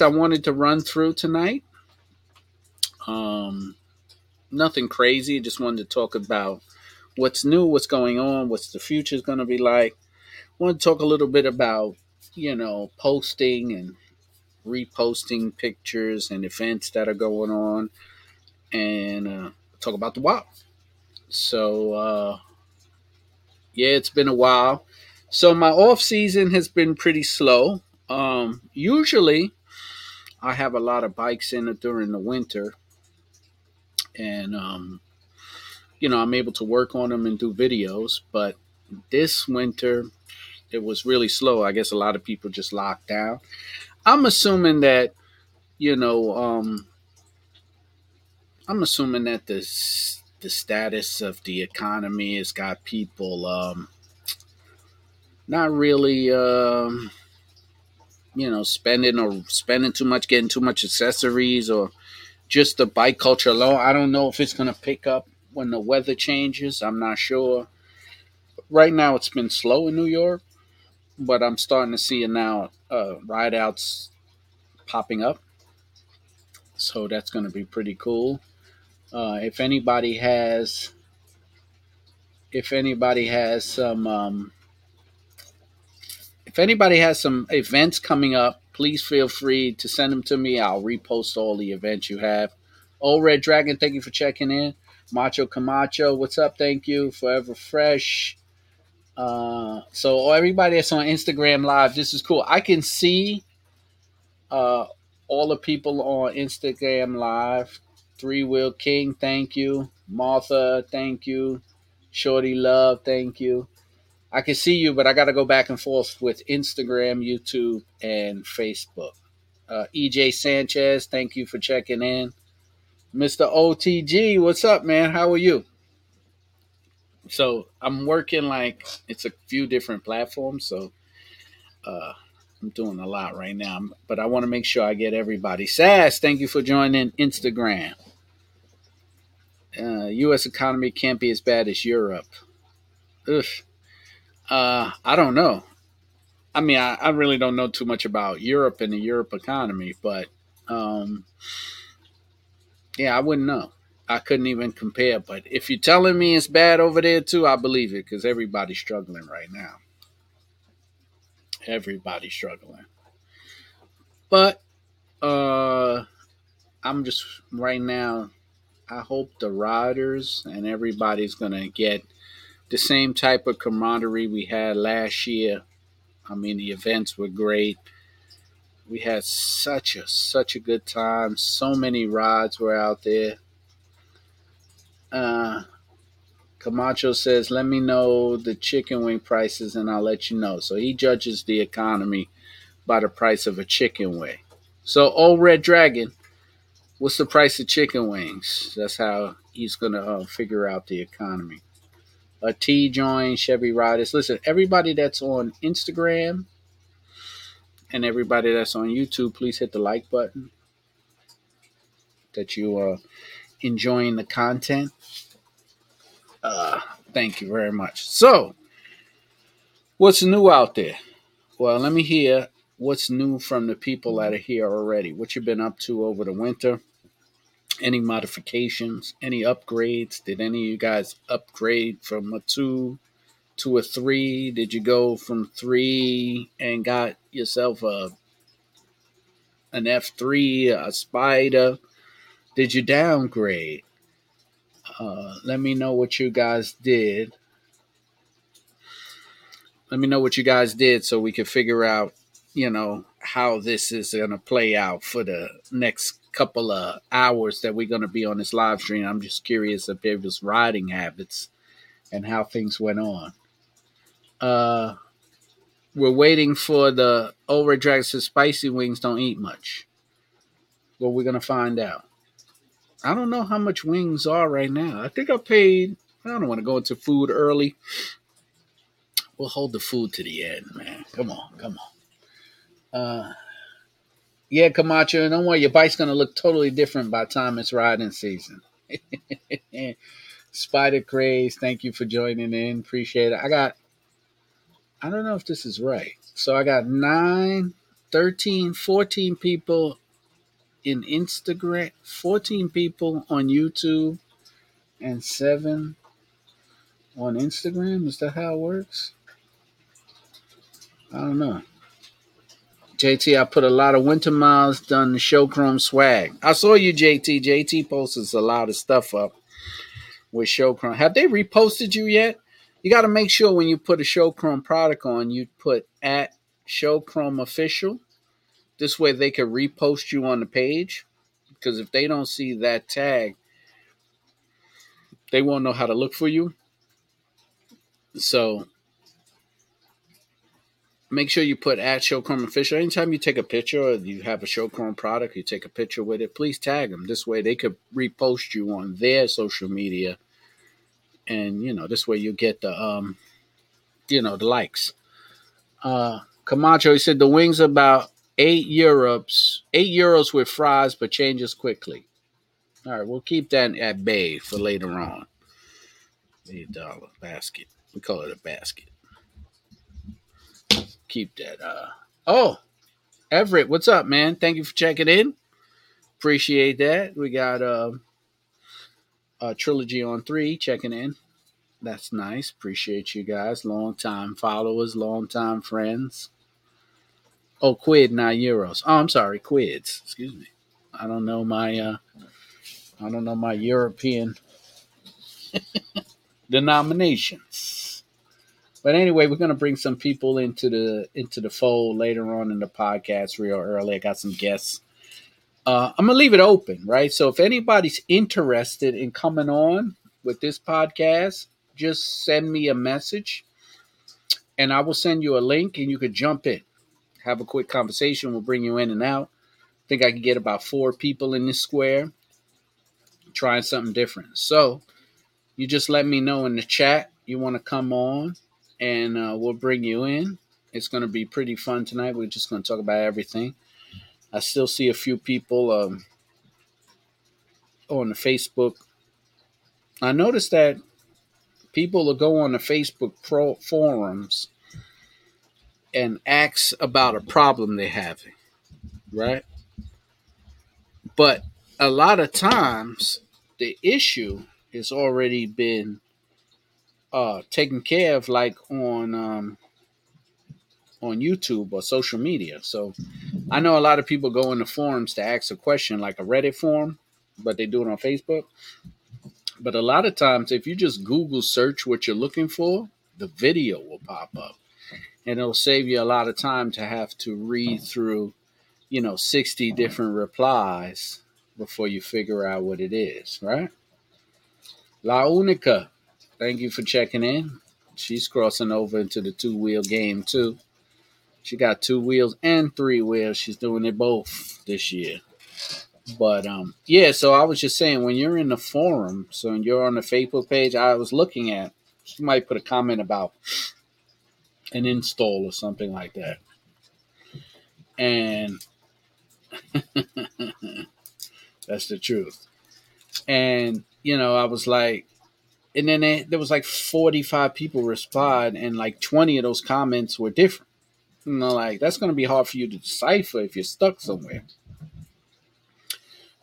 I wanted to run through tonight. Um, nothing crazy. Just wanted to talk about what's new, what's going on, what's the future is going to be like. Want to talk a little bit about, you know, posting and reposting pictures and events that are going on, and uh, talk about the WoW. So, uh, yeah, it's been a while. So my off season has been pretty slow. Um, usually, I have a lot of bikes in it during the winter, and um, you know I'm able to work on them and do videos. But this winter, it was really slow. I guess a lot of people just locked down. I'm assuming that you know um, I'm assuming that the the status of the economy has got people um, not really, um, you know, spending or spending too much, getting too much accessories, or just the bike culture alone. I don't know if it's going to pick up when the weather changes. I'm not sure. Right now, it's been slow in New York, but I'm starting to see it now. Uh, ride outs popping up, so that's going to be pretty cool. Uh, if anybody has, if anybody has some um, if anybody has some events coming up, please feel free to send them to me. I'll repost all the events you have. Old Red Dragon, thank you for checking in. Macho Camacho, what's up? Thank you. Forever Fresh. Uh, so everybody that's on Instagram Live, this is cool. I can see uh, all the people on Instagram Live. Three Wheel King, thank you. Martha, thank you. Shorty Love, thank you. I can see you, but I got to go back and forth with Instagram, YouTube, and Facebook. Uh, EJ Sanchez, thank you for checking in. Mr. OTG, what's up, man? How are you? So I'm working like it's a few different platforms, so uh, I'm doing a lot right now. But I want to make sure I get everybody. Sass, thank you for joining Instagram. Uh, U.S. economy can't be as bad as Europe. Ugh. Uh, I don't know. I mean, I, I, really don't know too much about Europe and the Europe economy, but um, yeah, I wouldn't know. I couldn't even compare. But if you're telling me it's bad over there too, I believe it because everybody's struggling right now. Everybody's struggling. But uh, I'm just right now. I hope the riders and everybody's gonna get the same type of camaraderie we had last year. I mean, the events were great. We had such a such a good time. So many rides were out there. Uh, Camacho says, "Let me know the chicken wing prices, and I'll let you know." So he judges the economy by the price of a chicken wing. So, old Red Dragon, what's the price of chicken wings? That's how he's gonna uh, figure out the economy a T join Chevy Riders. Listen, everybody that's on Instagram and everybody that's on YouTube, please hit the like button. That you are enjoying the content. Uh, thank you very much. So, what's new out there? Well, let me hear what's new from the people that are here already. What you've been up to over the winter any modifications, any upgrades? Did any of you guys upgrade from a two to a three? Did you go from three and got yourself a an F three, a Spyder? Did you downgrade? Uh, let me know what you guys did. Let me know what you guys did so we can figure out, you know, how this is going to play out for the next couple of hours that we're going to be on this live stream. I'm just curious of people's riding habits and how things went on. Uh, we're waiting for the over drags to spicy wings don't eat much. Well, we're gonna find out. I don't know how much wings are right now. I think I paid. I don't want to go into food early. We'll hold the food to the end, man. Come on, come on. Uh, yeah, Camacho, don't worry, your bike's gonna look totally different by time it's riding season. Spider Craze, thank you for joining in. Appreciate it. I got I don't know if this is right. So I got nine 13, 14 people in Instagram, 14 people on YouTube, and seven on Instagram. Is that how it works? I don't know. JT, I put a lot of winter miles done the show chrome swag. I saw you, JT. JT posts a lot of stuff up with show chrome. Have they reposted you yet? You got to make sure when you put a show chrome product on, you put at show chrome official. This way they can repost you on the page. Because if they don't see that tag, they won't know how to look for you. So make sure you put at Showchrome Official. Anytime you take a picture or you have a Showchrome product, you take a picture with it, please tag them. This way they could repost you on their social media. And, you know, this way you get the, um, you know, the likes. Uh, Camacho, he said the wings about eight euros, eight euros with fries, but changes quickly. All right, we'll keep that at bay for later on. Eight dollar basket. We call it a basket keep that. Uh, oh, Everett, what's up, man? Thank you for checking in. Appreciate that. We got uh, a trilogy on three checking in. That's nice. Appreciate you guys. Long time followers, long time friends. Oh, quid, not euros. Oh, I'm sorry, quids. Excuse me. I don't know my uh I don't know my European denominations. But anyway, we're gonna bring some people into the into the fold later on in the podcast real early. I got some guests. Uh, I'm gonna leave it open, right? So if anybody's interested in coming on with this podcast, just send me a message, and I will send you a link, and you could jump in, have a quick conversation. We'll bring you in and out. I think I can get about four people in this square, trying something different. So you just let me know in the chat you want to come on and uh, we'll bring you in. It's going to be pretty fun tonight. We're just going to talk about everything. I still see a few people um, on the Facebook. I noticed that people will go on the Facebook pro forums and ask about a problem they're having, right? But a lot of times the issue has already been uh taken care of like on um on YouTube or social media. So I know a lot of people go into forums to ask a question like a Reddit forum, but they do it on Facebook. But a lot of times if you just Google search what you're looking for, the video will pop up. And it'll save you a lot of time to have to read through, you know, 60 different replies before you figure out what it is, right? La Única thank you for checking in. She's crossing over into the two wheel game too. She got two wheels and three wheels. She's doing it both this year. But um, yeah, so I was just saying when you're in the forum, so you're on the Facebook page, I was looking at she might put a comment about an install or something like that. And that's the truth. And you know, I was like, and then there was like 45 people respond and like 20 of those comments were different. You know like that's going to be hard for you to decipher if you're stuck somewhere.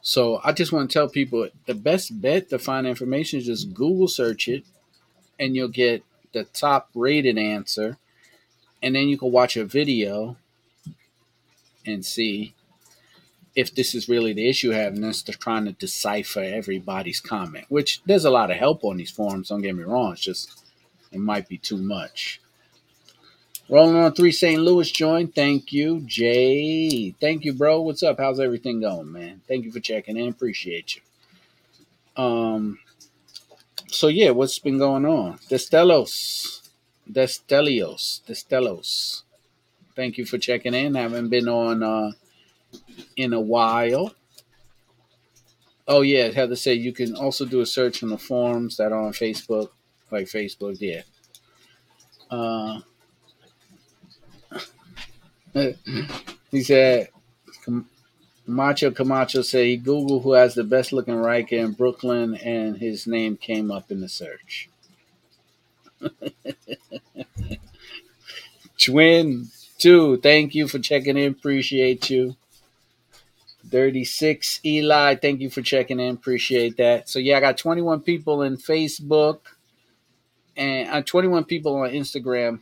So i just want to tell people the best bet to find information is just google search it and you'll get the top rated answer. And then you can watch a video and see if this is really the issue having us to trying to decipher everybody's comment, which there's a lot of help on these forums. Don't get me wrong. It's just, it might be too much. Rolling on three St. Louis joined. Thank you, Jay. Thank you, bro. What's up? How's everything going, man? Thank you for checking in. Appreciate you. Um, so yeah, what's been going on? Destellos, Destelios, Destellos. Thank you for checking in. Haven't been on uh, in a while. Oh yeah, Heather said you can also do a search on the forums that are on Facebook, like Facebook. Yeah. Uh, he said, Camacho Camacho said he Googled who has the best looking Ryker in Brooklyn, and his name came up in the search. Twin, Two, thank you for checking in. Appreciate you. 36 Eli, thank you for checking in. Appreciate that. So yeah, I got 21 people in Facebook and uh, 21 people on Instagram.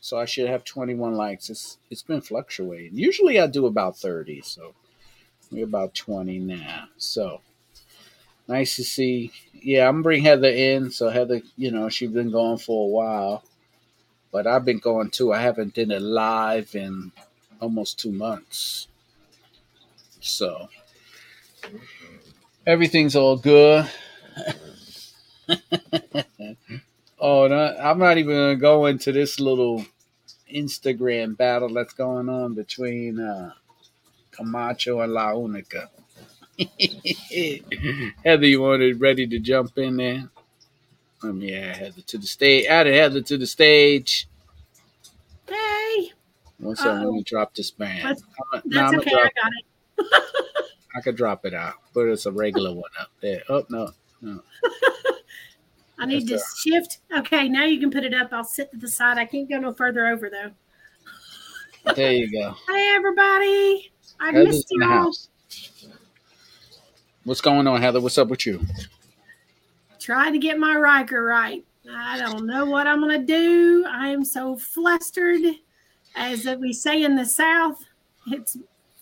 So I should have 21 likes. It's it's been fluctuating. Usually I do about 30, so we're about 20 now. So nice to see. Yeah, I'm gonna bring Heather in. So Heather, you know, she's been going for a while. But I've been going too. I haven't done it live in almost two months. So everything's all good. oh, no, I'm not even gonna go into this little Instagram battle that's going on between uh, Camacho and La Unica. Heather, you wanted ready to jump in there? Um, yeah, Heather to the stage. Added Heather to the stage. Hey. What's up? Let me drop this band. That's, that's okay. I got it. I could drop it out, but it's a regular one up there. Oh no, no. I need That's to shift. Okay, now you can put it up. I'll sit to the side. I can't go no further over though. There you go. Hey everybody. I Heather's missed you all. What's going on, Heather? What's up with you? Trying to get my Ryker right. I don't know what I'm gonna do. I am so flustered. As we say in the South, it's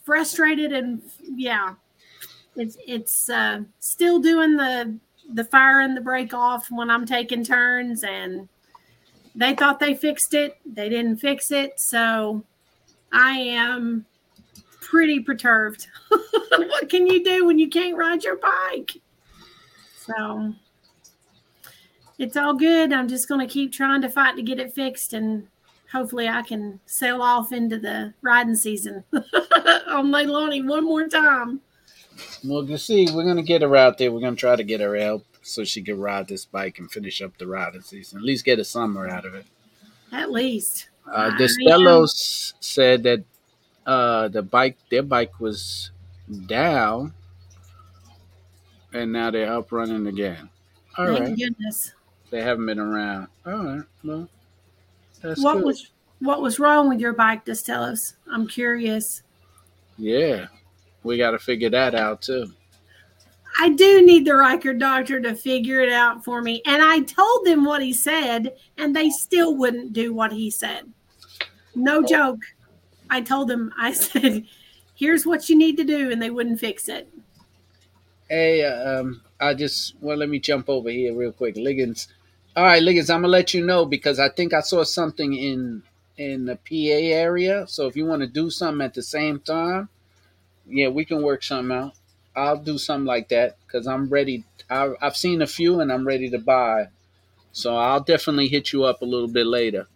frustrated and yeah, it's it's uh, still doing the the fire and the break off when I'm taking turns, and they thought they fixed it. They didn't fix it, so I am pretty perturbed. what can you do when you can't ride your bike? So it's all good. I'm just going to keep trying to fight to get it fixed and hopefully I can sail off into the riding season on Leilani one more time. Well, you see, we're gonna get her out there. We're gonna try to get her out so she can ride this bike and finish up the riding season. At least get a summer out of it. At least. Uh, Destellos said that uh, the bike, their bike was down, and now they're up running again. All Thank right. goodness. They haven't been around. All right. Well, that's what good. was what was wrong with your bike? Just tell us. I'm curious. Yeah, we got to figure that out too. I do need the Ryker doctor to figure it out for me. And I told them what he said, and they still wouldn't do what he said. No oh. joke. I told them, I said, here's what you need to do, and they wouldn't fix it. Hey, um, I just well, let me jump over here real quick. Liggins all right, Liggins, I'm gonna let you know because I think I saw something in in the PA area. So if you want to do something at the same time, yeah, we can work something out. I'll do something like that because I'm ready. I, I've seen a few and I'm ready to buy. So I'll definitely hit you up a little bit later.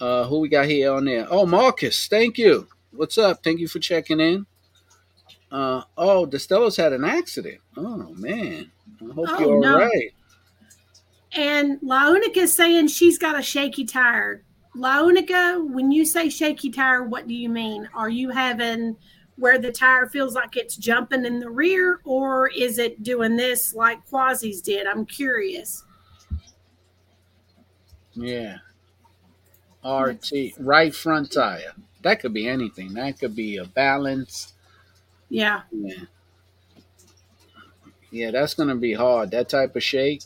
Uh, who we got here on there? Oh, Marcus, thank you. What's up? Thank you for checking in. Uh, oh, Destello's had an accident. Oh man, I hope oh, you're all no. right. And La Unica is saying she's got a shaky tire. La Unica, when you say shaky tire, what do you mean? Are you having where the tire feels like it's jumping in the rear, or is it doing this like Quasi's did? I'm curious. Yeah. RT, right front tire. That could be anything. That could be a balance. Yeah. Yeah. Yeah, that's going to be hard. That type of shake.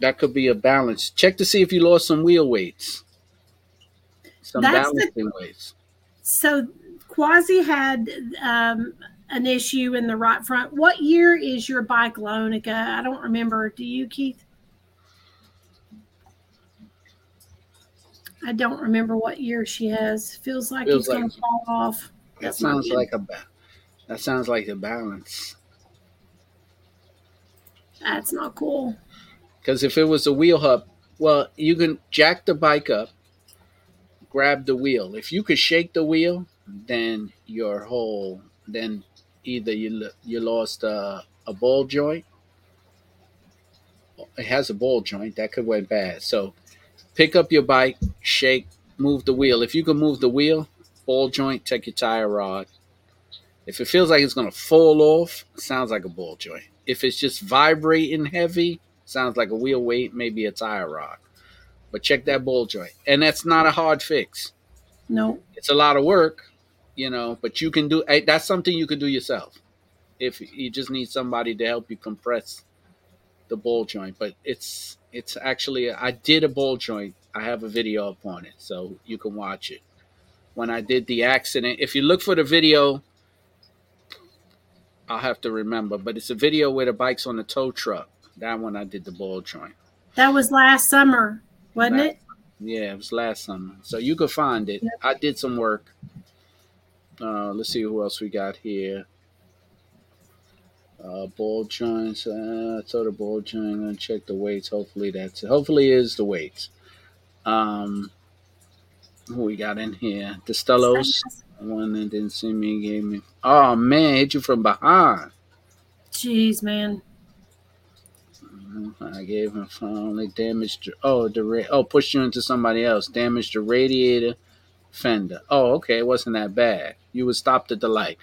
That could be a balance. Check to see if you lost some wheel weights. Some That's balancing the, weights. So Quasi had um, an issue in the right front. What year is your bike, La Unica? I don't remember. Do you, Keith? I don't remember what year she has. Feels like Feels it's like, going to fall off. That sounds like a that sounds like a balance. That's not cool. Because if it was a wheel hub, well, you can jack the bike up, grab the wheel. If you could shake the wheel, then your whole, then either you you lost a, a ball joint. It has a ball joint that could went bad. So pick up your bike, shake, move the wheel. If you can move the wheel, ball joint, take your tire rod. If it feels like it's gonna fall off, sounds like a ball joint. If it's just vibrating heavy, Sounds like a wheel weight, maybe a tire rock. but check that ball joint. And that's not a hard fix. No. It's a lot of work, you know, but you can do eh, that's something you can do yourself. If you just need somebody to help you compress the ball joint, but it's it's actually I did a ball joint. I have a video up on it, so you can watch it. When I did the accident, if you look for the video, I'll have to remember, but it's a video where the bike's on the tow truck. That one I did the ball joint. That was last summer, wasn't Last- it? Yeah, it was last summer. So you could find it. I did some work. Uh, let's see who else we got here. Uh, ball joints. Uh, the ball joint. I'm gonna check the weights. Hopefully that's it. Hopefully it is the weights. Um, who we got in here? The Stellos. One that didn't see me gave me. Oh man, hit you from behind. Jeez, man. Uh-huh. I gave him finally damaged. Oh, the ra- oh pushed you into somebody else. Damaged the radiator fender. Oh, okay, it wasn't that bad. You were stopped at the light.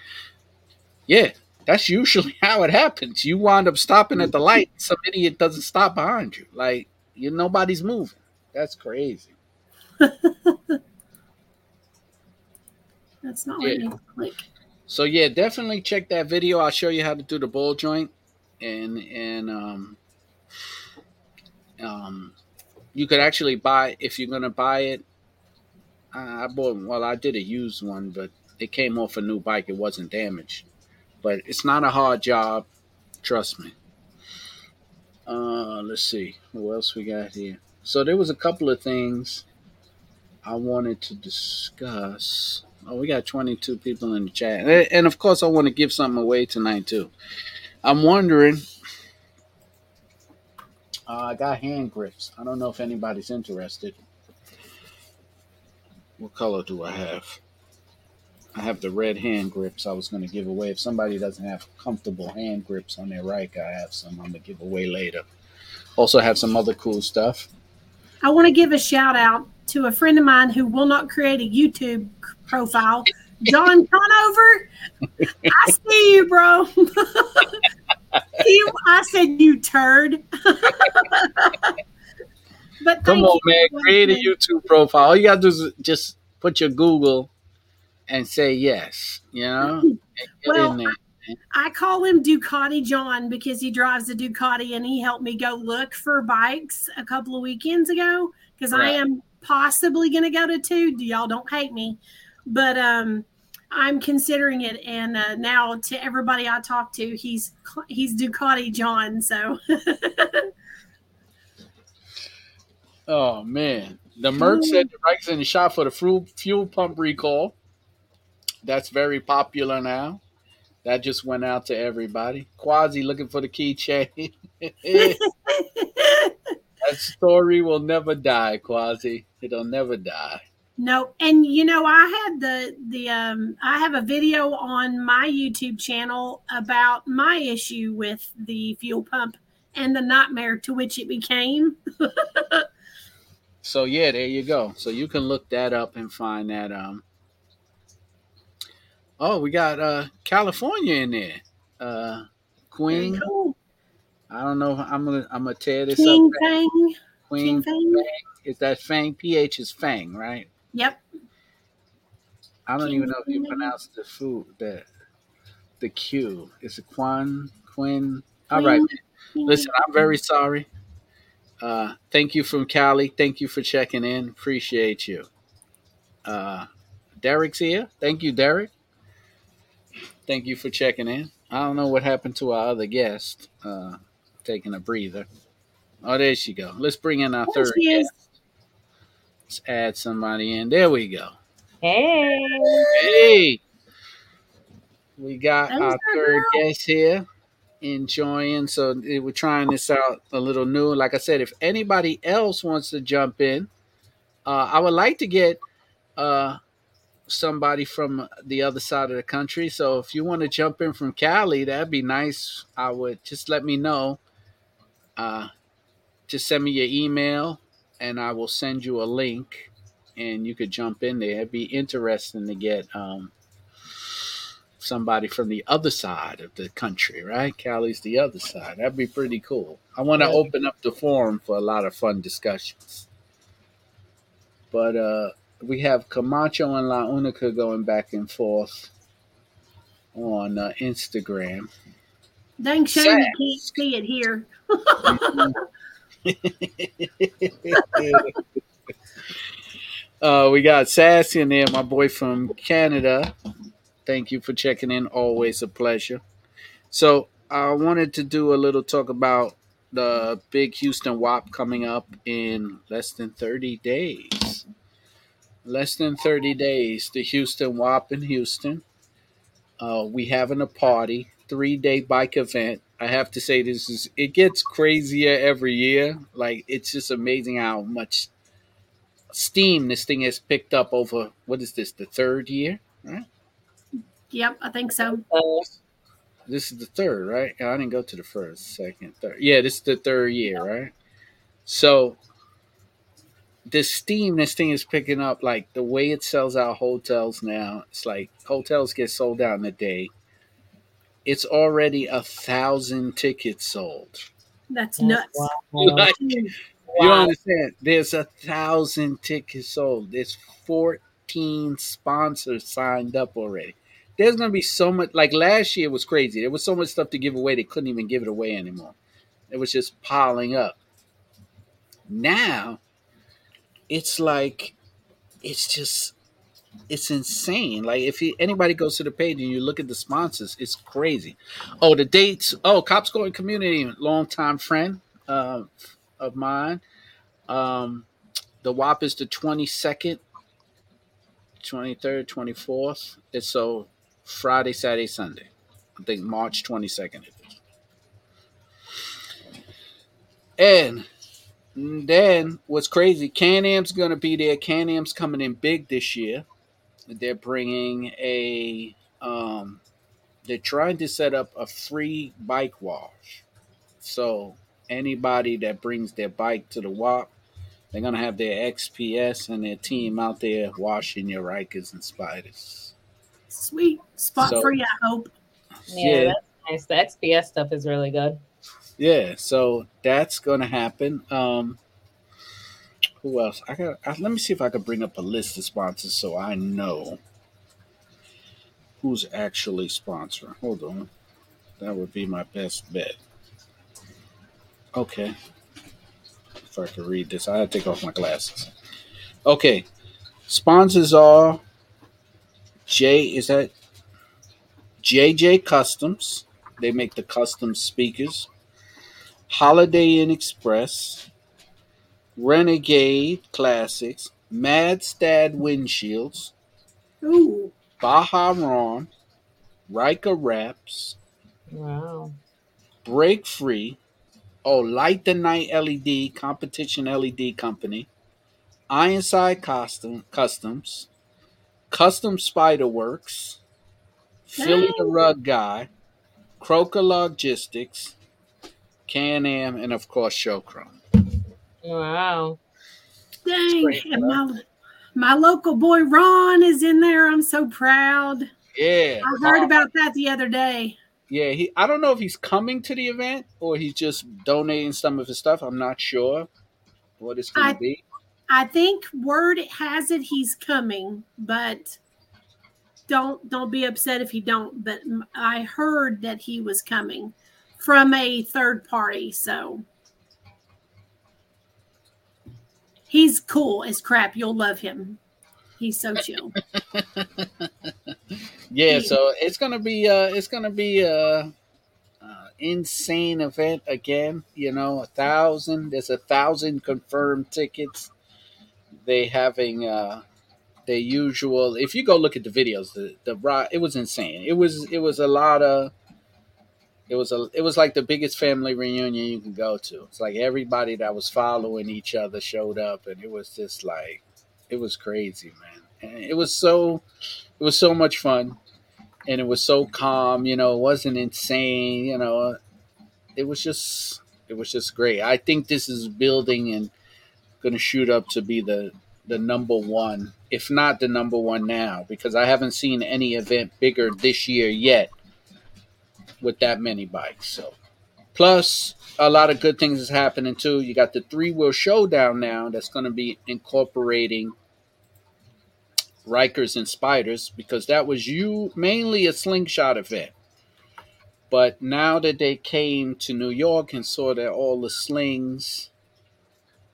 Yeah, that's usually how it happens. You wind up stopping at the light. Some idiot doesn't stop behind you. Like you, nobody's moving. That's crazy. That's not Yeah. So yeah, definitely check that video. I'll show you how to do the ball joint, and and um, um, you could actually buy if you're gonna buy it. I I bought well, I did a used one, but it came off a new bike. It wasn't damaged, but it's not a hard job. Trust me. Uh, let's see what else we got here. So there was a couple of things I wanted to discuss. Oh, we got 22 people in the chat. And- of course, I want to give something away tonight, too. I'm wondering. Uh, I got hand grips. I don't know if anybody's interested. What color do I have? I have the red hand grips I was going to give away. If somebody doesn't have comfortable hand grips on their Reich, I have some I'm going to give away later. Also, have some other cool stuff. I want to give a shout out to a friend of mine who will not create a YouTube profile, John Conover. I see you, bro. you, I said you turd. but Come on, man. Create a YouTube profile. All you gotta do is just put your Google and say yes. You know, Well. I call him Ducati John because he drives a Ducati and he helped me go look for bikes a couple of weekends ago because I am possibly going to go to two. Y'all don't hate me, but um, I'm considering it. And uh, now to everybody I talk to, he's he's Ducati John. So Oh man, the Merc said the bike's in the shop for the fuel fuel pump recall. That's very popular now. That just went out to everybody. Quasi looking for the keychain. that story will never die, Quasi. It'll never die. No, and you know I had the the um I have a video on my YouTube channel about my issue with the fuel pump and the nightmare to which it became. So yeah, there you go. So you can look that up and find that. Um. Oh, we got uh California in there. Uh, Queen. cool. I don't know. I'm gonna I'm gonna tear this King up. Fang. Queen. Fang. Is that Fang? PH is Fang, right? Yep. I don't King even know if you pronounce the food the the Q. Is it Quan? Quinn? All right. Listen, I'm very sorry. Uh, thank you from Cali. Thank you for checking in. Appreciate you. Uh, Derek's here. Thank you, Derek. Thank you for checking in. I don't know what happened to our other guest. Uh, taking a breather. Oh, there she go. Let's bring in our third guest. Let's add somebody in. There we go. Hey. Hey, we got There's our third guest here enjoying. So eh, we're trying this out a little new. Like I said, if anybody else wants to jump in, uh, I would like to get uh, somebody from the other side of the country. So if you want to jump in from Cali, that'd be nice. I would just let me know. Uh, just send me your email, and I will send you a link, and you could jump in there. It'd be interesting to get. Um, somebody from the other side of the country, right? Cali's the other side. That'd be pretty cool. I want to open up the forum for a lot of fun discussions. But uh, we have Camacho and La Unica going back and forth on uh, Instagram. Dang shame Sad. you can't see it here. uh, we got Sassy in there, my boy from Canada. Thank you for checking in. Always a pleasure. So I wanted to do a little talk about the big Houston WAP coming up in less than 30 days. Less than 30 days. The Houston WAP in Houston. Uh, we having a party, three day bike event. I have to say this is it gets crazier every year. Like it's just amazing how much steam this thing has picked up over what is this, the third year? Right? Yep, I think so. This is the third, right? I didn't go to the first, second, third. Yeah, this is the third year, right? So the steam this thing is picking up, like the way it sells out hotels now, it's like hotels get sold out in a day. It's already a thousand tickets sold. That's Wow. nuts. Like, you don't understand. There's a thousand tickets sold. There's 14 sponsors signed up already. There's gonna be so much. Like last year was crazy. There was so much stuff to give away. They couldn't even give it away anymore. It was just piling up. Now, it's like, it's just, it's insane. Like if you, anybody goes to the page and you look at the sponsors, it's crazy. Oh, the dates. Oh, Cops Going Community, longtime friend uh, of mine. Um, the WAP is the 22nd, 23rd, 24th. It's so Friday, Saturday, Sunday. I think March 22nd. And then what's crazy, Can-Am's to be there. Can-Am's coming in big this year. They're bringing a, um, they're trying to set up a free bike wash. So anybody that brings their bike to the WAP, they're gonna have their XPS and their team out there washing your Rykers and Spyders. Sweet spot So- for you, I hope. Yeah, that's nice. The XPS stuff is really good. yeah. So that's gonna happen. Um, who else? I got. I, let me see if I can bring up a list of sponsors so I know who's actually sponsoring. Hold on, that would be my best bet. Okay, if I could read this, I had to take off my glasses. Okay, sponsors are J. Is that JJ Customs? They make the custom speakers. Holiday Inn Express, Renegade Classics, Mad Stad Windshields, Ooh, Baja Ron, Rika Wraps, Wow. Break Free, oh, Light the Night LED, Competition LED Company, Ironside Custom, Customs, Custom Spider Works, Philly the Rug Guy, Croker Logistics, Can Am, and of course Showchrome. Wow. dang. great, and my, my local boy Ron is in there. I'm so proud. Yeah, I heard about that the other day. Yeah, he. I don't know if he's coming to the event or he's just donating some of his stuff. I'm not sure what it's going I- to be. I think word has it he's coming, but don't don't be upset if he don't. But I heard that he was coming from a third party, so he's cool as crap. You'll love him. He's so chill. Yeah, so it's gonna be. Uh, it's gonna be a, uh insane event again. You know, a thousand. There's a thousand confirmed tickets. They having uh, their usual. If you go look at the videos, the the it was insane. It was it was a lot of. It was a it was like the biggest family reunion you can go to. It's like everybody that was following each other showed up, and it was just like it was crazy, man. And it was so it was so much fun, and it was so calm. You know, it wasn't insane. You know, it was just it was just great. I think this is building and going to shoot up to be the the number one, if not the number one now, because I haven't seen any event bigger this year yet with that many bikes. So, plus a lot of good things is happening too. You got the three wheel showdown now that's going to be incorporating Rykers and Spyders because that was you mainly a slingshot event. But now that they came to New York and saw that all the slings,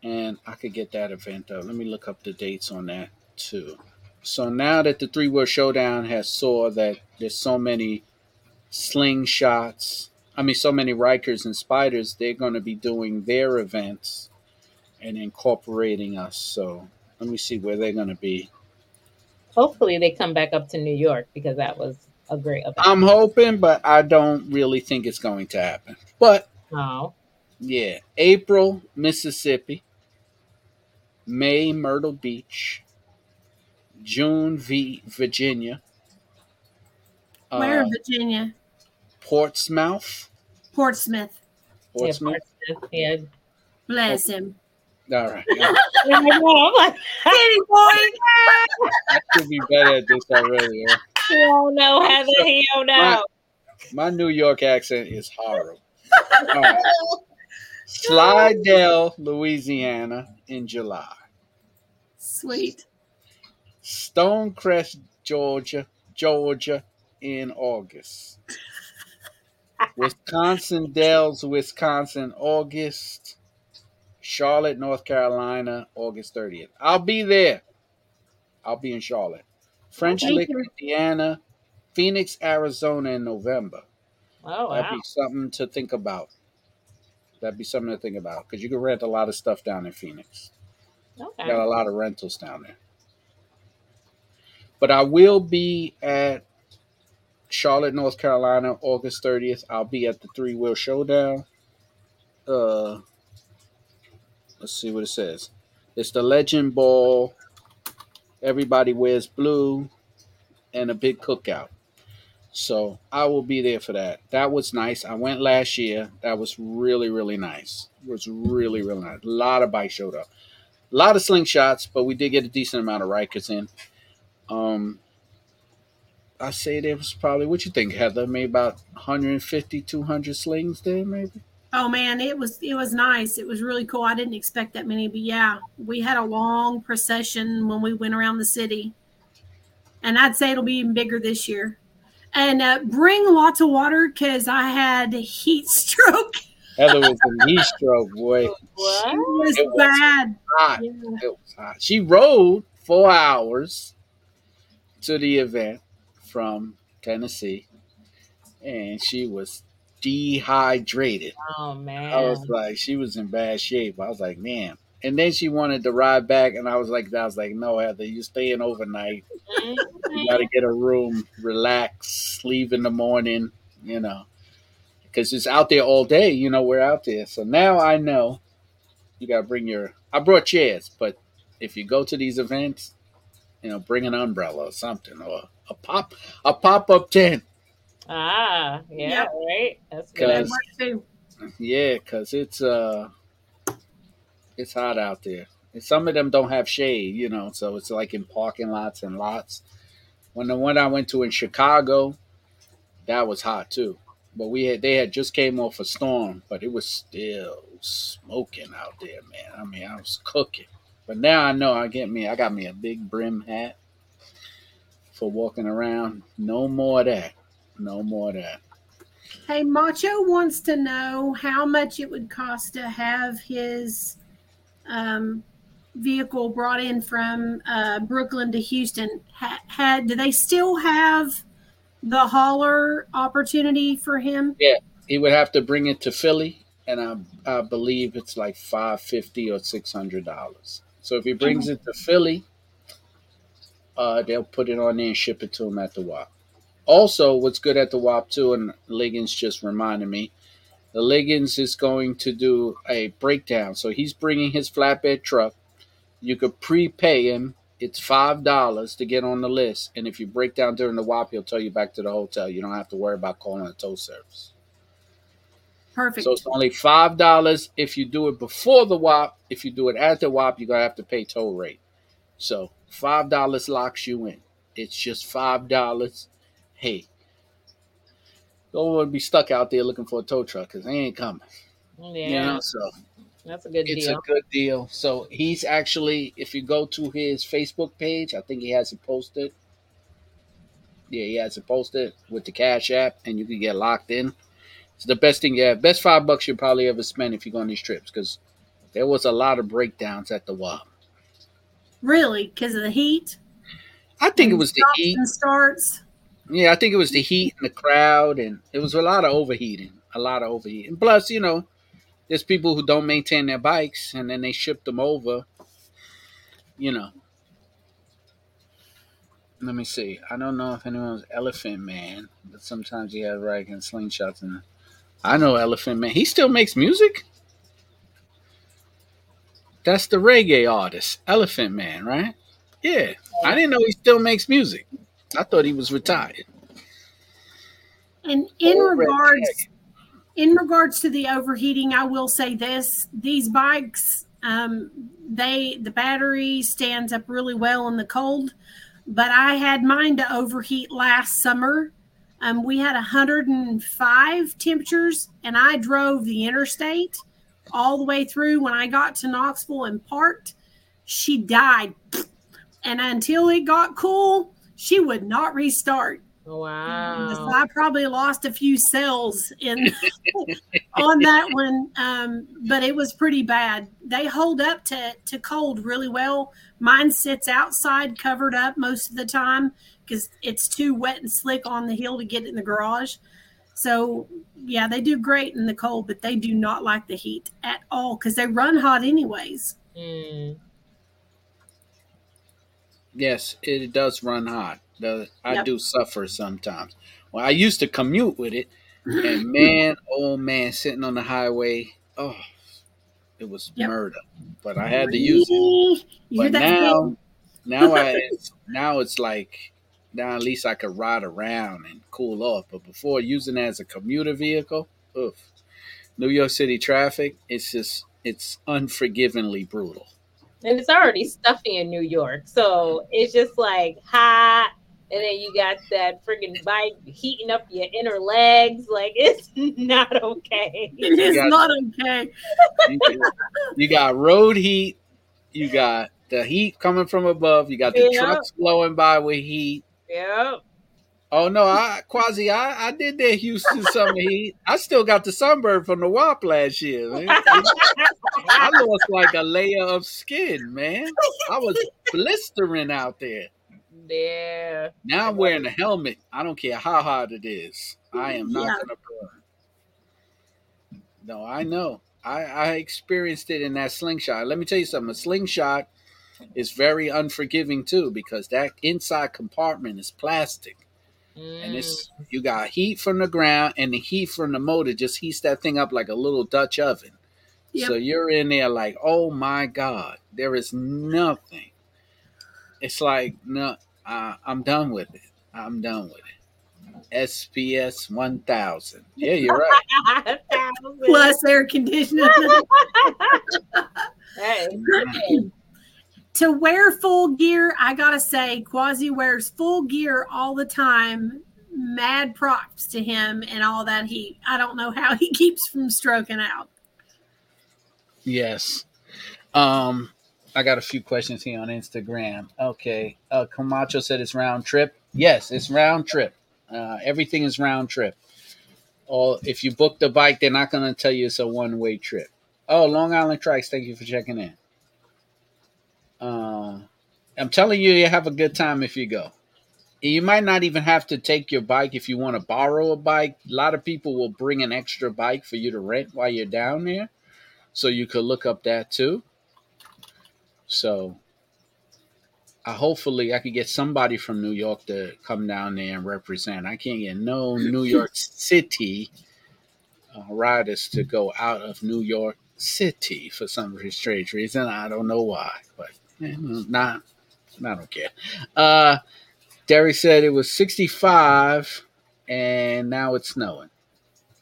and I could get that event up. Let me look up the dates on that too. So now that the Three Wheel Showdown has saw that there's so many slingshots, I mean so many Rykers and Spyders, they're going to be doing their events and incorporating us. So let me see where they're going to be. Hopefully, they come back up to New York because that was a great event. I'm hoping, but I don't really think it's going to happen. But oh, yeah, April, Mississippi, May, Myrtle Beach, June, v, Virginia, Where uh, in Virginia? Portsmouth, Portsmouth. Portsmouth. yeah, Portsmouth, yeah. Bless him. All right, I'm like, City boy. I should be better at this already. huh? he don't know, Heather. He don't know. My New York accent is horrible. All right. Slidell, Louisiana, in July. Sweet. Stonecrest, Georgia, Georgia, in August. Wisconsin Dells, Wisconsin, August. Charlotte, North Carolina, August 30th. I'll be there. I'll be in Charlotte. French Lick. Indiana, Phoenix, Arizona in November. Oh That'd be something to think about. That'd be something to think about because you can rent a lot of stuff down in Phoenix. Okay. Got a lot of rentals down there. But I will be at Charlotte, North Carolina, August 30th. I'll be at the Three Wheel Showdown. Uh, let's see what it says. It's the Legend Ball. Everybody wears blue and a big cookout. So I will be there for that. That was nice. I went last year. That was really, really nice. It was really, really nice. A lot of bikes showed up. A lot of slingshots, but we did get a decent amount of Rykers in. Um, I say there was probably, what you think, Heather? Maybe about 150, 200 slings there, maybe? Oh man, it was it was nice. It was really cool. I didn't expect that many, but yeah, we had a long procession when we went around the city, and I'd say it'll be even bigger this year. And uh, bring lots of water because I had heat stroke. Heather was in heat stroke, boy. What? It was It was bad. Hot. Yeah. It was hot. She rode four hours to the event from Tennessee, and she was dehydrated. Oh man. I was like, she was in bad shape. I was like, man. And then she wanted to ride back, and I was like, I was like, no, Heather, you staying overnight. You mm-hmm. got to get a room, relax, leave in the morning, you know, because it's out there all day. You know, we're out there. So now I know you got to bring your. I brought chairs, but if you go to these events, you know, bring an umbrella or something, or a pop a pop up tent. Ah, yeah, Yep. right. That's That good. Because- Yeah, because it's uh, it's hot out there. And some of them don't have shade, you know, so it's like in parking lots and lots. When the one I went to in Chicago, that was hot too. But we had they had just came off a storm, but it was still smoking out there, man. I mean, I was cooking. But now I know I get me. I got me a big brim hat for walking around. No more of that. No more of that. Hey, Macho wants to know how much it would cost to have his um, vehicle brought in from uh, Brooklyn to Houston. Ha- had do they still have the hauler opportunity for him? Yeah, he would have to bring it to Philly, and I, I believe it's like five fifty or six hundred dollars. So if he brings it to Philly, uh, they'll put it on there and ship it to him at the WAP. Also, what's good at the WAP too, and Liggins just reminded me, the Liggins is going to do a breakdown. So he's bringing his flatbed truck. You could prepay him. It's five dollars to get on the list, and if you break down during the WAP, he'll tell you back to the hotel. You don't have to worry about calling a tow service. Perfect. So it's only five dollars if you do it before the WAP. If you do it at the WAP, you're gonna have to pay toll rate. So five dollars locks you in. It's just five dollars. Hey, don't want to be stuck out there looking for a tow truck because they ain't coming. Yeah. You know, so That's a good it's deal. It's a good deal. So he's actually, if you go to his Facebook page, I think he has it posted. Yeah, he has it posted with the Cash App, and you can get locked in. It's the best thing. Yeah, best five bucks you probably ever spend if you go on these trips because there was a lot of breakdowns at the WAP. Really, because of the heat. I think it was the heat. and starts. Yeah, I think it was the heat and the crowd, and it was a lot of overheating. A lot of overheating. Plus, you know, there's people who don't maintain their bikes, and then they ship them over. You know. Let me see. I don't know if anyone's Elephant Man, but sometimes he has and slingshots. And I know Elephant Man. He still makes music. That's the reggae artist, Elephant Man, right? Yeah, I didn't know he still makes music. I thought he was retired. And in Old regards in regards to the overheating, I will say this: these bikes, um, they the battery stands up really well in the cold. But I had mine to overheat last summer. Um, we had 105 temperatures, and I drove the interstate all the way through. When I got to Knoxville and parked, she died. And until it got cool, she would not restart. So Wow. I probably lost a few cells in on that one, um, but it was pretty bad. They hold up to to cold really well. Mine sits outside, covered up most of the time because it's too wet and slick on the hill to get in the garage. So yeah, they do great in the cold, but they do not like the heat at all because they run hot anyways. Mm. Yes, it does run hot. I Yep. do suffer sometimes. Well, I used to commute with it, and man, oh man, sitting on the highway, oh, it was Yep. murder. But I had to use it. You But now, now I, it's, now it's like now at least I could ride around and cool off. But before using it as a commuter vehicle, oof, New York City traffic, it's just it's unforgivingly brutal. And it's already stuffy in New York. So it's just like hot. And then you got that freaking bike heating up your inner legs. Like it's not okay. It is got- not okay. You, you got road heat, you got the heat coming from above, you got the Yeah. trucks blowing by with heat. Yep. Oh no, I quasi I, I did that Houston summer heat. I still got the sunburn from the WAP last year. Man. I lost like a layer of skin, man. I was blistering out there. Yeah. Now I'm wearing a helmet. I don't care how hot it is. I am not Yeah. gonna burn. No, I know. I, I experienced it in that slingshot. Let me tell you something. A slingshot is very unforgiving too because that inside compartment is plastic. and it's you got heat from the ground and the heat from the motor just heats that thing up like a little Dutch oven. Yep. So you're in there like, oh my god, there is nothing. It's like no, uh, I'm done with it. I'm done with it. SPS 1000. Yeah, you're right. Plus air conditioning. Hey. To wear full gear, I gotta say, Quasi wears full gear all the time. Mad props to him and all that heat. I don't know how he keeps from stroking out. Yes. Um, I got a few questions here on Instagram. Okay. Uh, Camacho said it's round trip. Yes, it's round trip. Uh, everything is round trip. Or if you book the bike, they're not going to tell you it's a one way trip. Oh, Long Island Trikes, thank you for checking in. Uh, I'm telling you, you have a good time if you go. You might not even have to take your bike if you want to borrow a bike. A lot of people will bring an extra bike for you to rent while you're down there so you could look up that too. So, I hopefully I could get somebody from New York to come down there and represent. I can't get no New York City uh, riders to go out of New York City for some strange reason. I don't know why, but not. I don't care. Uh, Derek said it was 65 and now it's snowing.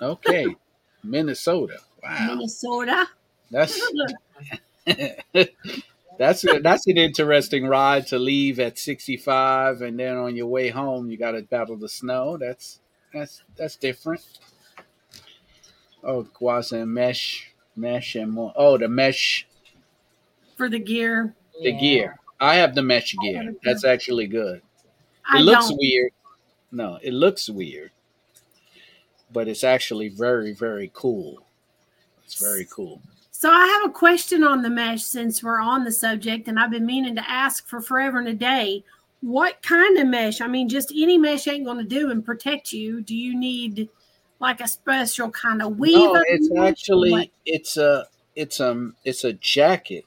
Okay, Minnesota. Wow. Minnesota. That's that's a, that's an interesting ride to leave at 65 and then on your way home you got to battle the snow. That's that's that's different. Oh, Guasa and Mesh Mesh and more. Oh, the mesh, for the gear. The gear. I have the mesh gear. That's actually good. It I looks don't. weird. No, it looks weird, but it's actually very, very cool. It's very cool. So I have a question on the mesh since we're on the subject, and I've been meaning to ask for forever and a day. What kind of mesh? I mean, just any mesh ain't going to do and protect you. Do you need like a special kind of weave? No, it's actually What? it's a it's um it's a jacket.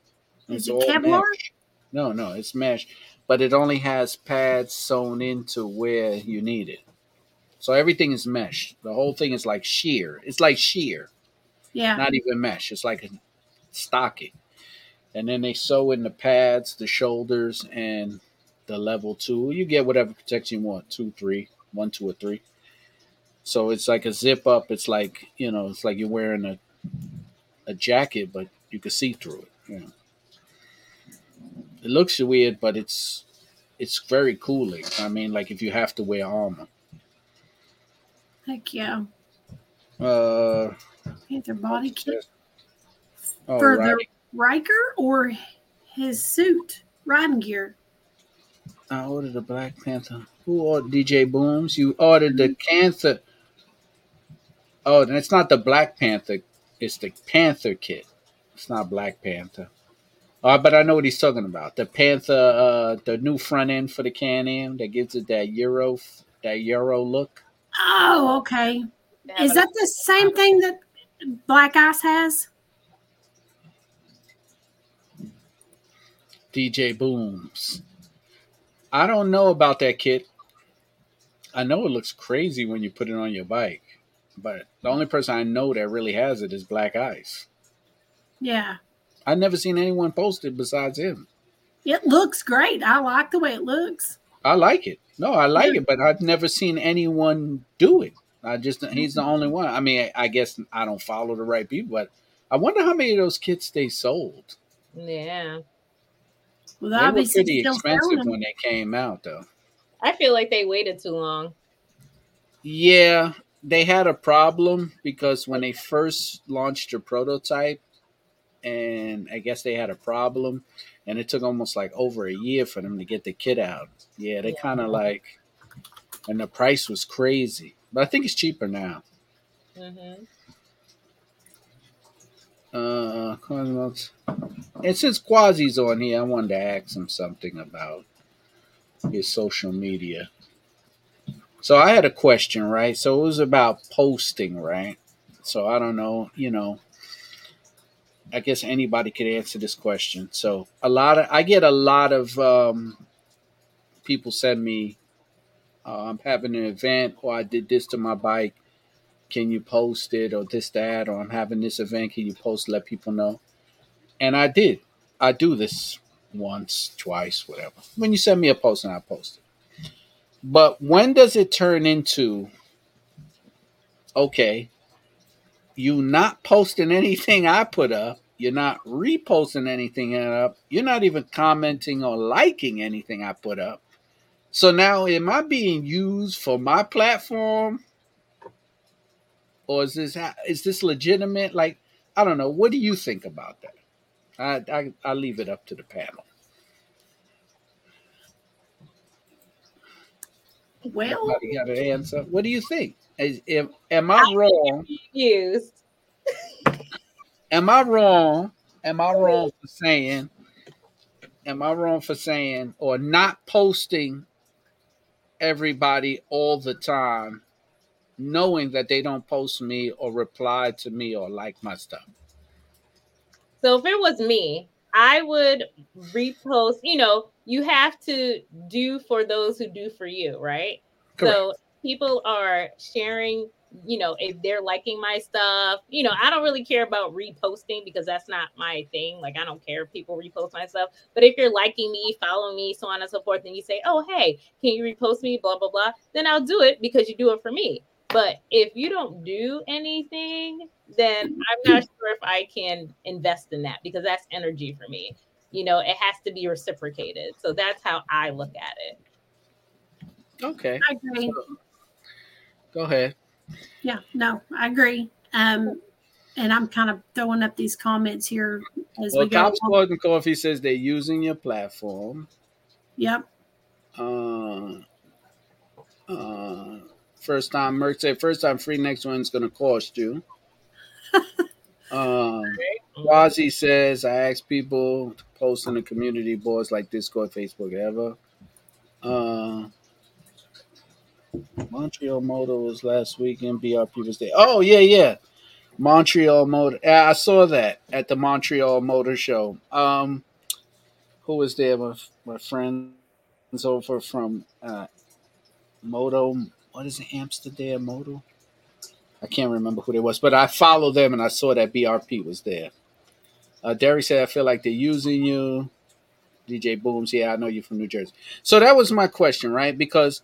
Is It's it all Kevlar? mesh. No, no, it's mesh, but it only has pads sewn into where you need it. So everything is mesh. The whole thing is like sheer. It's like sheer, Yeah. not even mesh. It's like a stocking. And then they sew in the pads, the shoulders, and the level two. You get whatever protection you want two, three, one, two, or three. So it's like a zip up. It's like you know, it's like you're wearing a a jacket, but you can see through it. You know. It looks weird, but it's it's very cooling. I mean, like if you have to wear armor. Heck yeah. Uh, Panther body kit oh, for right. the Ryker or his suit riding gear. I ordered the Black Panther. Who ordered DJ Booms? You ordered the Panther. Oh, and it's not the Black Panther. It's the Panther kit. It's not Black Panther. Uh, but I know what he's talking about. The Panther, uh, the new front end for the Can Am that gives it that Euro, that Euro look. Oh, okay. They Is that the same thing that Black Ice has? DJ Booms. I don't know about that kit. I know it looks crazy when you put it on your bike, but the only person I know that really has it is Black Ice. Yeah. I've never seen anyone post it besides him. It looks great. I like the way it looks. I like it. No, I like Yeah. it, but I've never seen anyone do it. I just he's the mm-hmm. only one. I mean, I guess I don't follow the right people, but I wonder how many of those kits they sold. yeah. Well, They were pretty expensive when they came out, though. I feel like they waited too long. Yeah, they had a problem because when they first launched their prototype, and I guess they had a problem, and it took almost like over a year for them to get the kit out. Yeah, they Yeah. kind of like, and the price was crazy, but I think it's cheaper now. hmm Uh, Cosmos. And since Quasi's on here, I wanted to ask him something about his social media. So I had a question, right? So it was about posting, right? So I don't know, you know. I guess anybody could answer this question. So a lot of I get a lot of um, people send me, uh, I'm having an event, or I did this to my bike. Can you post it or this that or i'm having this event. Can you post let people know? And i did. I do this once twice whatever. When you send me a post and i post it. But when does it turn into okay you not posting anything i put up you're not reposting anything up you're not even commenting or liking anything i put up so now am i being used for my platform or is this is this legitimate? Like, I don't know. What do you think about that? I I I leave it up to the panel. Well, Somebody got an answer. What do you think? Is, am, am I wrong? Used. Am I wrong? Am I wrong for saying? Am I wrong for saying or not posting everybody all the time, knowing that they don't post me or reply to me or like my stuff? So if it was me, I would repost. You know, you have to do for those who do for you, right? So people are sharing, you know, if they're liking my stuff, you know, I don't really care about reposting because that's not my thing. Like, I don't care if people repost my stuff. But if you're liking me, following me, so on and so forth, and you say, oh, hey, can you repost me, blah, blah, blah, then I'll do it because you do it for me. But if you don't do anything, then I'm not sure if I can invest in that because that's energy for me. You know, it has to be reciprocated. So that's how I look at it. Okay, I agree. go ahead. Yeah, no, I agree. Um, and I'm kind of throwing up these comments here as Well, we go. Cops Golden Coffee says they're using your platform. Yep. Uh, uh, first time Merck said first time free next one's gonna cost you. um, Quasi says I ask people to post in the community boards like Discord, Facebook, ever. Uh, Montreal Motor was last weekend. BRP was there. Oh yeah, yeah. Montreal Motor. I saw that at the Montreal Motor Show. Um, who was there? My, my friends over from uh, Moto. What is it? Amsterdam Moto. I can't remember who they was, but I followed them and I saw that BRP was there. Uh, said, "I feel like they're using you." DJ Booms, yeah, I know you're from New Jersey. So that was my question, right? Because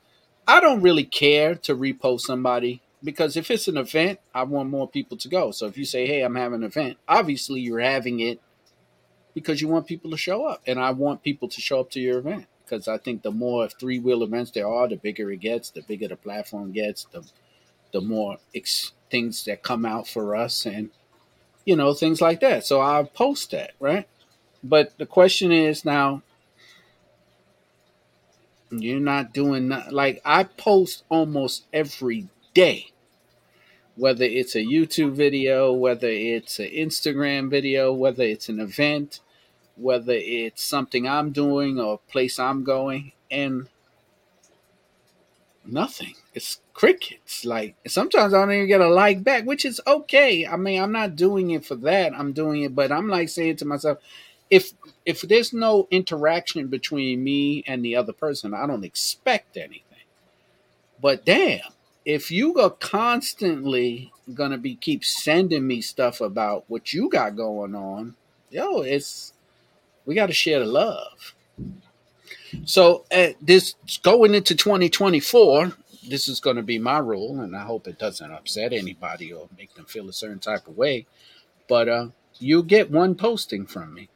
I don't really care to repost somebody because if it's an event, I want more people to go. So if you say, "Hey, I'm having an event," obviously you're having it because you want people to show up, and I want people to show up to your event because I think the more three wheel events there are, the bigger it gets, the bigger the platform gets, the the more ex- things that come out for us, and you know things like that. So I'll post that, right? But the question is now, you're not doing not, like I post almost every day, whether it's a YouTube video, whether it's an Instagram video, whether it's an event, whether it's something I'm doing or a place I'm going, and nothing. It's crickets. Like sometimes I don't even get a like back, which is okay. I mean, I'm not doing it for that. I'm doing it, but I'm like saying to myself, if if there's no interaction between me and the other person, I don't expect anything. But damn, if you are constantly gonna be keep sending me stuff about what you got going on, yo, it's we got to share the love. So uh, this going into 2024, this is going to be my rule, and I hope it doesn't upset anybody or make them feel a certain type of way. But uh, you get one posting from me.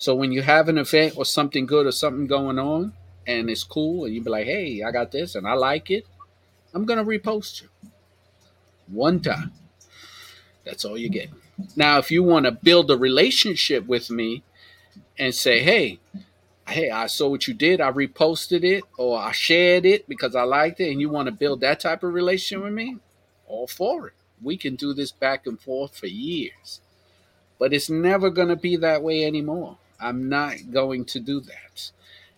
So when you have an event or something good or something going on, and it's cool, and you be like, "Hey, I got this, and I like it," I'm gonna repost you one time. That's all you get. Now, if you want to build a relationship with me and say, "Hey, hey, I saw what you did. I reposted it or I shared it because I liked it, and you want to build that type of relationship with me, all for it. We can do this back and forth for years. But it's never going to be that way anymore. I'm not going to do that.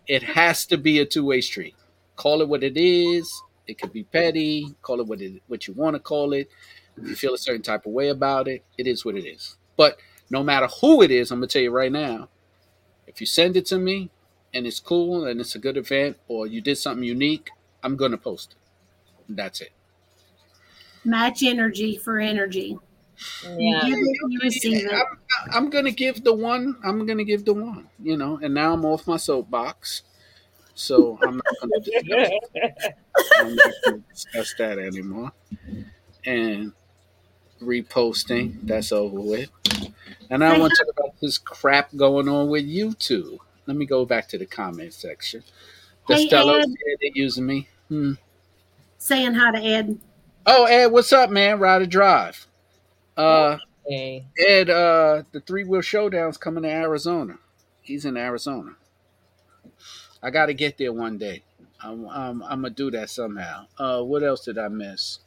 It has to be a two way street. Call it what it is. It could be petty. Call it what it what you want to call it. If you feel a certain type of way about it, it is what it is. But no matter who it is, I'm gonna tell you right now, if you send it to me and it's cool and it's a good event or you did something unique, I'm gonna post it. That's it. Match energy for energy. Yeah. You give it, you receive it. I'm, I'm gonna give the one. I'm gonna give the one. You know, and now I'm off my soapbox, so I'm not gonna discuss, I'm not gonna discuss that anymore. And reposting, that's over with. And I want to talk about this crap going on with YouTube. Let me go back to the comment section. The Hey, Stella said they're using me. Hmm. Saying hi to Ed. Oh, Ed, what's up, man? Ride or drive. Uh, Okay. Ed, uh, the three wheel showdown's coming to Arizona. He's in Arizona. I got to get there one day. I'm, I'm, I'm gonna do that somehow. Uh, what else did I miss?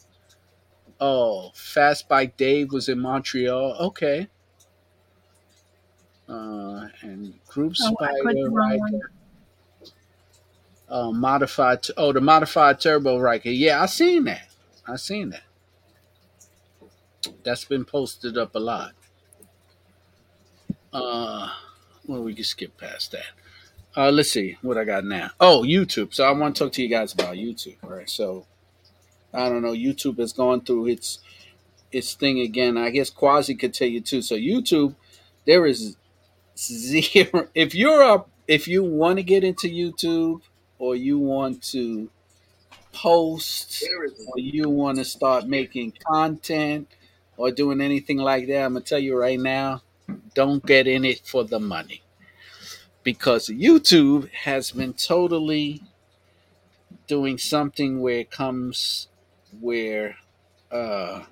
Oh, Fast Bike Dave was in Montreal. Okay. Uh, and Group Oh, I Spyder, clicked the wrong right? one. Uh, modified. Oh, the modified turbo Ryker. Yeah, I seen that. I seen that. That's been posted up a lot. Uh, well, we can skip past that. Uh, let's see what I got now. Oh, YouTube. So I want to talk to you guys about YouTube. All right. So I don't know. YouTube has gone through its its thing again. I guess Quasi could tell you too. So YouTube, there is zero. If you're up, if you want to get into YouTube or you want to post or you want to start making content or doing anything like that, I'm gonna tell you right now, don't get in it for the money. Because YouTube has been totally doing something where it comes where uh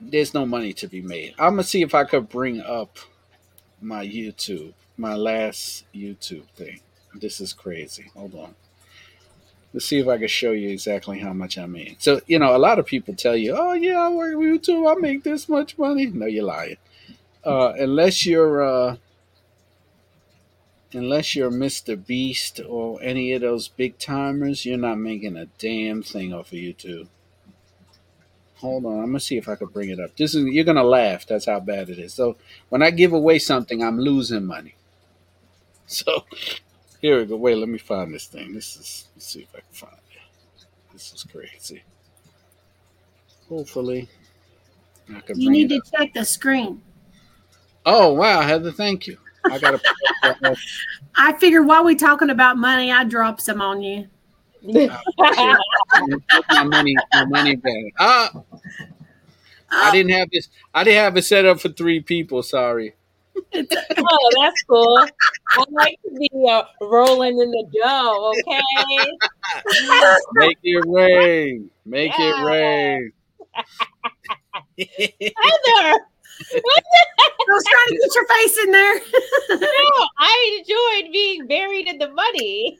there's no money to be made. I'm gonna see if I could bring up my YouTube, my last YouTube thing. This is crazy. Hold on. Let's see if I can show you exactly how much I made. So, you know, a lot of people tell you, oh, yeah, I work with YouTube. I make this much money. No, you're lying. Uh, unless you're, uh, unless you're Mr. Beast or any of those big timers, you're not making a damn thing off of YouTube. Hold on, I'm gonna see if I can bring it up. This is you're gonna laugh. That's how bad it is. So when I give away something, I'm losing money. So here we go. Wait, let me find this thing. This is let's see if I can find it. This is crazy. Hopefully, I can. You need to up. check the screen. Oh wow, Heather, thank you. I gotta. I figured while we're talking about money, I drop some on you. uh, my money, my money back. Ah, I didn't have this. I didn't have it set up for three people. Sorry. Oh, that's cool. I like to be uh, rolling in the dough. Okay. Make it rain. Make yeah. it rain. Heather. I was trying to get your face in there. no, I enjoyed being buried in the money.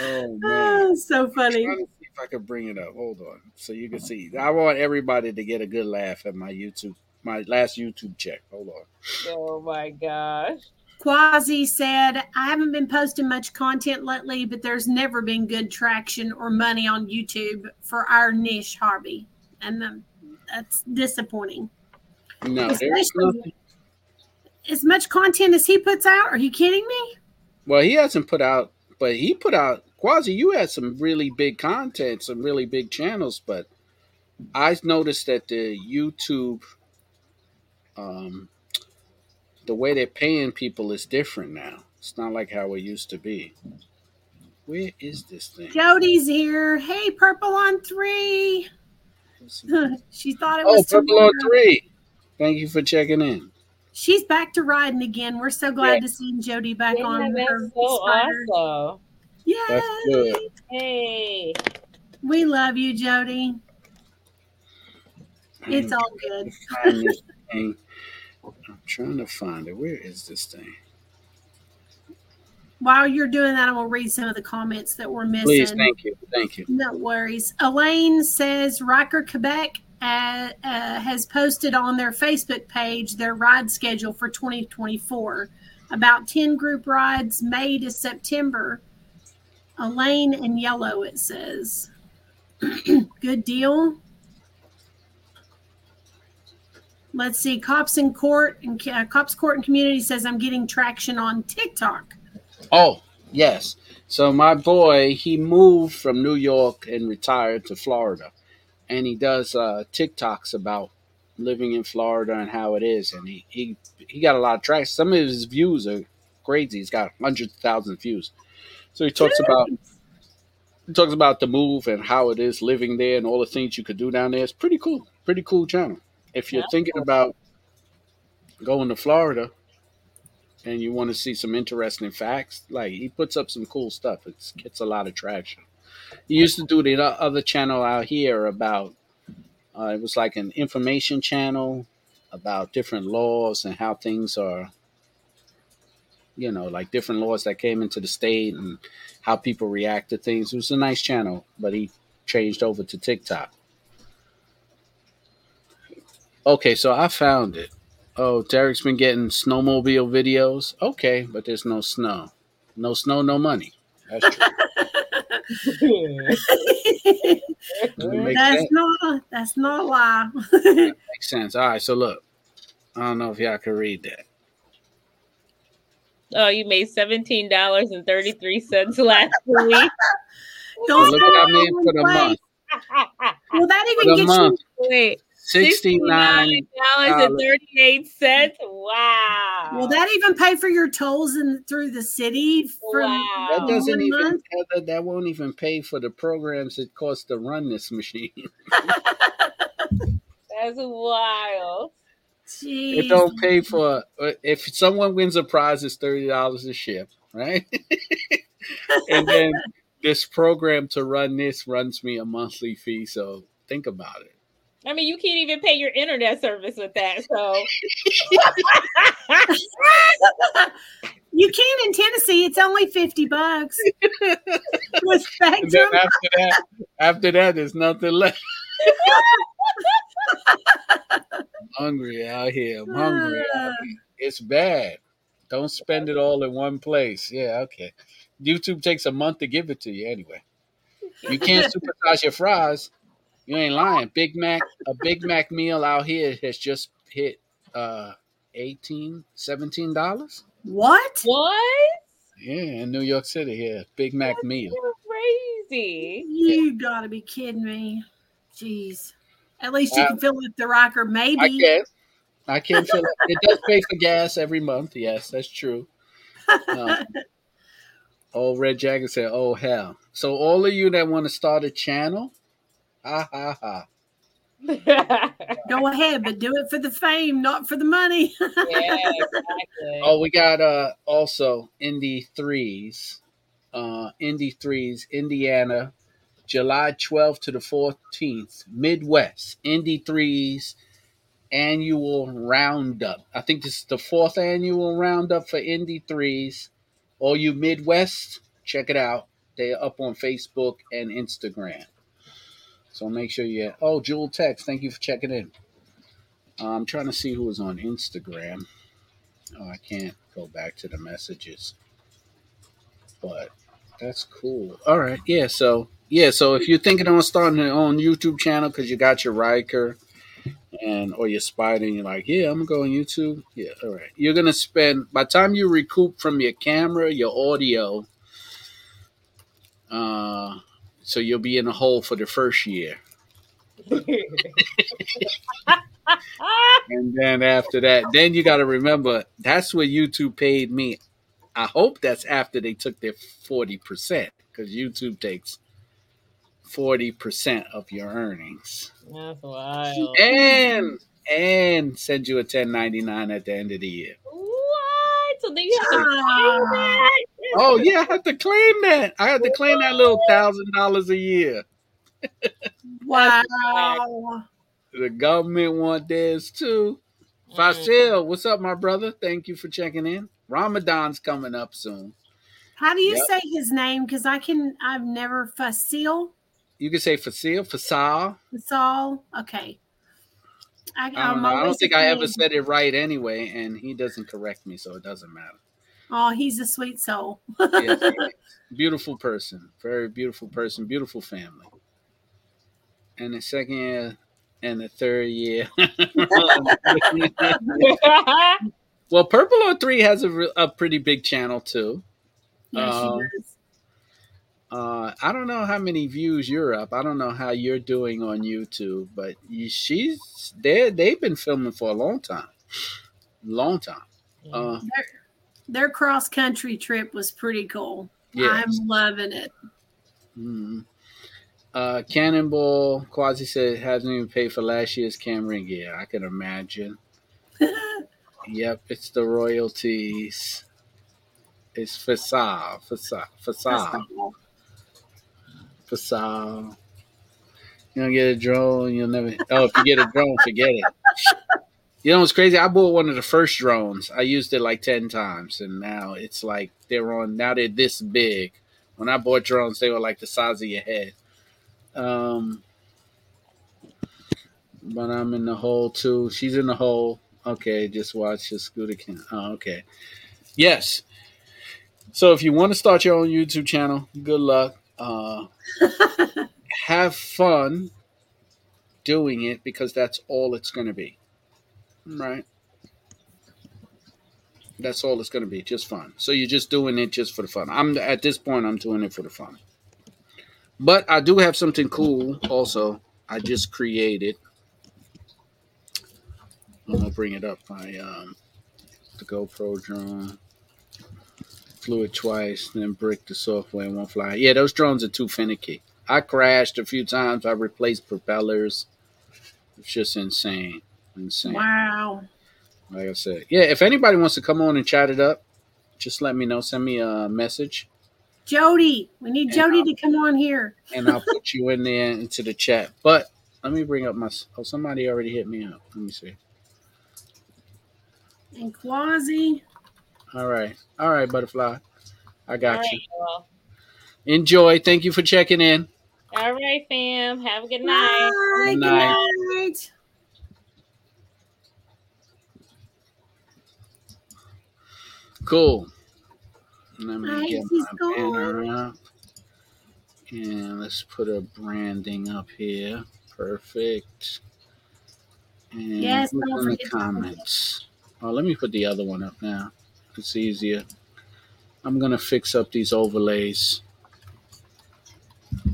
oh man, oh, so funny. if I could bring it up. Hold on, so you can see. I want everybody to get a good laugh at my YouTube, my last YouTube check. Hold on. Oh my gosh. Quasi said, I haven't been posting much content lately, but there's never been good traction or money on YouTube for our niche hobby. And um, that's disappointing. No, there's nothing. As much content as he puts out, are you kidding me? Well, he hasn't put out, but he put out Quasi. You had some really big content, some really big channels, but I noticed that the YouTube, um, the way they're paying people is different now. It's not like how it used to be. Where is this thing? Jody's here. Hey, purple on three. she thought it oh, was. Oh, Purple on three. Thank you for checking in. She's back to riding again. We're so glad yeah. to see Jody back yeah, on that's her so awesome. Yay! That's good. Hey, we love you, Jody. It's all good. I'm trying to find it. Where is this thing? while you're doing that, I will read some of the comments that were missing. Please, thank you, thank you. No worries. Elaine says Ryker Quebec uh, uh, has posted on their Facebook page their ride schedule for 2024. About 10 group rides May to September. Elaine in yellow, it says. Good deal. Let's see. Cops in court and uh, Cops Court and Community says I'm getting traction on TikTok. Oh, yes. So my boy, he moved from New York and retired to Florida. And he does uh, TikToks about living in Florida and how it is. And he, he, he got a lot of traction. Some of his views are crazy. He's got hundreds of thousands of views. So he talks about he talks about the move and how it is living there and all the things you could do down there. It's pretty cool. Pretty cool channel. If you're thinking about going to Florida, and you want to see some interesting facts, like he puts up some cool stuff. It gets a lot of traction. He used to do the other channel out here about uh, it was like an information channel about different laws and how things are, you know, like different laws that came into the state and how people react to things. It was a nice channel, but he changed over to TikTok. Okay, so I found it. Oh, Derek's been getting snowmobile videos. Okay, but there's no snow. No snow, no money. That's true. that's sense. not that's not a lie. that makes sense. All right, so look. I don't know if y'all can read that. Oh, you made seventeen dollars and thirty three cents last week. Don't look what I made for the month. Will that even get month. you? Wait, Sixty-nine dollars and thirty-eight cents. Wow! Will that even pay for your tolls in through the city? For wow! That doesn't even that, that won't even pay for the programs it costs to run this machine. That's wild. Jeez. It don't pay for uh, if someone wins a prize, it's thirty dollars a ship, right? and then this program to run this runs me a monthly fee. So think about it I mean, you can't even pay your internet service with that. So you can in Tennessee. It's only fifty bucks. With Spectrum. after that, after that, there's nothing left. I'm hungry out here. I'm hungry. Out ah. here. It's bad. Don't spend it all in one place. Yeah, okay. YouTube takes a month to give it to you anyway. You can't supersize your fries. You ain't lying. Big Mac, a Big Mac meal out here has just hit uh 18 17 dollars. What? what? Yeah, in New York City here, Big Mac meal. You're crazy. You gotta be kidding me. Jeez. At least you Uh, can fill up the rocker, maybe. I can. I can feel it. It does pay for gas every month. Yes, that's true. Uh, old Red Jagger said, "Oh hell!" So all of you that want to start a channel, ha ha ha. Go ahead, but do it for the fame, not for the money. yeah, exactly. Oh, we got uh also Indy threes, uh Indy threes, Indiana, July twelfth to the fourteenth, Midwest Indy threes annual roundup. I think this is the fourth annual roundup for Indy threes. All you Midwest, check it out. They're up on Facebook and Instagram. So make sure you. Oh, Jewel Text, thank you for checking in. I'm trying to see who was on Instagram. Oh, I can't go back to the messages. But that's cool. All right. Yeah. So, yeah. So if you're thinking on starting your own YouTube channel because you got your Ryker and or your Spyder and you're like, yeah, I'm going YouTube. Yeah. All right. You're to spend, by time you recoup from your camera, your audio, uh, so you'll be in a hole for the first year. And then after that, then you got to remember that's what YouTube paid me. I hope that's after they took their 40% because YouTube takes 40% of your earnings That's wild. and and send you a 1099 at the end of the year. What? So then you have to Ah. pay that? Oh, yeah, I have to claim that. I have to claim that little $1,000 a year. wow. The government want theirs too. Fasil, what's up, my brother? Thank you for checking in. Ramadan's coming up soon. How do you Yep. say his name? Because I can, I've never Fasil. You can say Fasil, Fasal. Fasal. Okay. I, I don't. I don't think I ever said it right anyway, and he doesn't correct me, so it doesn't matter. Oh, he's a sweet soul. Yes, beautiful person, very beautiful person, beautiful family. And the second year and the third year. well, Purple 03 has a, re- a pretty big channel too. Yes, Um, does. Uh, I don't know how many views you're up. I don't know how you're doing on YouTube, but you, she's they they've been filming for a long time, long time. Uh, Their, cross country trip was pretty cool. yeah. I'm loving it. Mm. Uh, Cannonball Quasi said hasn't even paid for last year's Camry. Yeah, I can imagine. Yep, it's the royalties. It's Fasal, Fasal, Fasal, Fasal. You don't get a drone, you'll never. Oh, if you get a drone, forget it. You know what's crazy? I bought one of the first drones. I used it like ten times, and now it's like they're on. Now they're this big. When I bought drones, they were like the size of your head. Um, but I'm in the hole too. She's in the hole. Okay, just watch the scooter can. Oh, okay. Yes. So if you want to start your own YouTube channel, good luck. Uh, have fun doing it because that's all it's going to be. Right? That's all it's going to be, just fun. So you're just doing it just for the fun. I'm at this point I'm doing it for the fun. But I do have something cool also. I just created. I'm gonna bring it up. I um the GoPro drone. Flew it twice, then bricked the software and won't fly. Yeah, those drones are too finicky. I crashed a few times. I replaced propellers. It's just insane. Insane. Wow. Like I said. Yeah, if anybody wants to come on and chat it up, just let me know. Send me a message Jody, we need And Jody I'll- to come on here. and I'll put you in there into the chat. But let me bring up my. Oh, somebody already hit me up. Let me see. And Quasi. All right, all right, butterfly. I got All you. right. Enjoy. Thank you for checking in. All right, fam. Have a good night. Bye. Good Good night. Cool. Let me Nice, get my banner up. And let's put a branding up here. Perfect. And Yes, don't in the forget to put it. comments. Oh, let me put the other one up now. It's easier. I'm gonna fix up these overlays.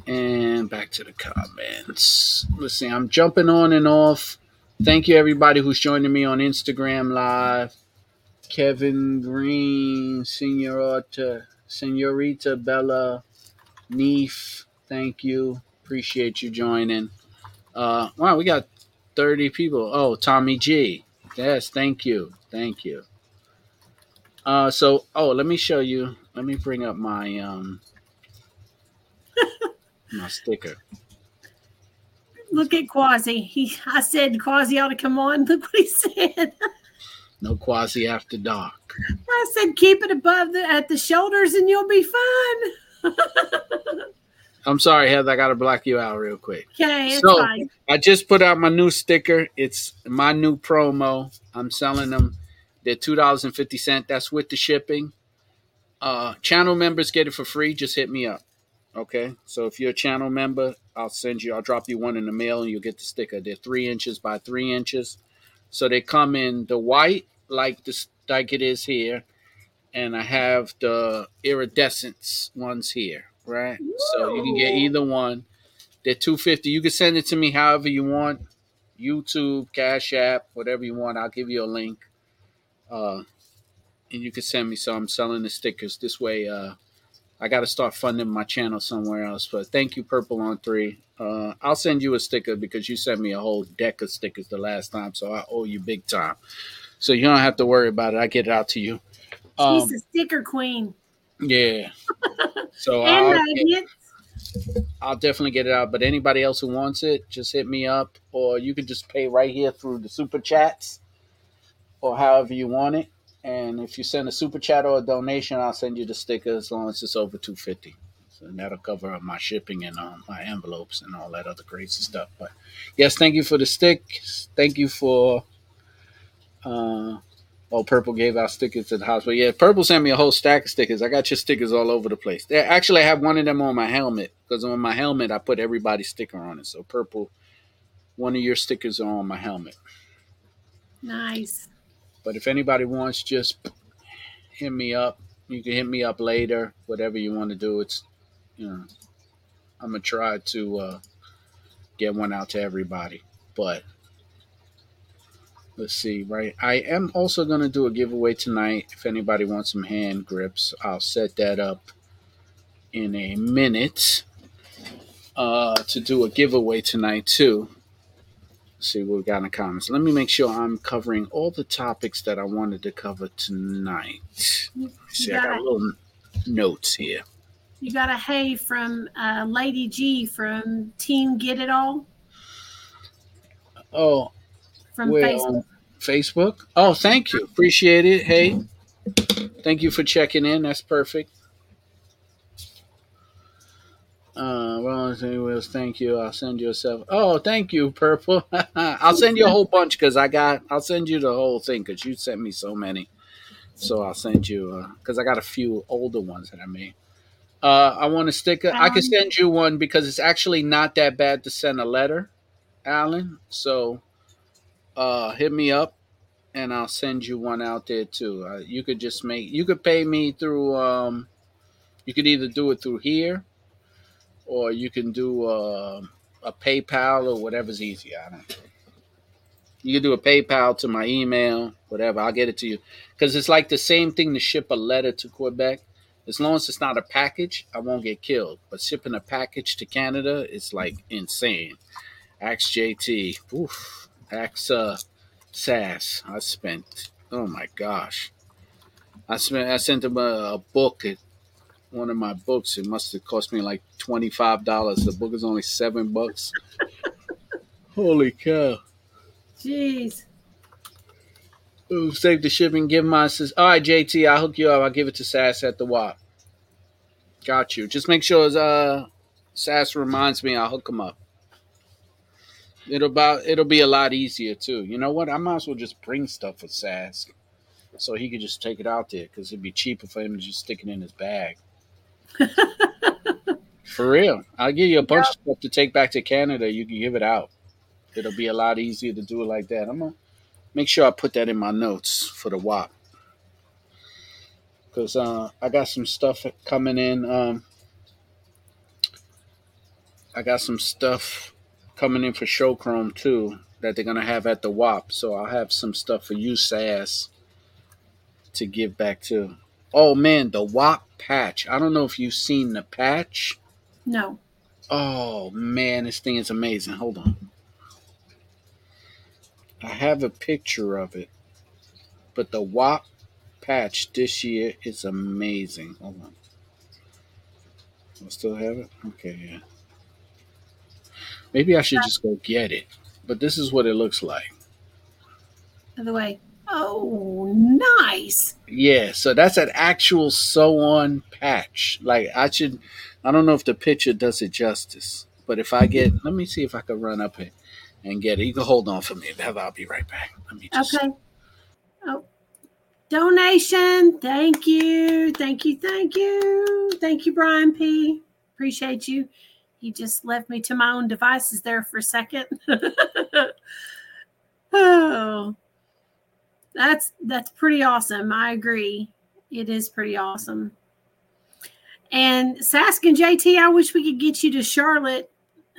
And back to the comments. Let's see. I'm jumping on and off. Thank you everybody who's joining me on Instagram Live. Kevin Green, Senorita, Senorita Bella, Neef. Thank you. Appreciate you joining. Uh, wow, we got 30 people. Oh, Tommy G. Yes, thank you. Thank you. Uh, so, oh, let me show you. Let me bring up my um my sticker. Look at Quasi. He, I said Quasi ought to come on. Look what he said. No quasi after dark. I said keep it above the at the shoulders and you'll be fine. I'm sorry, Heather. I gotta block you out real quick. Okay, So- fine. I just put out my new sticker. It's my new promo. I'm selling them. They're two dollars and fifty cent. That's with the shipping. Uh, channel members get it for free. Just hit me up. Okay. So if you're a channel member, I'll send you. I'll drop you one in the mail, and you'll get the sticker. They're three inches by three inches. So they come in the white, like this, like it is here, and I have the iridescence ones here. Right. So you can get either one. They're two fifty. You can send it to me however you want. YouTube, Cash App, whatever you want. I'll give you a link. Uh, and you can send me some. I'm selling the stickers this way. Uh, I got to start funding my channel somewhere else. But thank you, Purple on Three. Uh, I'll send you a sticker because you sent me a whole deck of stickers the last time, so I owe you big time. So you don't have to worry about it. I get it out to you. She's Um, the sticker queen. yeah. So And I'll, magnets. I'll definitely get it out. But anybody else who wants it, just hit me up, or you can just pay right here through the super chats, or however you want it. And if you send a super chat or a donation, I'll send you the sticker as long as it's over two fifty. So that'll cover up my shipping and um, my envelopes and all that other crazy stuff. But yes, thank you for the stick. Thank you for. Uh, oh, Purple gave out stickers to the hospital. Yeah, Purple sent me a whole stack of stickers. I got your stickers all over the place. They, actually, I have one of them on my helmet because on my helmet I put everybody's sticker on it. So Purple, one of your stickers are on my helmet. Nice. But if anybody wants, just hit me up. You can hit me up later, whatever you want to do. It's, you know, I'm gonna try to uh, get one out to everybody. But let's see, right? I am also gonna do a giveaway tonight. If anybody wants some hand grips, I'll set that up in a minute uh, to do a giveaway tonight too. See what we got in the comments. Let me make sure I'm covering all the topics that I wanted to cover tonight. You, See, you I got got a, little notes here. you got a hey from uh, Lady G from Team Get It All Oh, from Facebook. Facebook? Oh, thank you. Appreciate it. Hey, thank you for checking in. That's perfect. Uh, well, Wills, thank you. I'll send you a self. Oh, thank you, Purple. I'll send you a whole bunch because I got. I'll send you the whole thing because you sent me so many. So I'll send you because I got a few older ones that I made. Uh, I want a sticker. I can Um, send you one because it's actually not that bad to send a letter, Alan. So uh, hit me up and I'll send you one out there too. Uh, you could just make. You could pay me through. Um, you could either do it through here, or you can do uh, a PayPal or whatever's easier. I don't. You can do a PayPal to my email, whatever. I'll get it to you because it's like the same thing to ship a letter to Quebec. As long as it's not a package, I won't get killed. But shipping a package to Canada is like insane. Axe JT, oof, Axe uh, SAS. I spent. Oh my gosh, I spent. I sent him a, a book. It, one of my books. It must have cost me like twenty five dollars. The book is only seven bucks. Holy cow. Jeez. Ooh, save the shipping. Give my sis. All right, JT. I'll hook you up. I'll give it to Sass at the WAP. Got you. Just make sure uh, Sass reminds me. I'll hook him up. It'll about it'll be a lot easier too. You know what? I might as well just bring stuff for Sass, so he could just take it out there because it'd be cheaper for him to just stick it in his bag. for real, I'll give you a bunch of stuff to take back to Canada. You can give it out. It'll be a lot easier to do it like that. I'm gonna make sure I put that in my notes for the WAP because uh, I got some stuff coming in. Um, I got some stuff coming in for Show Chrome too that they're gonna have at the WAP. So I'll have some stuff for you, Sass, to give back to. Oh man, the WAP patch. I don't know if you've seen the patch. No. Oh man, this thing is amazing. Hold on. I have a picture of it. But the WAP patch this year is amazing. Hold on. I still have it? Okay, yeah. Maybe I should just go get it. But this is what it looks like. By the way. Oh, nice. Yeah, so that's an actual sew on patch. Like I should I don't know if the picture does it justice. But if I get let me see if I can run up it and get it. You can hold on for me. I'll be right back. Let me just Okay. Oh. Donation. Thank you. Thank you. Thank you. Thank you, Brian P. Appreciate you. He just left me to my own devices there for a second. oh. That's that's pretty awesome. I agree. It is pretty awesome. And Sask and JT, I wish we could get you to Charlotte.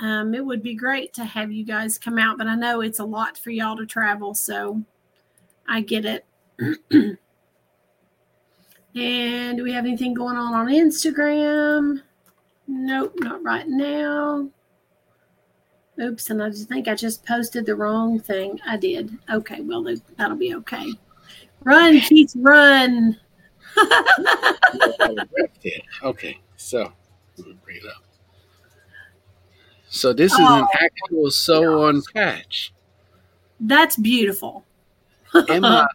Um, it would be great to have you guys come out, but I know it's a lot for y'all to travel, so I get it. and do we have anything going on on Instagram? Nope, not right now. Oops, and I just think I just posted the wrong thing. I did. Okay, well, that'll be okay. Run, Keith, run. okay, so bring it up. So this is an Oh. actual sew on patch. That's beautiful. Emma,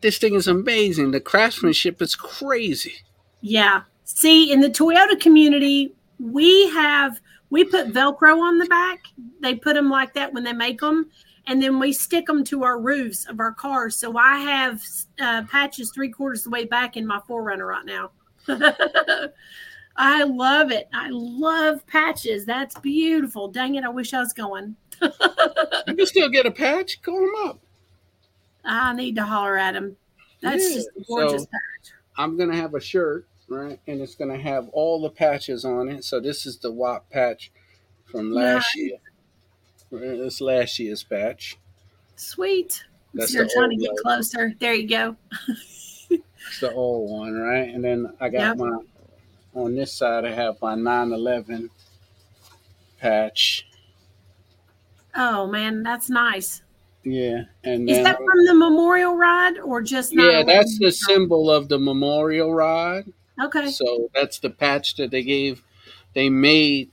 this thing is amazing. The craftsmanship is crazy. Yeah. See, in the Toyota community, we have we put Velcro on the back. They put them like that when they make them, and then we stick them to our roofs of our cars. So I have uh, patches three quarters of the way back in my 4Runner right now. I love it. I love patches. That's beautiful. Dang it! I wish I was going. You can still get a patch. Call them up. I need to holler at him. That's Yeah, just a gorgeous so- patch. I'm gonna have a shirt, right, and it's gonna have all the patches on it. So this is the WAP patch from last year. This last year's patch. Sweet. That's You're trying to get logo. closer. There you go. It's the old one, right? And then I got Yep. my on this side. I have my 911 patch. Oh man, that's nice. Yeah, and Is that from the memorial ride or just yeah, that's the symbol of the memorial ride. Okay. So that's the patch that they gave. They made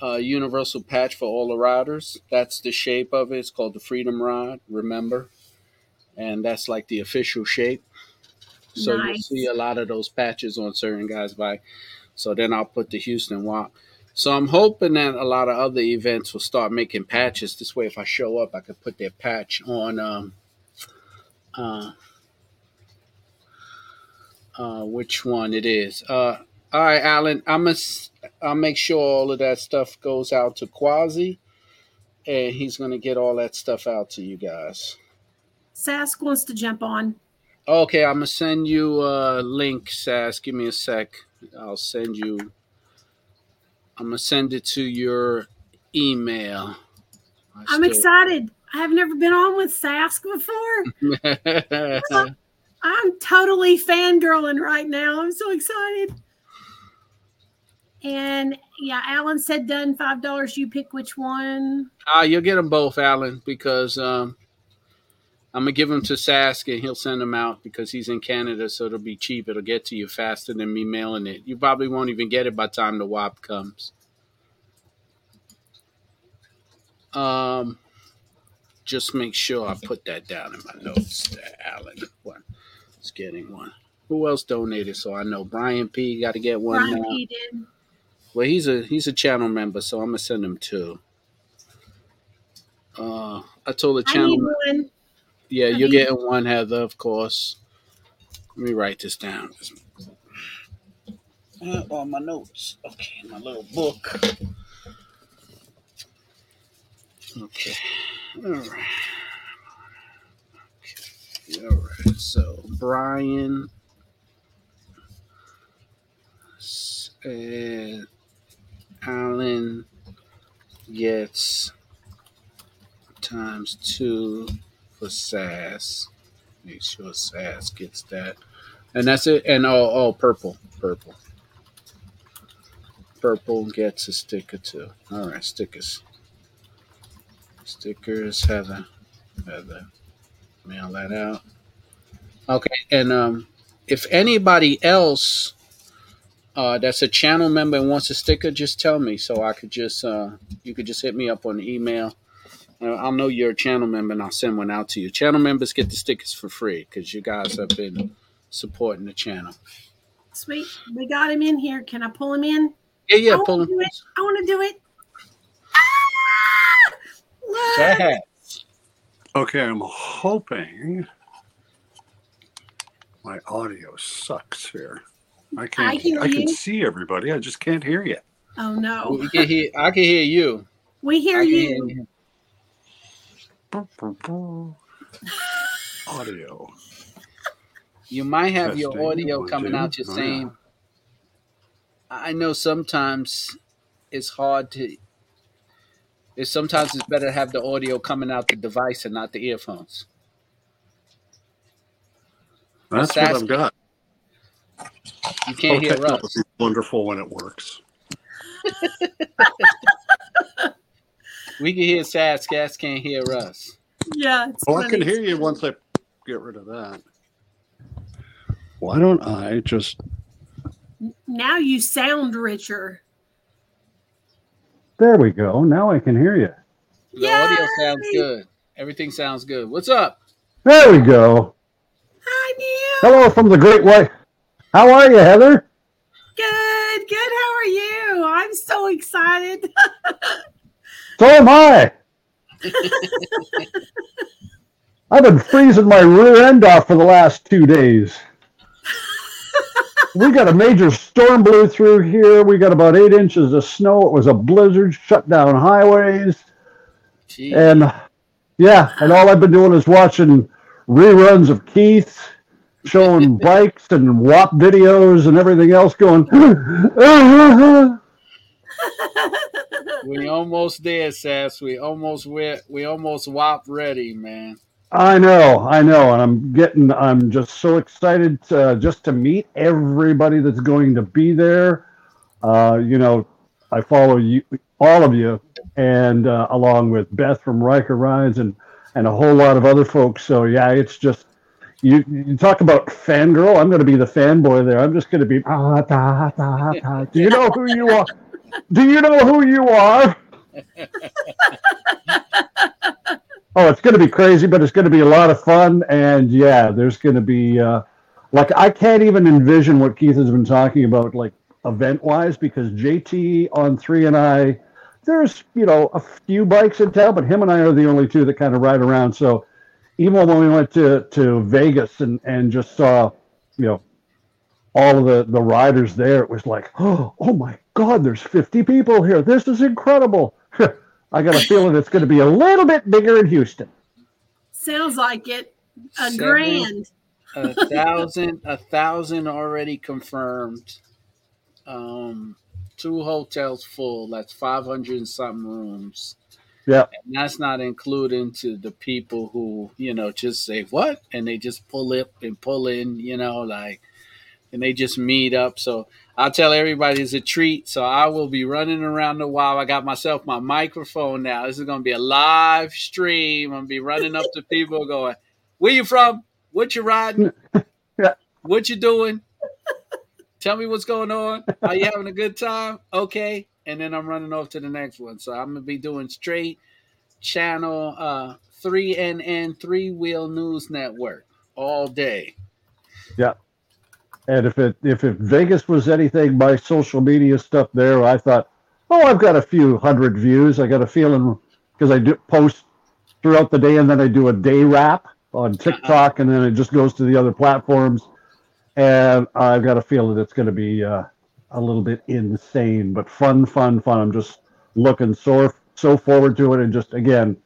a universal patch for all the riders. That's the shape of it. It's called the Freedom Rod, Remember, and that's like the official shape. So you'll see a lot of those patches on certain guys' bike. So then I'll put the Houston WAP. So I'm hoping that a lot of other events will start making patches. This way, if I show up, I could put their patch on. Um, uh, uh, which one it is? Uh, all right, Alan. I'm gonna I'll make sure all of that stuff goes out to Quasi, and he's gonna get all that stuff out to you guys. Sask wants to jump on. Okay, I'm gonna send you a link, Sask. Give me a sec. I'll send you. I'm gonna send it to your email. I I'm excited. I have never been on with Sask before. I'm totally fangirling right now. I'm so excited. And yeah, Alan said done five dollars. You pick which one. Ah, you'll get them both, Alan, because um, I'm gonna give them to Sask and he'll send them out because he's in Canada, so it'll be cheap. It'll get to you faster than me mailing it. You probably won't even get it by the time the WAP comes. Um, just make sure I put that down in my notes. Alan one is getting one. Who else donated? So I know Brian P. Got to get one Brian now. P did. Well, he's a he's a channel member, so I'm gonna send him two. Uh, I told the channel, yeah, I you're need- getting one, Heather, of course. Let me write this down. Uh, on my notes. Okay, my little book. Okay. All right. All right. So Brian said Alan gets times two for SAS. Make sure SAS gets that. And that's it. And oh, oh, purple, purple. Purple gets a sticker too. All right, stickers. Stickers, Heather. Heather. Mail that out. Okay, and um, if anybody else uh, that's a channel member and wants a sticker, just tell me so I could just uh, you could just hit me up on email. Uh, I'll know you're a channel member and I'll send one out to you. Channel members get the stickers for free because you guys have been supporting the channel. Sweet. We got him in here. Can I pull him in? Yeah, yeah, I pull want to do it. I want to do it. Ah! Look. Okay, I'm hoping my audio sucks here. I can't. I I, can you. see everybody. I just can't hear you. Oh no. We can hear, I can hear you. We hear I can you. you. Audio. You might have your audio coming two. out your Oh, same. I know sometimes it's hard to. It's sometimes it's better to have the audio coming out the device and not the earphones. That's That's- what I've got. You can't oh, hear technology us. is wonderful when it works. We can hear Sass. Gas can't hear us. Yeah. It's Oh, I can hear you once I get rid of that. Why don't I just? Now you sound richer. There we go. Now I can hear you. The audio sounds good. Everything sounds good. What's up? There we go. Hi, Neil. Hello from the Great White. How are you, Heather? Good. Good. How are you? I'm so excited. So am I. I've been freezing my rear end off for the last two days. We got a major storm blew through here. We got about eight inches of snow. It was a blizzard, shut down highways. Gee, And yeah, and all I've been doing is watching reruns of Keith showing bikes and WAP videos and everything else going. we almost there, Sass. We almost we we almost WAP ready, man. I know, I know, and I'm getting, I'm just so excited to, just to meet everybody that's going to be there. Uh, you know, I follow you, all of you, and uh, along with Beth from Ryker Rides and and a whole lot of other folks. So yeah, it's just you. You talk about fangirl. I'm going to be the fanboy there. I'm just going to be. Ah, da, da, da. Do you know who you are? Do you know who you are? Oh, it's going to be crazy, but it's going to be a lot of fun. And yeah, there's going to be uh, like I can't even envision what Keith has been talking about, like event wise, because JT on three and I, there's you know a few bikes in town, but him and I are the only two that kind of ride around. So even when we went to to Vegas and and just saw, you know, all of the the riders there, it was like, oh, oh my God, there's 50 people here. This is incredible. I got a feeling it's going to be a little bit bigger in Houston. Sounds like it. A Seven. grand. a thousand a thousand already confirmed um two hotels full that's 500 and something rooms Yeah. and that's not including to the people who you know just say what and they just pull up and pull in you know like and they just meet up so i'll tell everybody it's a treat so i will be running around the wild. I got myself my microphone now. This is going to be a live stream. I'm going to be running up to people going where you from? What you riding? What you doing? Tell me what's going on. Are you having a good time? Okay. And then i'm running off to the next one. So i'm gonna be doing straight channel uh, 3NN, Three Wheel News Network, all day. Yeah. And if it if it Vegas was anything, my social media stuff there, I thought, oh, I've got a few hundred views. I got a feeling because I do post throughout the day, and then I do a day wrap on uh-huh. TikTok, and then it just goes to the other platforms. And I've got a feeling it's going to be uh, a little bit insane, but fun, fun, fun. I'm just looking so so forward to it, and just again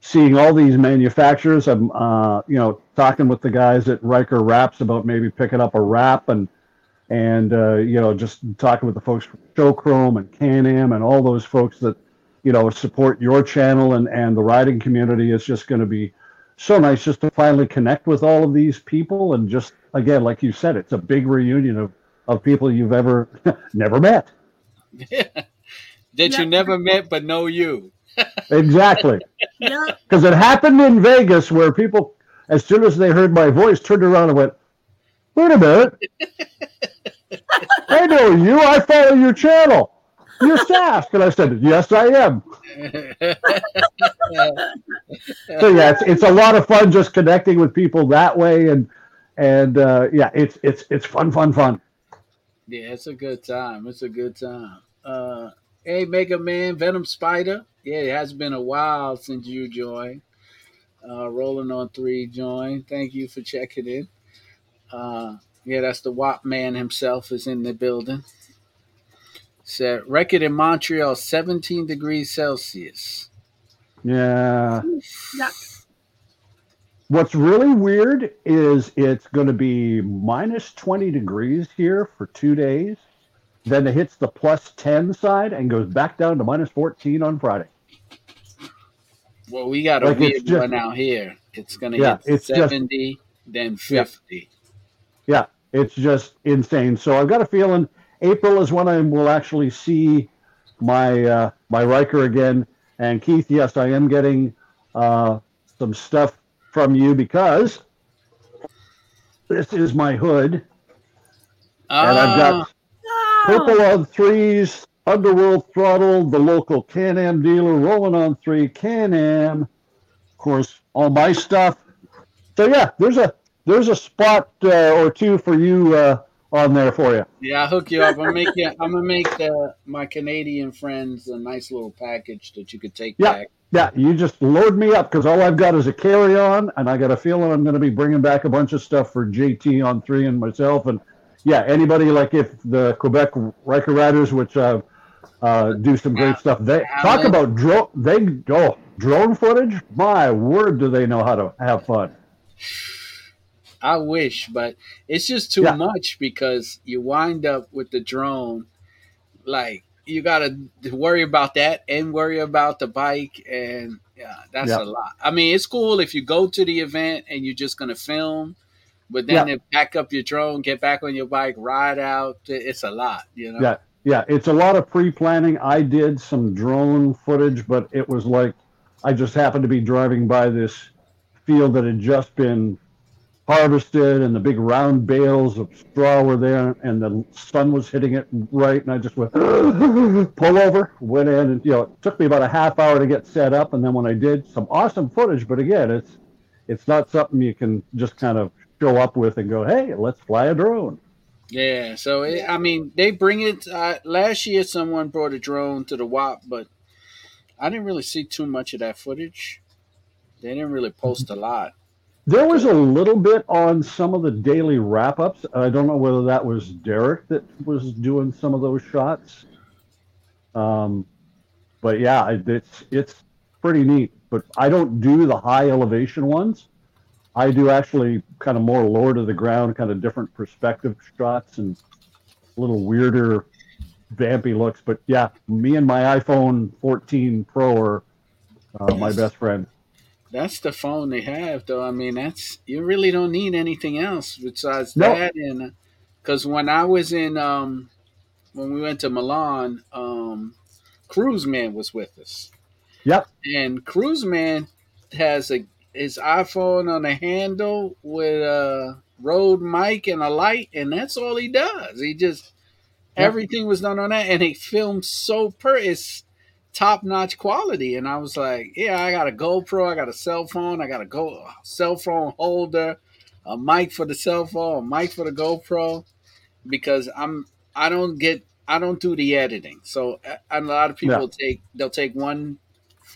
seeing all these manufacturers. I'm, uh, you know, talking with the guys at Ryker Raps about maybe picking up a wrap and and uh, you know just talking with the folks from Showchrome and Can-Am and all those folks that you know support your channel and and the riding community. It's just going to be so nice just to finally connect with all of these people and just again, like you said, it's a big reunion of of people you've ever never met. Yeah. That you never met but know you. exactly. Because it happened in Vegas where people, as soon as they heard my voice, turned around and went, wait a minute. I know you. I follow your channel. You're. And I said, yes, I am. so yeah, it's, it's a lot of fun just connecting with people that way. And, and uh, yeah, it's, it's, it's fun, fun, fun. Yeah, it's a good time. It's a good time. Uh, hey, Mega Man, Venom Spyder. Yeah, it has been a while since you joined. Uh, Rolling on three join. Thank you for checking in. Uh, yeah, that's the WAP man himself is in the building. Said record in Montreal, 17 degrees Celsius. Yeah. What's really weird is it's going to be minus 20 degrees here for two days. Then it hits the plus 10 side and goes back down to minus 14 on Friday. Well, we got a like weird one out here. It's going to yeah, hit it's 70, just, then 50. Yeah. yeah, it's just insane. So I've got a feeling April is when I will actually see my uh, my Ryker again. And Keith, yes, I am getting uh, some stuff from you because this is my hood. And I've got ah. Purple on threes, Underworld Throttle, the local Can Am dealer, rolling on three, Can Am. Of course, all my stuff. So yeah, there's a there's a spot uh, or two for you uh, on there for you. Yeah, I'll hook you up. I'm gonna make you. I'm gonna make the, my Canadian friends a nice little package that you could take yeah. back. Yeah, you just load me up because all I've got is a carry on, and I got a feeling I'm going to be bringing back a bunch of stuff for JT on three and myself, and yeah, anybody like if the Quebec Ryker Riders, which uh, uh, do some great stuff, they talk about drone. They oh drone footage. My word, do they know how to have fun? I wish, but it's just too yeah. much because you wind up with the drone, like you got to worry about that and worry about the bike, and yeah, that's yeah. a lot. I mean, it's cool if you go to the event and you're just gonna film but then yeah. back up your drone, get back on your bike, ride out. It's a lot, you know. Yeah, yeah, it's a lot of pre-planning. I did some drone footage, but it was like I just happened to be driving by this field that had just been harvested, and the big round bales of straw were there, and the sun was hitting it right, and I just went pull over, went in, and you know, it took me about a half hour to get set up, and then when I did, some awesome footage. But again, it's it's not something you can just kind of show up with and go, hey, let's fly a drone. Yeah, so it, I mean, they bring it. Uh, last year, someone brought a drone to the WAP, but I didn't really see too much of that footage. They didn't really post a lot. There was a little bit on some of the daily wrap ups. I don't know whether that was Derek that was doing some of those shots. Um, but yeah, it's it's pretty neat. But I don't do the high elevation ones. I do actually kind of more lower to the ground, kind of different perspective shots and a little weirder, vampy looks. But yeah, me and my iPhone 14 Pro are uh, my best friend. That's the phone they have, though. I mean, that's you really don't need anything else besides that. And because when I was in, um, when we went to Milan, um, Cruise Man was with us. Yep. And Cruise Man has a his iPhone on a handle with a Rode mic and a light, and that's all he does. He just everything was done on that, and he filmed so per. It's top notch quality. And I was like, yeah, I got a GoPro, I got a cell phone, I got a go cell phone holder, a mic for the cell phone, a mic for the GoPro, because I'm I don't get I don't do the editing. So a lot of people yeah. take they'll take one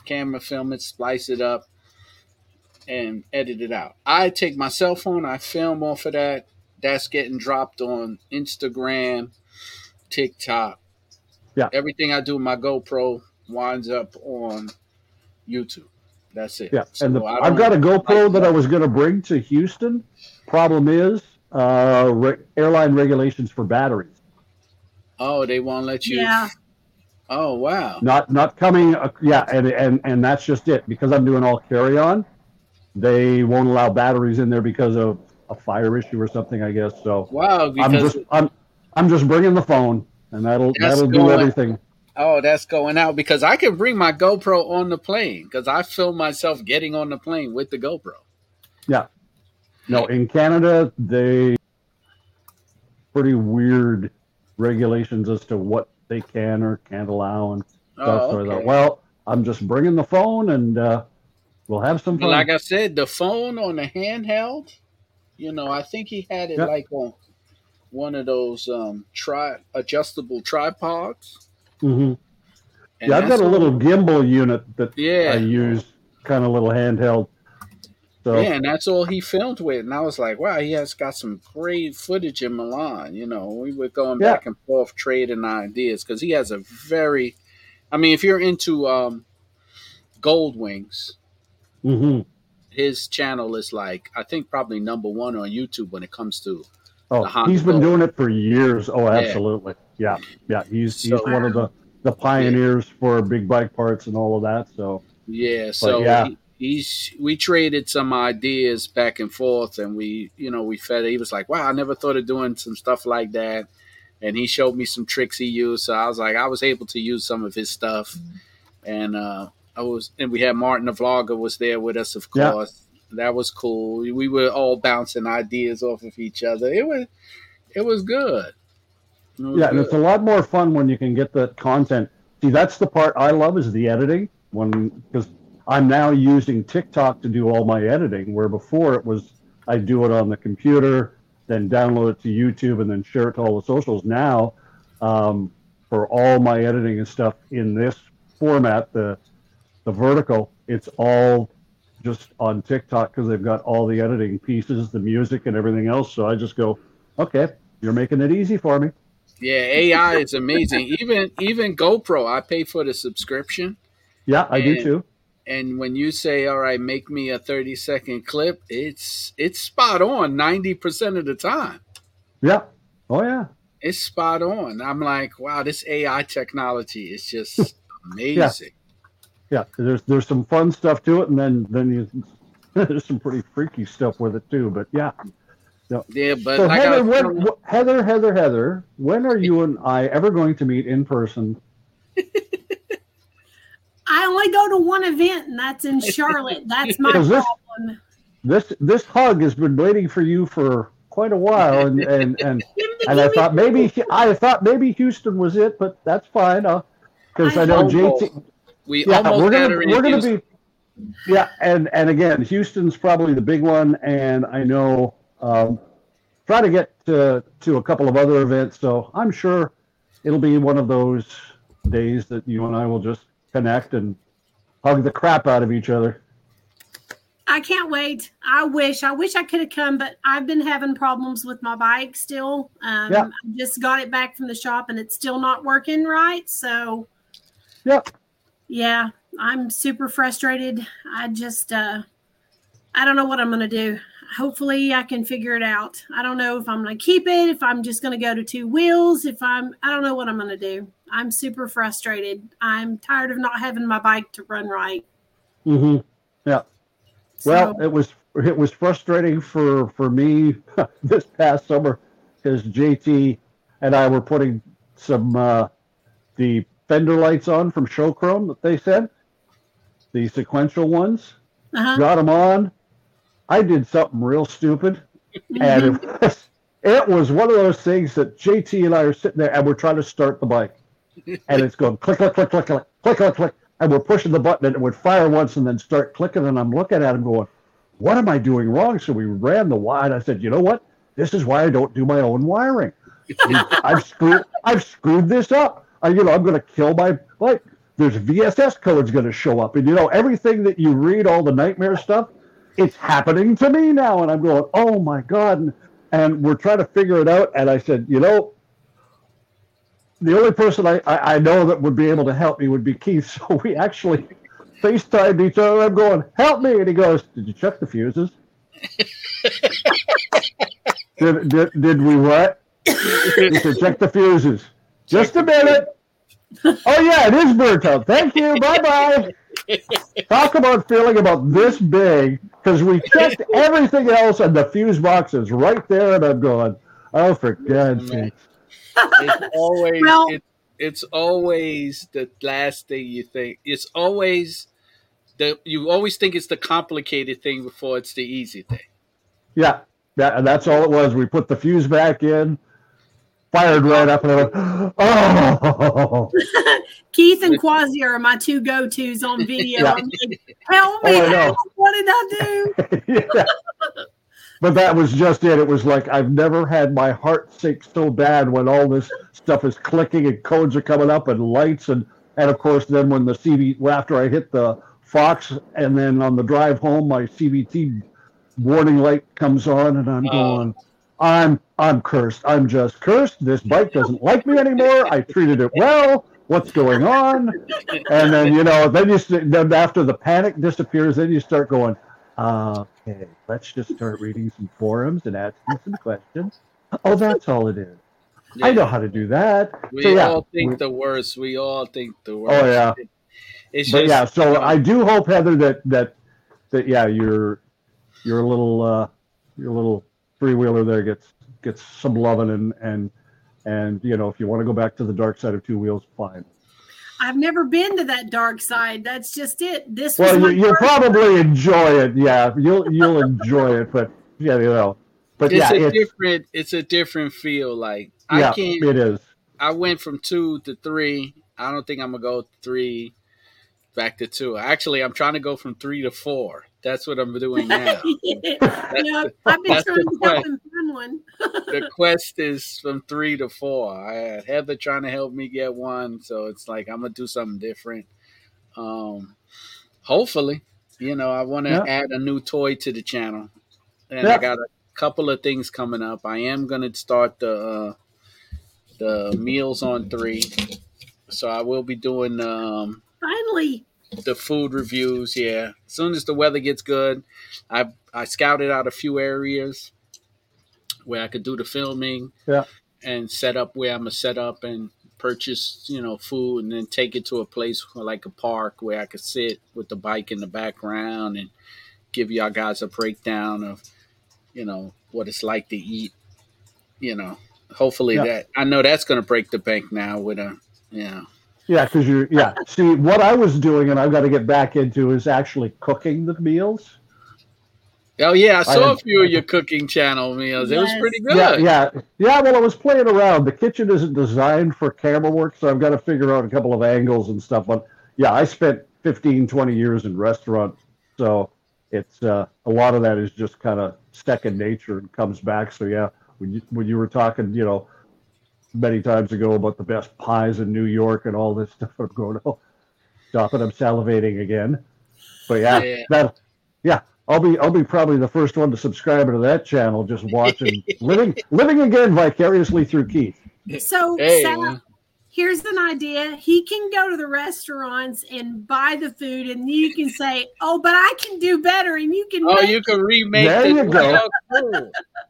camera, film it, splice it up, and edit it out. I take my cell phone, I film off of that. That's getting dropped on Instagram, TikTok. Yeah. Everything I do with my GoPro winds up on YouTube. That's it. Yeah. So and the, I've got a GoPro like that I was going to bring to Houston. Problem is, uh, re- airline regulations for batteries. Oh, they won't let you. Yeah. Oh wow. Not not coming. Uh, yeah, and and and that's just it. Because I'm doing all carry on, they won't allow batteries in there because of a fire issue or something. I guess so. Wow. I'm just I'm I'm just bringing the phone, and that'll that'll do everything. Oh, that's going out because I can bring my GoPro on the plane because I film myself getting on the plane with the GoPro. Yeah. No, in Canada they pretty weird regulations as to what they can or can't allow and stuff. Oh, okay. So I thought, well, I'm just bringing the phone and uh, we'll have some fun. Like I said, the phone on the handheld, you know, I think he had it yep. like on one of those um, tri adjustable tripods. Mm-hmm. Yeah, I've got a little gimbal unit that yeah. I use, kind of little handheld. So, yeah, and that's all he filmed with. And I was like, wow, he has got some great footage in Milan. You know, we were going yeah. back and forth trading ideas because he has a very, I mean, if you're into um, Gold Wings, mm-hmm. his channel is like, I think probably number one on YouTube when it comes to. Oh, he's been doing it for years. Oh, absolutely. Yeah, yeah. yeah. He's so, he's one of the the pioneers yeah. for big bike parts and all of that. So yeah, so yeah. He, he's we traded some ideas back and forth and we you know we fed he was like wow i never thought of doing some stuff like that and he showed me some tricks he used so i was like i was able to use some of his stuff and uh i was and we had martin the vlogger was there with us of course. That was cool. We were all bouncing ideas off of each other. It was it was good. It was yeah good. and it's a lot more fun when you can get the content. See that's the part i love is the editing. When because I'm now using TikTok to do all my editing, where before it was I do it on the computer, then download it to YouTube, and then share it to all the socials. Now, um, for all my editing and stuff in this format, the the vertical, it's all just on TikTok because they've got all the editing pieces, the music, and everything else. So I just go, okay, you're making it easy for me. Yeah, AI is amazing. even even GoPro, I pay for the subscription. Yeah, I do too and when you say all right make me a 30 second clip it's it's spot on 90% of the time yeah oh yeah it's spot on i'm like wow this ai technology is just amazing yeah. Yeah there's there's some fun stuff to it and then then you there's some pretty freaky stuff with it too but yeah so, yeah but so heather, when, heather heather heather when are you and i ever going to meet in person I only go to one event, and that's in Charlotte. That's my this, problem. This this hug has been waiting for you for quite a while, and and and, and I thought maybe I thought maybe Houston was it, but that's fine. Because uh, I, I, know almost, JT. We yeah, almost we're gonna we're gonna be. Yeah, and and again, Houston's probably the big one, and I know um, try to get to to a couple of other events. So I'm sure it'll be one of those days that you and I will just connect and hug the crap out of each other. I can't wait. I wish. I wish I could have come, but I've been having problems with my bike still. Um, yeah. I just got it back from the shop and it's still not working right. So, yep. Yeah, I'm super frustrated. I just, uh, I don't know what I'm going to do. Hopefully, I can figure it out. I don't know if I'm going to keep it, if I'm just going to go to two wheels, if I'm, I don't know what I'm going to do. I'm super frustrated. I'm tired of not having my bike to run right. Mm-hmm. Yeah. So, well, it was it was frustrating for for me this past summer because JT and I were putting some uh, the fender lights on from Show Chrome that they sent, the sequential ones. Uh-huh. Got them on. I did something real stupid, and it was, it was one of those things that JT and I are sitting there and we're trying to start the bike and it's going click, click, click, click, click, click, click, click, and we're pushing the button, and it would fire once and then start clicking, and I'm looking at him going, "What am I doing wrong?" So we ran the wire, and I said, "You know what? This is why I don't do my own wiring. I've screwed, I've screwed this up. I, you know, I'm going to kill my like." There's VSS codes going to show up, and you know everything that you read, all the nightmare stuff, it's happening to me now, and I'm going, "Oh my god!" And, and we're trying to figure it out. And I said, "You know, the only person I, I, I, know that would be able to help me would be Keith. So we actually FaceTimed each other. I'm going, help me. And he goes, Did you check the fuses? did, did, did we what? he said, Check the fuses. Just a minute. Oh, yeah, it is burnt out. Thank you. Bye bye. Talk about feeling about this big because we checked everything else and the fuse box is right there. And I'm going, Oh, for God's sake it's always well, it, it's always the last thing you think. It's always the you always think it's the complicated thing before it's the easy thing. Yeah, yeah, and that's all it was. We put the fuse back in, fired right up, and they went, oh. Keith and Quasi are my two go tos on video. Yeah. Like, Help me! Oh, what did I do? yeah but that was just it. It was like I've never had my heart sink so bad when all this stuff is clicking and codes are coming up and lights and and of course then when the CB after I hit the Fox and then on the drive home my CVT warning light comes on and I'm oh. going I'm I'm cursed. I'm just cursed. This bike doesn't like me anymore. I treated it well. What's going on? And then you know, then you then after the panic disappears, then you start going, Okay, let's just start reading some forums and asking some questions. Oh, that's all it is. Yeah. I know how to do that. We so, yeah, all think the worst. We all think the worst. Oh yeah. It's but just, yeah, so you know, I do hope Heather that that that yeah, your your little uh your little three wheeler there gets gets some loving and and and you know if you want to go back to the dark side of two wheels, fine. I've never been to that dark side. That's just it. This well, you, will probably enjoy it. Yeah, you'll you'll enjoy it. But yeah, you know, but it's yeah, a it's, different. It's a different feel. Like yeah, I can't. It is. I went from two to three. I don't think I'm gonna go three back to two. Actually, I'm trying to go from three to four. That's what I'm doing now. yeah, I've been trying to help him find one. the quest is from three to four. I had Heather trying to help me get one, so it's like I'm gonna do something different. Um, hopefully, you know, I want to yeah. add a new toy to the channel, and yeah. I got a couple of things coming up. I am gonna start the uh, the meals on three, so I will be doing um, finally the food reviews. Yeah, as soon as the weather gets good, I I scouted out a few areas where I could do the filming. Yeah, and set up where I'm gonna set up and purchase you know food and then take it to a place like a park where I could sit with the bike in the background and give y'all guys a breakdown of you know what it's like to eat. You know, hopefully yeah. that I know that's gonna break the bank now with a you know yeah, because you're yeah. See, what I was doing, and I've got to get back into, is actually cooking the meals. Oh yeah, I saw I a few of your cooking channel meals. Yes. It was pretty good. Yeah, yeah, yeah. Well, I was playing around. The kitchen isn't designed for camera work, so I've got to figure out a couple of angles and stuff. But yeah, I spent 15, 20 years in restaurants, so it's uh, a lot of that is just kind of second nature and comes back. So yeah, when you when you were talking, you know, many times ago about the best pies in New York and all this stuff. I'm going, oh, stop it! I'm salivating again. But yeah, yeah. that yeah, I'll be I'll be probably the first one to subscribe to that channel. Just watching living living again vicariously through Keith. So hey, Sal, here's an idea. He can go to the restaurants and buy the food, and you can say, "Oh, but I can do better," and you can. Oh, you can remake. There you go.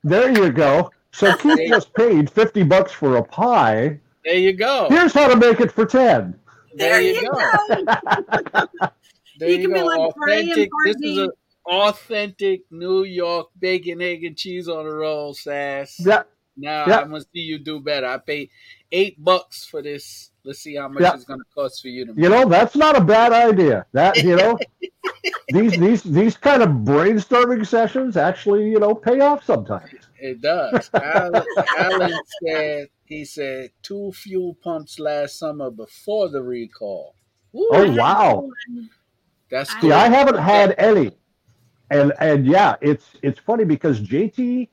there you go. So Keith just paid 50 bucks for a pie. There you go. Here's how to make it for 10. There, there you go. go. there you, you go. Like authentic. This is an authentic New York bacon, egg, and cheese on a roll, Sass. Yeah. Now yeah. I'm gonna see you do better. I paid eight bucks for this. Let's see how much yeah. it's gonna cost for you to. Make. You know, that's not a bad idea. That you know, these these these kind of brainstorming sessions actually you know pay off sometimes. It does. Alan, Alan said he said two fuel pumps last summer before the recall. Ooh, Oh, wow. one. That's I- cool. See, I haven't had any, and and yeah, it's it's funny because JT,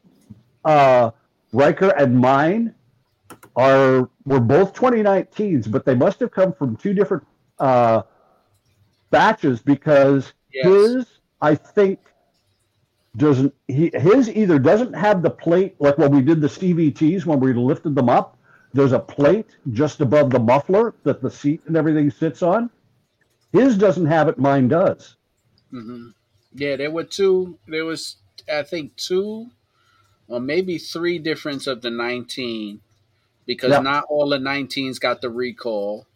uh, Ryker and mine are were both 2019s, but they must have come from two different uh, batches because Yes. his I think doesn't he his either doesn't have the plate like when we did the CVTs when we lifted them up. There's a plate just above the muffler that the seat and everything sits on. His doesn't have it. Mine does. hmm Yeah, there were two. There was, I think, two or maybe three difference of the 19 because Yeah. not all the 19s got the recall.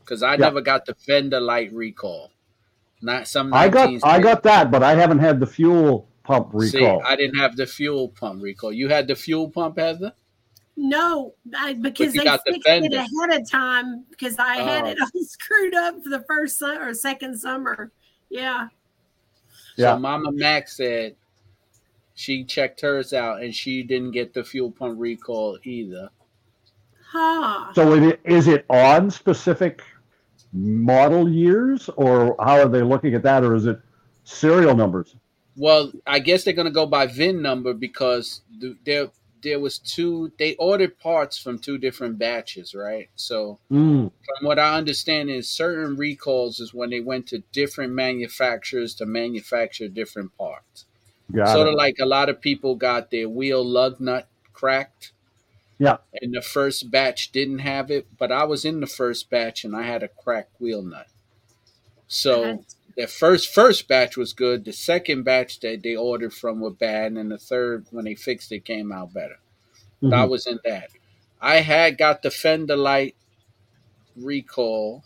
Because I Yeah. never got the fender light recall. Not some 19s. I got I got that, but I haven't had the fuel pump See, recall. I didn't have the fuel pump recall. You had the fuel pump, Heather? No, I, because they got the fixed it ahead of time because I had Oh. it all screwed up for the first su- or second summer. Yeah. Yeah. So Mama Mac said she checked hers out and she didn't get the fuel pump recall either. Huh. so it, is it on specific model years, or how are they looking at that, or is it serial numbers? Well, I guess they're gonna go by VIN number because th- there there was two. They ordered parts from two different batches, right? So Mm, from what I understand is certain recalls is when they went to different manufacturers to manufacture different parts. got sort it. of like a lot of people got their wheel lug nut cracked. Yeah. And the first batch didn't have it, but I was in the first batch and I had a cracked wheel nut. So That's- the first first batch was good. The second batch that they ordered from were bad, and the third, when they fixed it, came out better. But I was in that. I had got the fender light recall.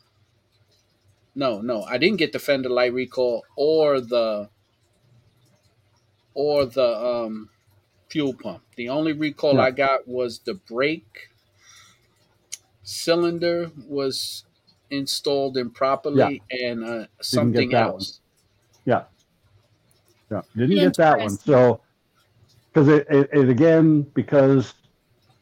No, no, I didn't get the fender light recall or the or the um, fuel pump. The only recall Yeah. I got was the brake cylinder was installed improperly and uh, something that one. else. Yeah, Yeah. didn't get that one. So, because it, it, it again, because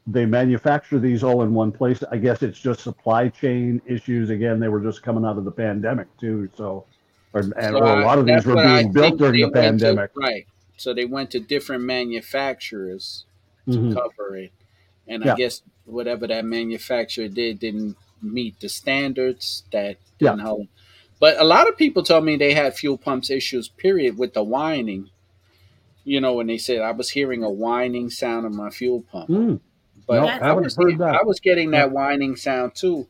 they manufacture these all in one place, I guess it's just supply chain issues. Again, they were just coming out of the pandemic too. So, or, and So or a I- lot of these were what I being built during the went to- pandemic. right. So they went to different manufacturers to Mhm. cover it. And Yeah. I guess whatever that manufacturer did didn't meet the standards that didn't hold. But a lot of people told me they had fuel pumps issues, period, with the whining. You know, when they said I was hearing a whining sound of my fuel pump. Mm, But no, I haven't was, heard that. I was getting that whining sound too,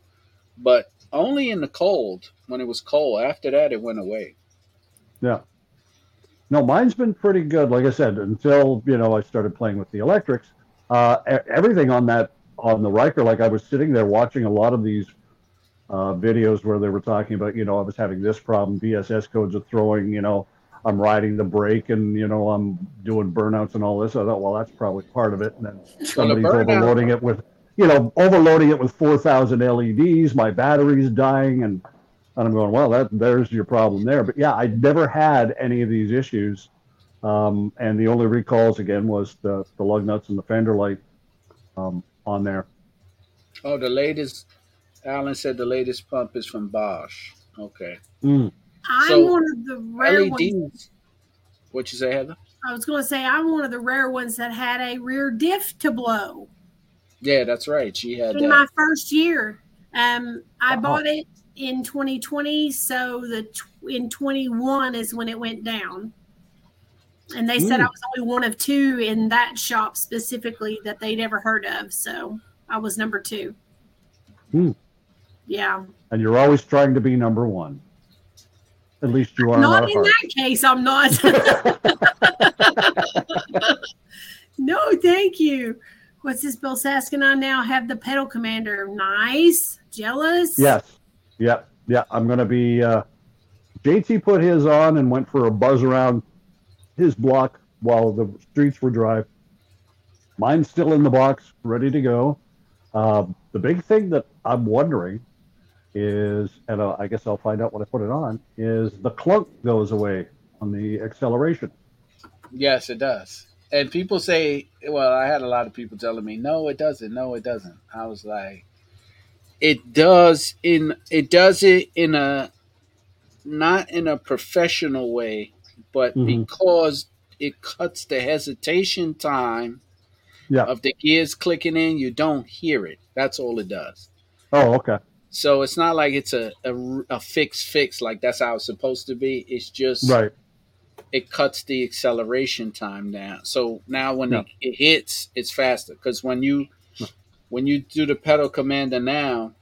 but only in the cold when it was cold. After that, it went away. Yeah. No, mine's been pretty good. Like I said, until you know I started playing with the electrics, uh, everything on that on the Ryker. Like I was sitting there watching a lot of these uh, videos where they were talking about, you know, I was having this problem. VSS codes are throwing. You know, I'm riding the brake, and you know, I'm doing burnouts and all this. I thought, well, that's probably part of it. And then somebody's overloading it with, you know, overloading it with 4,000 LEDs. My battery's dying, and and I'm going, well, that there's your problem there. But yeah, I never had any of these issues. Um, and the only recalls again was the, the lug nuts and the fender light um, on there. Oh, the latest. Alan said the latest pump is from Bosch. Okay. Mm. I'm So, one of the rare ones. LEDs. What you say, Heather? I was going to say I'm one of the rare ones that had a rear diff to blow Yeah, that's right. She had in that. my first year. Um, I Wow. bought it in 2020, so the tw- in 21 is when it went down. And they said I was only one of two in that shop specifically that they'd ever heard of, so I was number two. Hmm. Yeah, And you're always trying to be number one. At least you are not our in that case. I'm not. no, thank you. What's this Bill Saskin on now? Have the pedal commander. Nice. Jealous? Yes. Yeah. Yeah. I'm going to be. Uh, JT put his on and went for a buzz around his block while the streets were dry. Mine's still in the box, ready to go. Uh, the big thing that I'm wondering is, and uh, I guess I'll find out when I put it on, is the clunk goes away on the acceleration. Yes, it does. and people say, well, I had a lot of people telling me, no, it doesn't. No, it doesn't. I was like, it does in it does it in a not in a professional way, but Mhm. because it cuts the hesitation time Yeah. of the gears clicking in, you don't hear it. That's all it does. Oh, okay. So it's not like it's a, a, a fix fix like that's how it's supposed to be. It's just Right. it cuts the acceleration time down. So now when Yeah. it, it hits, it's faster. Because when you when you do the pedal commander now,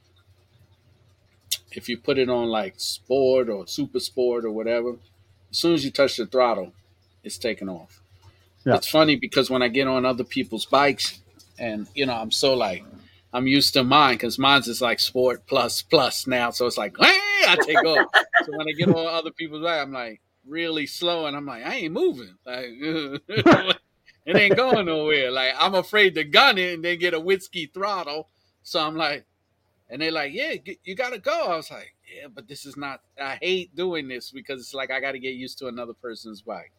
if you put it on like sport or super sport or whatever, as soon as you touch the throttle, it's taken off. Yeah. It's funny because when I get on other people's bikes, and you know, I'm so like I'm used to mine because mine's is like sport plus plus now, so it's like "Hey," ah! I take off. so when I get on other people's bike, I'm like really slow, and I'm like I ain't moving, like it ain't going nowhere. Like I'm afraid to gun it and then get a whiskey throttle, so I'm like, and they're like, yeah, you gotta go. I was like, yeah, but this is not. I hate doing this because it's like I got to get used to another person's bike.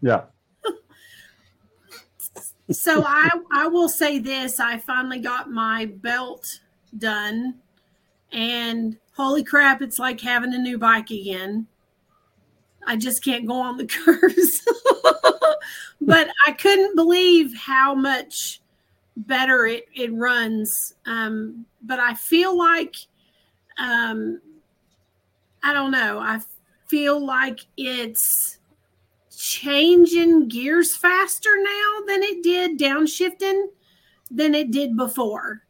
Yeah. so I I will say this: I finally got my belt done, and holy crap, it's like having a new bike again. I just can't go on the curves, but I couldn't believe how much better it it runs. Um, but I feel like um, I don't know. I feel like it's changing gears faster now than it did downshifting than it did before.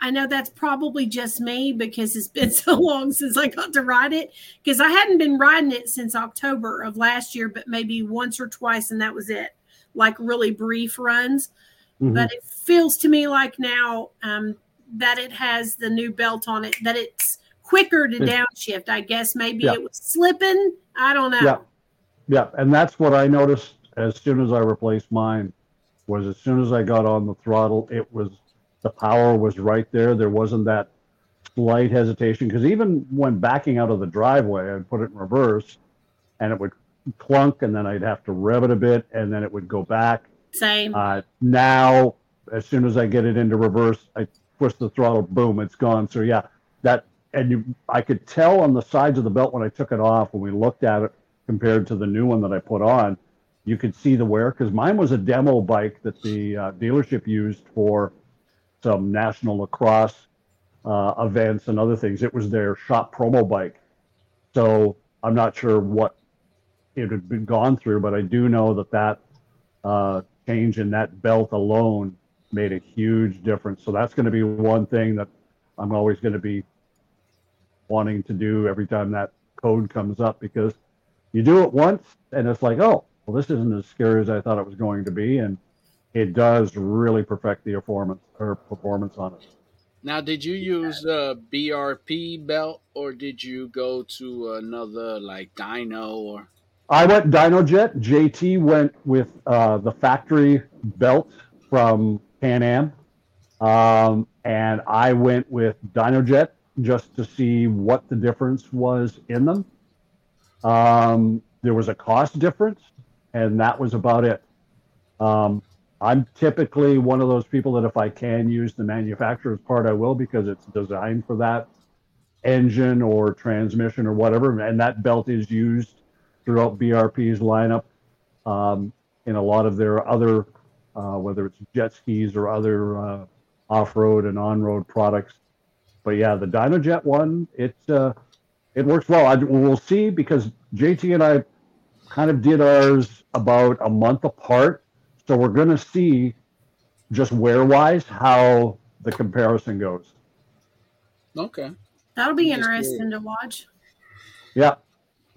I know that's probably just me because it's been so long since I got to ride it. Because I hadn't been riding it since October of last year, but maybe once or twice, and that was it. Like really brief runs. Mhm. But it feels to me like now um, that it has the new belt on it, that it's quicker to It's- downshift. I guess maybe Yeah. it was slipping. I don't know. Yeah. Yeah, and that's what I noticed as soon as I replaced mine. Was as soon as I got on the throttle, it was the power was right there. There wasn't that slight hesitation because even when backing out of the driveway, I'd put it in reverse, and it would clunk, and then I'd have to rev it a bit, and then it would go back. Same. Uh, now, as soon as I get it into reverse, I push the throttle, boom, it's gone. So yeah, that and you, I could tell on the sides of the belt when I took it off when we looked at it compared to the new one that I put on, you could see the wear because mine was a demo bike that the uh, dealership used for some national lacrosse uh, events and other things. It was their shop promo bike, so I'm not sure what it had been gone through, but I do know that that uh, change in that belt alone made a huge difference. So that's going to be one thing that I'm always going to be wanting to do every time that code comes up because you do it once and it's like, oh, well, this isn't as scary as I thought it was going to be, and it does really perfect the performance or performance on it. Now, did you use a BRP belt or did you go to another like Dyno or? I went DynoJet. JT went with uh, the factory belt from Can-Am, um, and I went with DynoJet just to see what the difference was in them. Um, there was a cost difference, and that was about it. Um, I'm typically one of those people that if I can use the manufacturer's part, I will because it's designed for that engine or transmission or whatever, and that belt is used throughout BRP's lineup um, in a lot of their other, uh, whether it's jet skis or other uh, off-road and on-road products. But yeah, the DynoJet one, it uh, it works well. I, we'll see because JT and I kind of did ours about a month apart, so we're going to see just wear-wise how the comparison goes. Okay. That'll be Just interesting to watch. Yeah,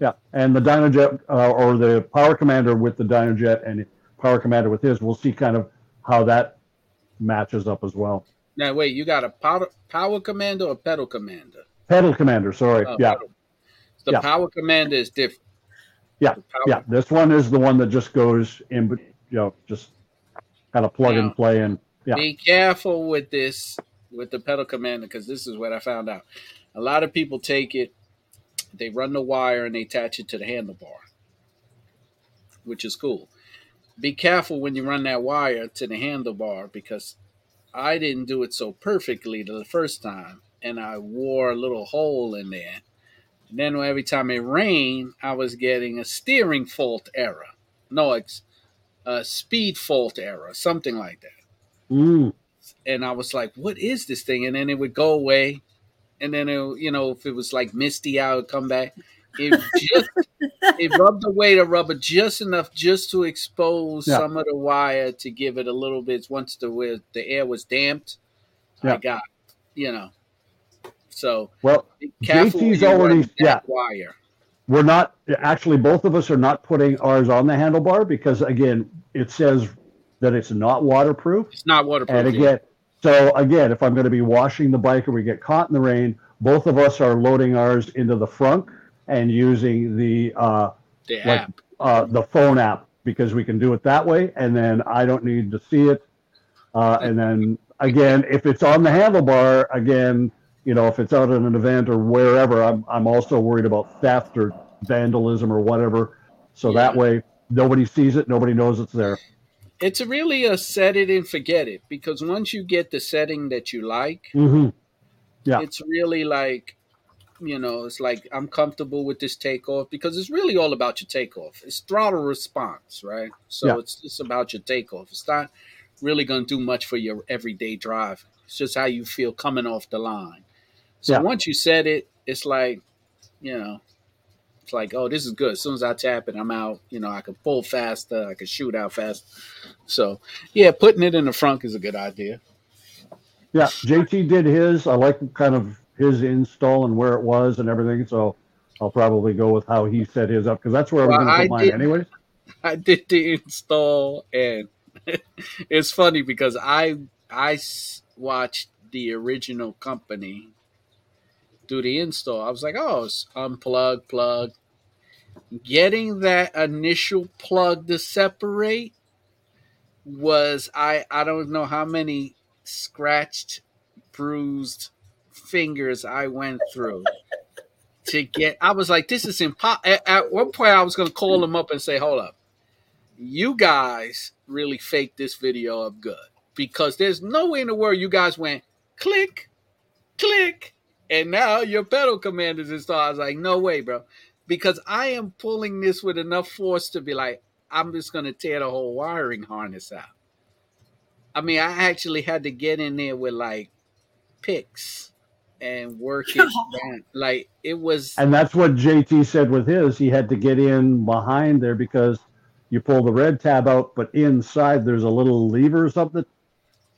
yeah, and the DynoJet uh, or the Power Commander with the DynoJet and Power Commander with his, we'll see kind of how that matches up as well. Now, wait, you got a power, power commander or pedal commander? Pedal Commander, sorry, Oh, yeah, pedal. The Yeah. power commander is different. Yeah, yeah. This one is the one that just goes in, you know, just kind of plug Now- and play and yeah. Be careful with this, with the pedal commander, because this is what I found out. A lot of people take it, they run the wire and they attach it to the handlebar, which is cool. Be careful when you run that wire to the handlebar because I didn't do it so perfectly the first time, and I wore a little hole in there. And then every time it rained, I was getting a steering fault error. No, it's a speed fault error, something like that. Mm. And I was like, "What is this thing?" And then it would go away, and then it, you know, if it was like misty I would come back. It just it rubbed away the rubber just enough just to expose Yeah. some of the wire to give it a little bit. Once the the air was damped, I got you know. So Well, be careful when JT's already- yeah. wire. we're not actually both of us are not putting ours on the handlebar because again, it says that it's not waterproof. It's not waterproof. And again, so again, if I'm going to be washing the bike or we get caught in the rain, both of us are loading ours into the front and using the uh, the like app. uh, the phone app because we can do it that way, and then I don't need to see it. Uh, and then again, if it's on the handlebar, again, you know, if it's out at an event or wherever, I'm I'm also worried about theft or vandalism or whatever. So that way, nobody sees it, nobody knows it's there. It's really a set it and forget it because once you get the setting that you like, hmm Yeah. it's really like you know it's like i'm comfortable with this takeoff because it's really all about your takeoff. It's throttle response right? So Yeah. it's just about your takeoff. It's not really going to do much for your everyday drive it's just how you feel coming off the line. So Yeah. once you set it it's like you know it's like oh this is good. As soon as i tap it i'm out. You know i can pull faster. I can shoot out fast so yeah putting it in the front is a good idea. Yeah, JT did his. I like kind of his install and where it was and everything. So I'll probably go with how he set his up because that's where I was going to put mine did- anyways. I did the install, and it's funny because I I watched the original company do the install. I was like, oh, it's unplug, plug. Getting that initial plug to separate was I I don't know how many scratched, bruised fingers I went through to get. I was like, this is impossible. At, at one point, I was going to call them up and say, hold up, you guys really faked this video up good because there's no way in the world you guys went click, click, and now your pedal command is installed. I was like, no way, bro, because I am pulling this with enough force to be like, I'm just going to tear the whole wiring harness out. I mean, I actually had to get in there with like picks and work it down. Like it was. And that's what JT said with his. He had to get in behind there because you pull the red tab out, but inside there's a little lever or something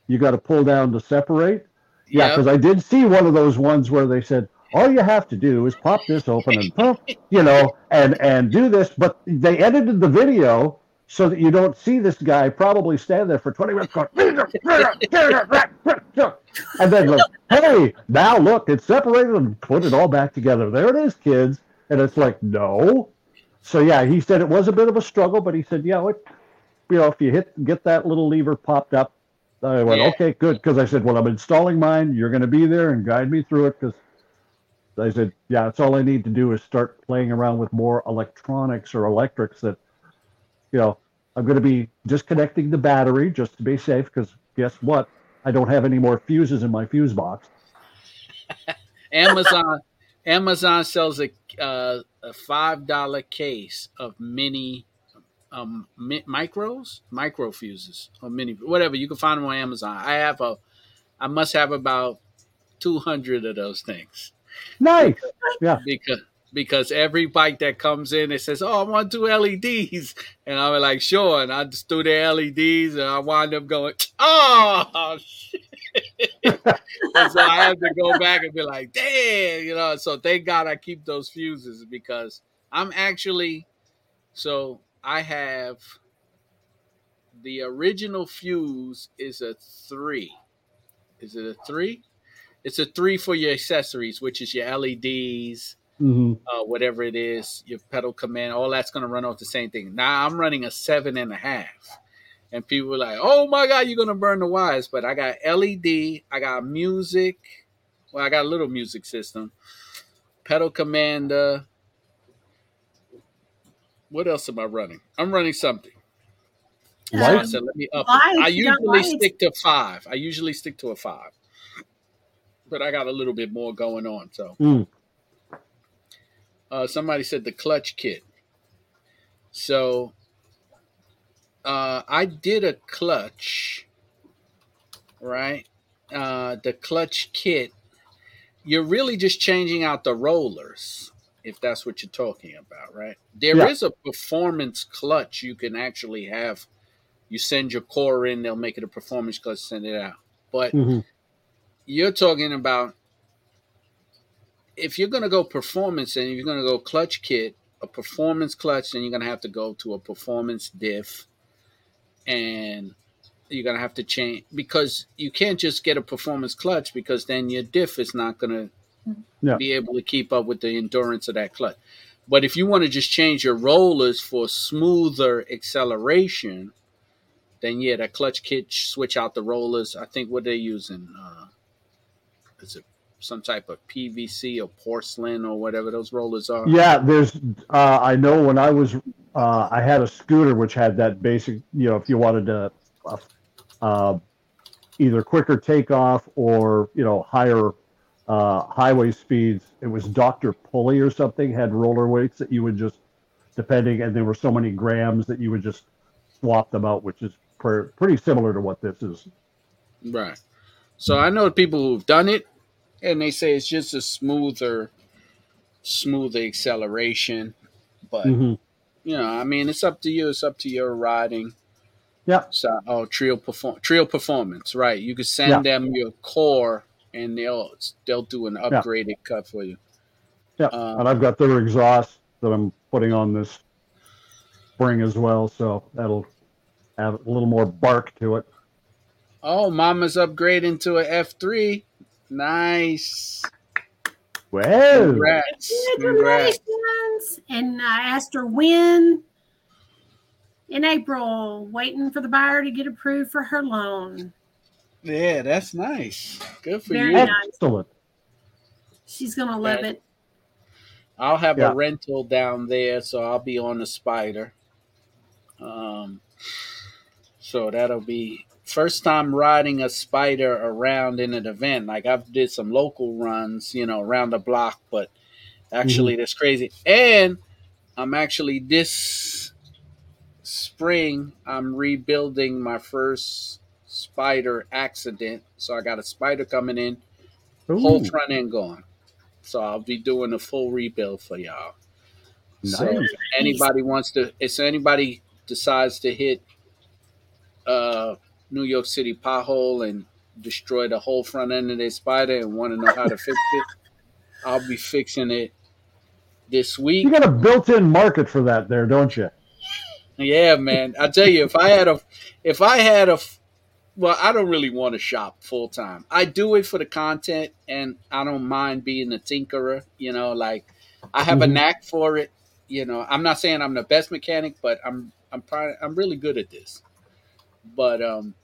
you got to pull down to separate. Yeah, Yep. because I did see one of those ones where they said all you have to do is pop this open and pump, you know, and and do this. But they edited the video so that you don't see this guy probably stand there for 20 minutes going, and then look, hey, now look, it's separated and put it all back together. There it is, kids. And it's like, no. So yeah, he said it was a bit of a struggle, but he said, yeah, it, you know, if you hit get that little lever popped up, I went, Yeah. okay, good, because I said, well, I'm installing mine. You're going to be there and guide me through it, because I said, yeah, that's all I need to do is start playing around with more electronics or electrics that, you know, I'm going to be disconnecting the battery just to be safe, because guess what? I don't have any more fuses in my fuse box. Amazon Amazon sells a uh, a five dollar case of mini um mi- micros micro fuses or mini whatever you can find them on Amazon. I have a I must have about two hundred of those things Nice. Yeah. because because every bike that comes in it says oh I want two LEDs and I'm like sure and I just threw the LEDs and I wind up going oh shit. and so I have to go back and be like, damn, you know. So thank God I keep those fuses because I'm actually so I have the original fuse is a three. Is it a three? It's a three for your accessories, which is your LEDs, hmm uh, whatever it is, your pedal command, all that's going to run off the same thing. Now I'm running a seven and a half. And people were like, oh my God, you're going to burn the wires. But I got LED, I got music. Well, I got a little music system, pedal commander. What else am I running? I'm running something. So I said, let me up. Light, it. I usually stick to five. I usually stick to a five, but I got a little bit more going on. So Mm. Uh, somebody said the clutch kit. So uh, I did a clutch, right? Uh, the clutch kit. You're really just changing out the rollers, if that's what you're talking about, right? There is Yeah. a performance clutch you can actually have. You send your core in, they'll make it a performance clutch, send it out. But Mhm. you're talking about if you're going to go performance and you're going to go clutch kit, a performance clutch, then you're going to have to go to a performance diff and you're going to have to change because you can't just get a performance clutch because then your diff is not going to Yeah. be able to keep up with the endurance of that clutch. But if you want to just change your rollers for smoother acceleration, then yeah, that clutch kit switch out the rollers. I think what they're using uh, is it some type of PVC or porcelain or whatever those rollers are. Yeah, there's. Uh, I know when I was, uh, I had a scooter which had that basic. You know, if you wanted to, uh, uh, either quicker takeoff or you know higher uh, highway speeds, it was Doctor Pulley or something had roller weights that you would just, depending, and there were so many grams that you would just swap them out, which is pre- pretty similar to what this is. Right. So I know people who've done it, and they say it's just a smoother, smoother acceleration. But Mhm. you know, I mean, it's up to you. It's up to your riding. Yeah. So, oh, Trio perform Trio Performance, right? You can send Yeah. them your core, and they'll they'll do an upgraded cut for you. Yeah, Um, and I've got their exhaust that I'm putting on this spring as well, so that'll have a little more bark to it. Oh, Mama's upgrading to a F three. Nice. Well, Congrats. Congrats. Congratulations. And I asked her when in April, waiting for the buyer to get approved for her loan. Yeah, that's nice. Good for Very you. nice. excellent. She's going to love it. I'll have Yeah. a rental down there, so I'll be on the Spyder. Um, so that'll be first time riding a Spyder around in an event. Like I've did some local runs, you know, around the block, but actually that's crazy. And I'm actually this spring I'm rebuilding my first Spyder accident. So I got a Spyder coming in, whole front end gone. So I'll be doing a full rebuild for y'all. So nice. if anybody wants to, if anybody decides to hit uh, New York City pothole and destroy the whole front end of their Spyder and want to know how to fix it, I'll be fixing it this week. You got a built-in market for that there, don't you? Yeah, man. I tell you, if I had a, if I had a, well, I don't really want to shop full time. I do it for the content, and I don't mind being a tinkerer. You know, like I have a Mhm. knack for it. You know, I'm not saying I'm the best mechanic, but I'm I'm probably, I'm really good at this. But um,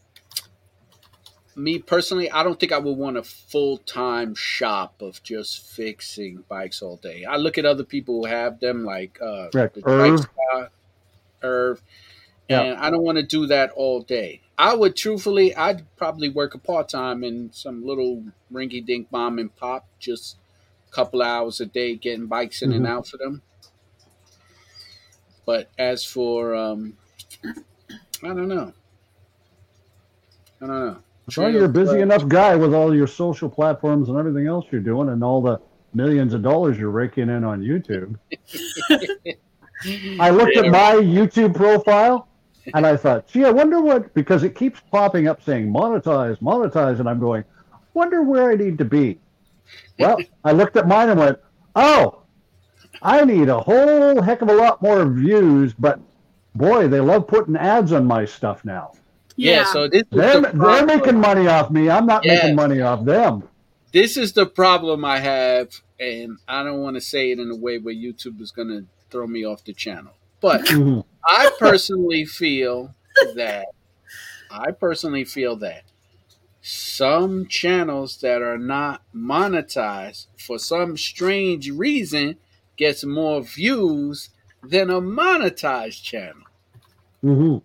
me personally, I don't think I would want a full time shop of just fixing bikes all day. I look at other people who have them, like uh, Right, the Irv. Irv, Yeah. and I don't want to do that all day. I would truthfully, I'd probably work a part time in some little rinky dink mom and pop, just a couple hours a day getting bikes in and Mhm. out for them. But as for, um, I don't know. I don't know. Well, you're a busy enough guy with all your social platforms and everything else you're doing, and all the millions of dollars you're raking in on YouTube. I looked at my YouTube profile and I thought, gee, I wonder what, because it keeps popping up saying monetize, monetize, and I'm going, wonder where I need to be. Well, I looked at mine and went, oh, I need a whole heck of a lot more views, but boy, they love putting ads on my stuff now. Yeah, so this They're, the they're making money off me. I'm not Yes. making money off them. this is the problem I have, and I don't want to say it in a way where YouTube is going to throw me off the channel. But. I personally feel that I personally feel that some channels that are not monetized for some strange reason gets more views than a monetized channel. Mhm.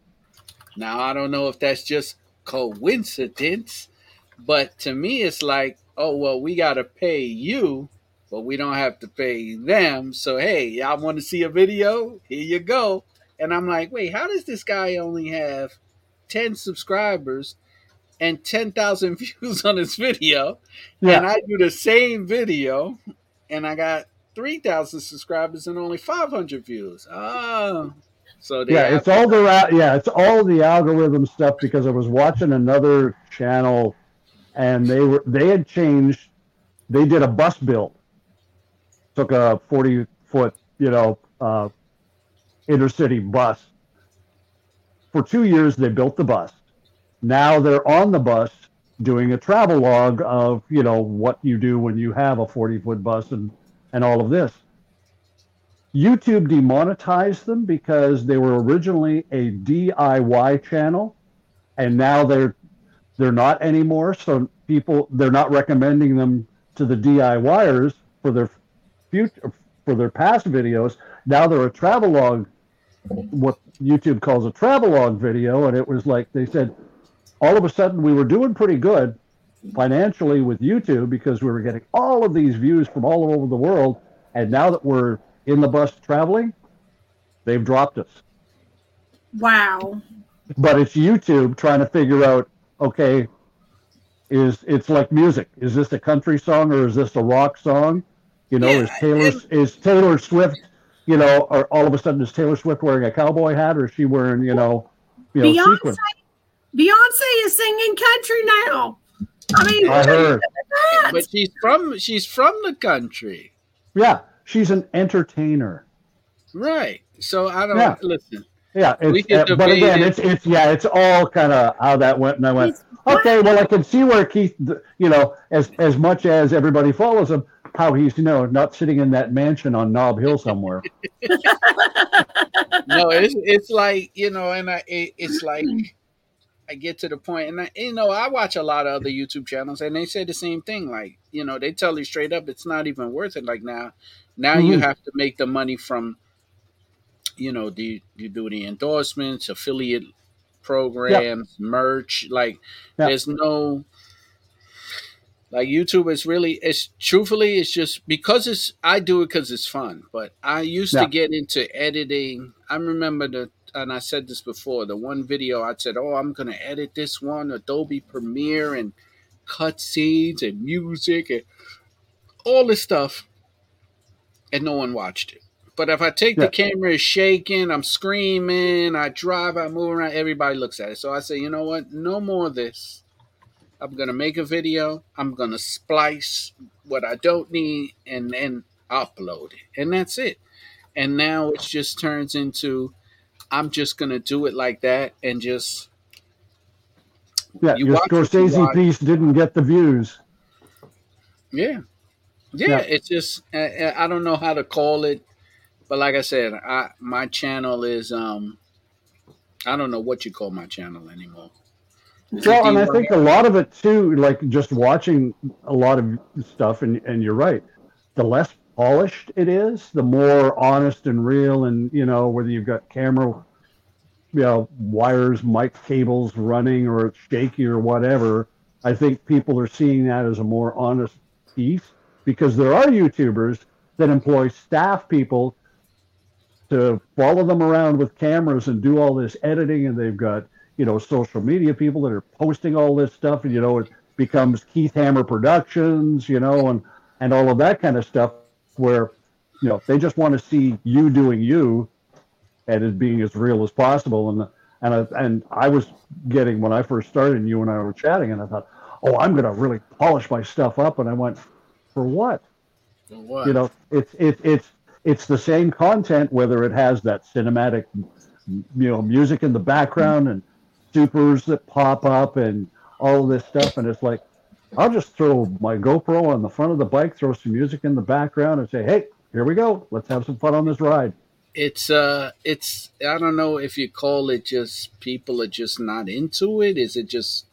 Now I don't know if that's just coincidence, but to me it's like, oh well, we gotta pay you, but we don't have to pay them. So hey, y'all want to see a video? Here you go. And I'm like, wait, how does this guy only have 10 subscribers and 10,000 views on his video? Yeah. And I do the same video and I got 3,000 subscribers and only 500 views. Oh, so yeah, it's all the ra- yeah, it's all the algorithm stuff because I was watching another channel, and they were they had changed. They did a bus build. Took a forty foot, you know, uh, intercity bus. For two years, they built the bus. Now they're on the bus doing a travel log of you know what you do when you have a forty foot bus and and all of this. YouTube demonetized them because they were originally a DIY channel, and now they're they're not anymore. So people they're not recommending them to the DIYers for their future for their past videos. Now they're a travelogue, what YouTube calls a travelogue video, and it was like they said, all of a sudden we were doing pretty good financially with YouTube because we were getting all of these views from all over the world, and now that we're in the bus traveling, they've dropped us. Wow. But it's YouTube trying to figure out, okay, is it's like music. Is this a country song or is this a rock song? You know, Yeah, is Taylor and- is Taylor Swift, you know, or all of a sudden is Taylor Swift wearing a cowboy hat or is she wearing, you know, you know, Beyonce, sequins? Beyonce is singing country now. I mean, I heard. but she's from she's from the country. Yeah, she's an entertainer. Right. So I don't Yeah. listen. Yeah, it's, uh, but again, it's it's yeah, it's all kind of how that went, and I went, It's- okay, well, I can see where Keith, you know, as as much as everybody follows him, how he's you know not sitting in that mansion on Nob Hill somewhere. no, it's it's like you know, and I it, it's like I get to the point, and I, you know, I watch a lot of other YouTube channels, and they say the same thing. Like you know, they tell you straight up, it's not even worth it. Like now, now you Mhm. have to make the money from, you know, do you do the endorsements, affiliate programs, merch. Like Yeah. there's no like YouTube is really it's truthfully it's just because it's I do it because it's fun. But I used Yeah. to get into editing. I remember the and I said this before. The one video I said, "Oh, I'm gonna edit this one Adobe Premiere and cut scenes and music and all this stuff," and no one watched it. But if I take Yeah. the camera is shaking, I'm screaming, I drive, I move around, everybody looks at it. So I say, you know what? No more of this. I'm gonna make a video. I'm gonna splice what I don't need and then upload it, and that's it. And now it just turns into I'm just gonna do it like that and just Yeah, You your watch what you watch. piece didn't get the views. yeah, yeah. Yeah. It's just I, I don't know how to call it, but like I said, I my channel is um I don't know what you call my channel anymore. Well, and I think a lot of it too, like just watching a lot of stuff, and and you're right. The less polished it is, the more honest and real, and you know whether you've got camera, you know, wires, mic cables running, or it's shaky or whatever. I think people are seeing that as a more honest piece because there are YouTubers that employ staff people to follow them around with cameras and do all this editing, and they've got you know social media people that are posting all this stuff, and you know it becomes Keith Hammer Productions, you know, and and all of that kind of stuff, where you know they just want to see you doing you, and it being as real as possible, and and I, and I was getting when I first started, and you and I were chatting, and I thought, oh, I'm gonna really polish my stuff up, and I went, for what? What? you know it's it's it's it's the same content whether it has that cinematic you know music in the background and supers that pop up and all this stuff and it's like i'll just throw my gopro on the front of the bike throw some music in the background and say hey here we go let's have some fun on this ride it's uh it's i don't know if you call it just people are just not into it is it just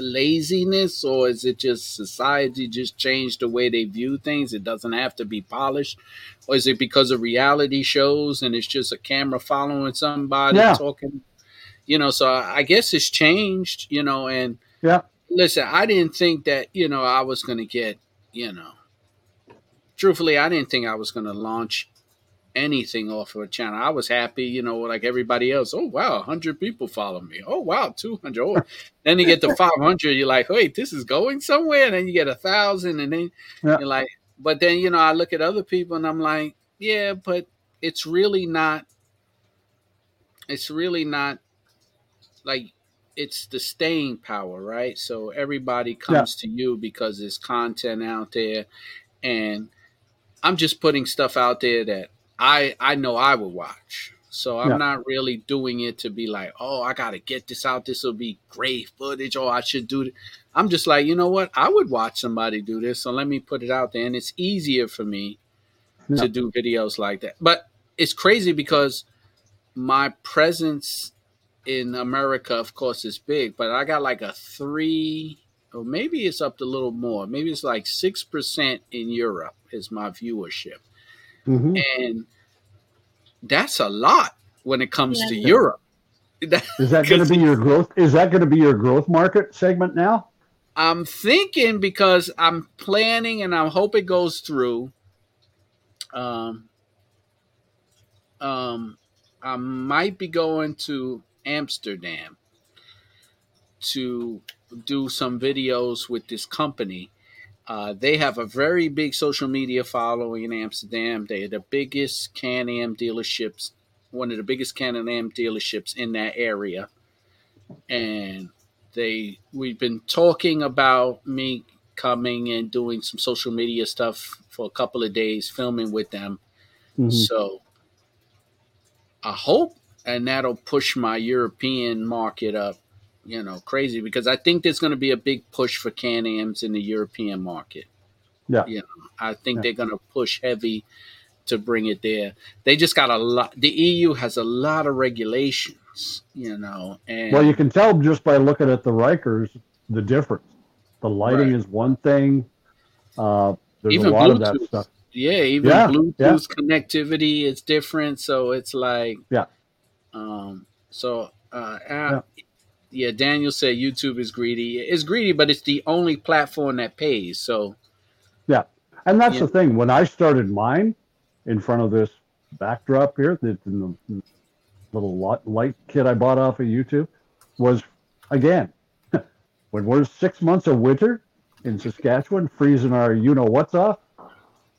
laziness or is it just society just changed the way they view things it doesn't have to be polished or is it because of reality shows and it's just a camera following somebody Yeah. talking you know, so I guess it's changed, you know, and yeah. Listen, I didn't think that, you know, I was going to get, you know, truthfully, I didn't think I was going to launch anything off of a channel. I was happy, you know, like everybody else. Oh wow, 100 people follow me. Oh wow, 200. Oh. then you get to 500, you're like, wait, this is going somewhere. And then you get a thousand, and then yeah. you're like, but then you know, I look at other people and I'm like, yeah, but it's really not. It's really not like it's the staying power, right? So everybody comes yeah. to you because there's content out there, and I'm just putting stuff out there that I I know I would watch. So I'm yeah. not really doing it to be like, oh, I gotta get this out. This will be great footage. Oh, I should do it. I'm just like, you know what? I would watch somebody do this. So let me put it out there. And it's easier for me yeah. to do videos like that. But it's crazy because my presence in America, of course, is big, but I got like a three, or maybe it's up to a little more. Maybe it's like six percent in Europe is my viewership. Mm-hmm. And that's a lot when it comes yeah. to Europe. Is that going to be your growth? Is that going to be your growth market segment now? I'm thinking because I'm planning and I hope it goes through. Um, um, I might be going to Amsterdam to do some videos with this company uh, they have a very big social media following in Amsterdam. They are the biggest Can-Am dealerships, one of the biggest Can-Am dealerships in that area. And they, we've been talking about me coming and doing some social media stuff for a couple of days, filming with them. Mm-hmm. So I hope, and that'll push my European market up you know, crazy because I think there's going to be a big push for Can-Ams in the European market. Yeah. You know, I think yeah. they're going to push heavy to bring it there. They just got a lot. The EU has a lot of regulations, you know. And well, you can tell just by looking at the Rykers the difference. The lighting right. is one thing. Uh, there's even a lot Bluetooth, of that stuff. Yeah, even yeah, Bluetooth yeah. connectivity is different. So it's like, yeah. Um. So, uh, yeah yeah, Daniel said YouTube is greedy. It's greedy, but it's the only platform that pays. So, yeah, and that's yeah. the thing. When I started mine, in front of this backdrop here, the, the little light kit I bought off of YouTube, was again when we're six months of winter in Saskatchewan, freezing our you know what's off,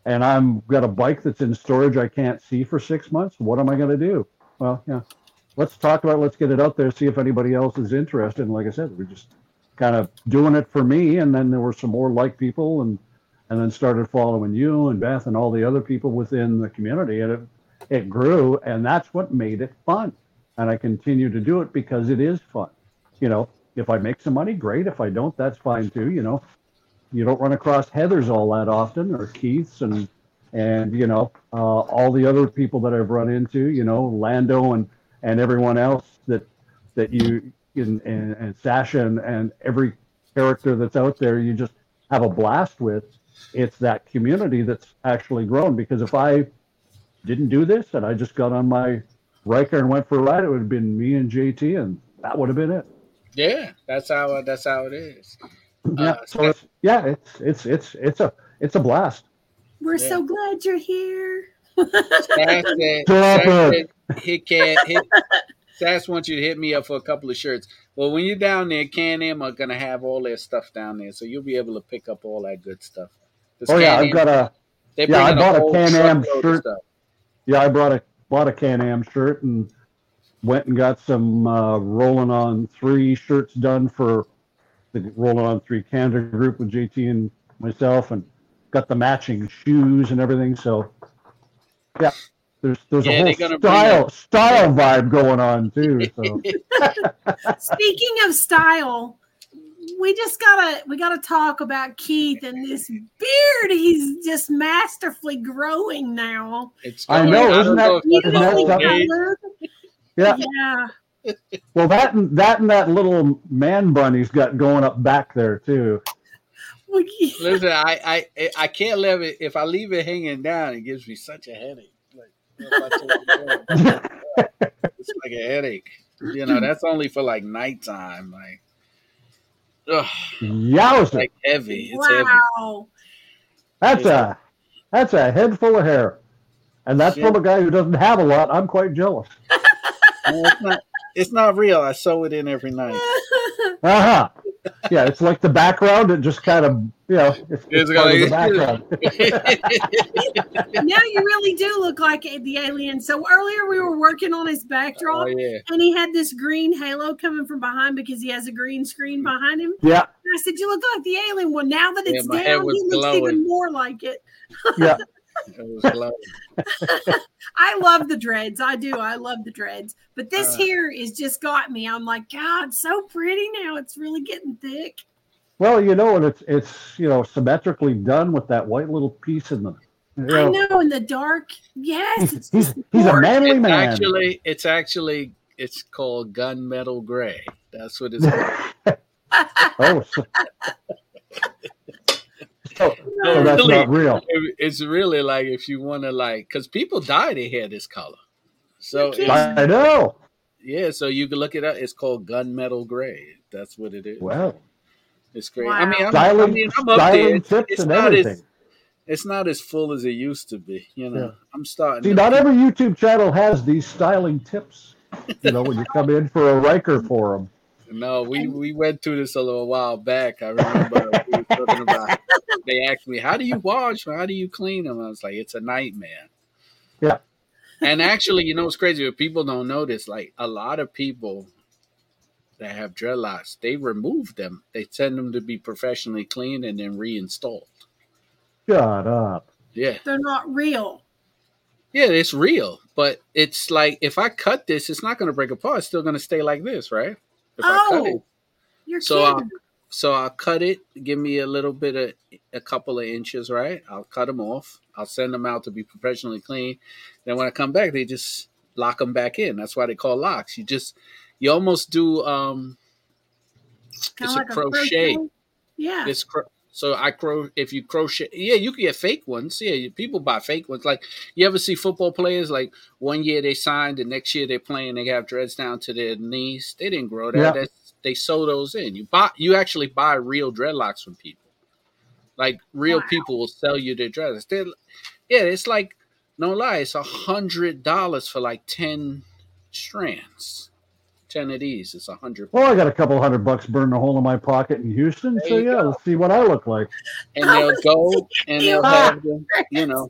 and I'm got a bike that's in storage I can't see for six months. What am I going to do? Well, yeah, let's talk about it, let's get it out there, see if anybody else is interested. And like I said, we're just kind of doing it for me. And then there were some more like people and and then started following you and Beth and all the other people within the community. And it it grew and that's what made it fun. And I continue to do it because it is fun. You know, if I make some money, great. If I don't, that's fine too. You know, you don't run across Heather's all that often or Keith's and and you know uh, all the other people that I've run into. You know, Lando and and everyone else that that you and, and, and Sasha and, and every character that's out there you just have a blast with. It's that community that's actually grown because if I didn't do this and I just got on my Ryker and went for a ride, it would have been me and JT, and that would have been it. Yeah, that's how that's how it is. Yeah, uh, so it's, yeah, it's it's it's it's a it's a blast. We're yeah. so glad you're here. Sass hit can hit. Sass wants you to hit me up for a couple of shirts. Well, when you're down there, Can-Am are gonna have all their stuff down there, so you'll be able to pick up all that good stuff. Oh yeah, I've got a. Yeah, I bought a, a Can-Am shirt. Yeah, I brought a bought a Can-Am shirt and went and got some uh, rolling on three shirts done for the rolling on three Canada group with JT and myself, and got the matching shoes and everything. So yeah, there's there's yeah, a whole style style vibe going on too. So. Speaking of style, we just gotta we gotta talk about Keith and this beard. He's just masterfully growing now. It's I know, isn't that, isn't that Yeah. Yeah. well, that and that and that little man bun he's got going up back there too. Listen, I, I I can't let it. If I leave it hanging down, it gives me such a headache. Like, it's like a headache. You know, that's only for like nighttime. Like, ugh, Yowza. like heavy. It's heavy. wow. That's a that's a head full of hair. And that's from a guy who doesn't have a lot. I'm quite jealous. No, it's not. It's not real. I sew it in every night. Uh-huh. Yeah, it's like the background. It just kind of, you know, it's, It's it's part of the background. now you really do look like the alien. So earlier we were working on his backdrop, oh yeah. and he had this green halo coming from behind because he has a green screen behind him. yeah, And I said, "You look like the alien." Well, now that it's my head down, was he looks glowing. even more like it. yeah. It was glowing. I love the dreads. I do. I love the dreads. But this Uh. here is just got me. I'm like, God, so pretty now. It's really getting thick. Well, you know, and it's it's you know symmetrically done with that white little piece in the. You know, I know in the dark. Yes, it's He's, just he's a manly It's man. actually, it's actually, it's called gunmetal gray. That's what it's called. oh, so, so, No, oh, that's really. not real. It's really like if you want to like, because people dye their hair this color. So You it's, can't- I know. yeah, so you can look it up. It's called gunmetal gray. That's what it is. Wow, It's great. Wow. I mean, I'm, I styling, mean, I'm up there. styling It's, tips it's and not everything. as it's not as full as it used to be. You know, Yeah. I'm starting. See, to, not every YouTube channel has these styling tips. You know, when you come in for a Ryker forum. No, we we went through this a little while back. I remember we were talking about. They asked me, "How do you wash? How do you clean them?" I was like, "It's a nightmare." Yeah. And actually, you know what's crazy? If people don't notice, like a lot of people that have dreadlocks, they remove them. They send them to be professionally cleaned and then reinstalled. Shut up. Yeah. They're not real. Yeah, it's real, but it's like if I cut this, it's not going to break apart. It's still going to stay like this, right? If I cut it. Oh, you're So, uh, kidding. So I'll cut it, give me a little bit of a couple of inches, right? I'll cut them off. I'll send them out to be professionally clean. Then when I come back, they just lock them back in. That's why they call locks. You just, you almost do, um, it's a crochet. Yeah. It's cro- so I cro if you crochet, yeah, you can get fake ones. Yeah, people buy fake ones. Like you ever see football players? Like one year they signed, the next year they're playing, they have dreads down to their knees. They didn't grow that. Yeah. That's, they sew those in. You buy, you actually buy real dreadlocks from people. Like real Wow. people will sell you their dreads. They're, yeah, it's like no lie, it's a hundred dollars for like ten strands. Ten of these, it's a hundred. Well, I got a couple hundred bucks burning a hole in my pocket in Houston. There So yeah, go. let's see what I look like. and they'll go and they'll have them, you know.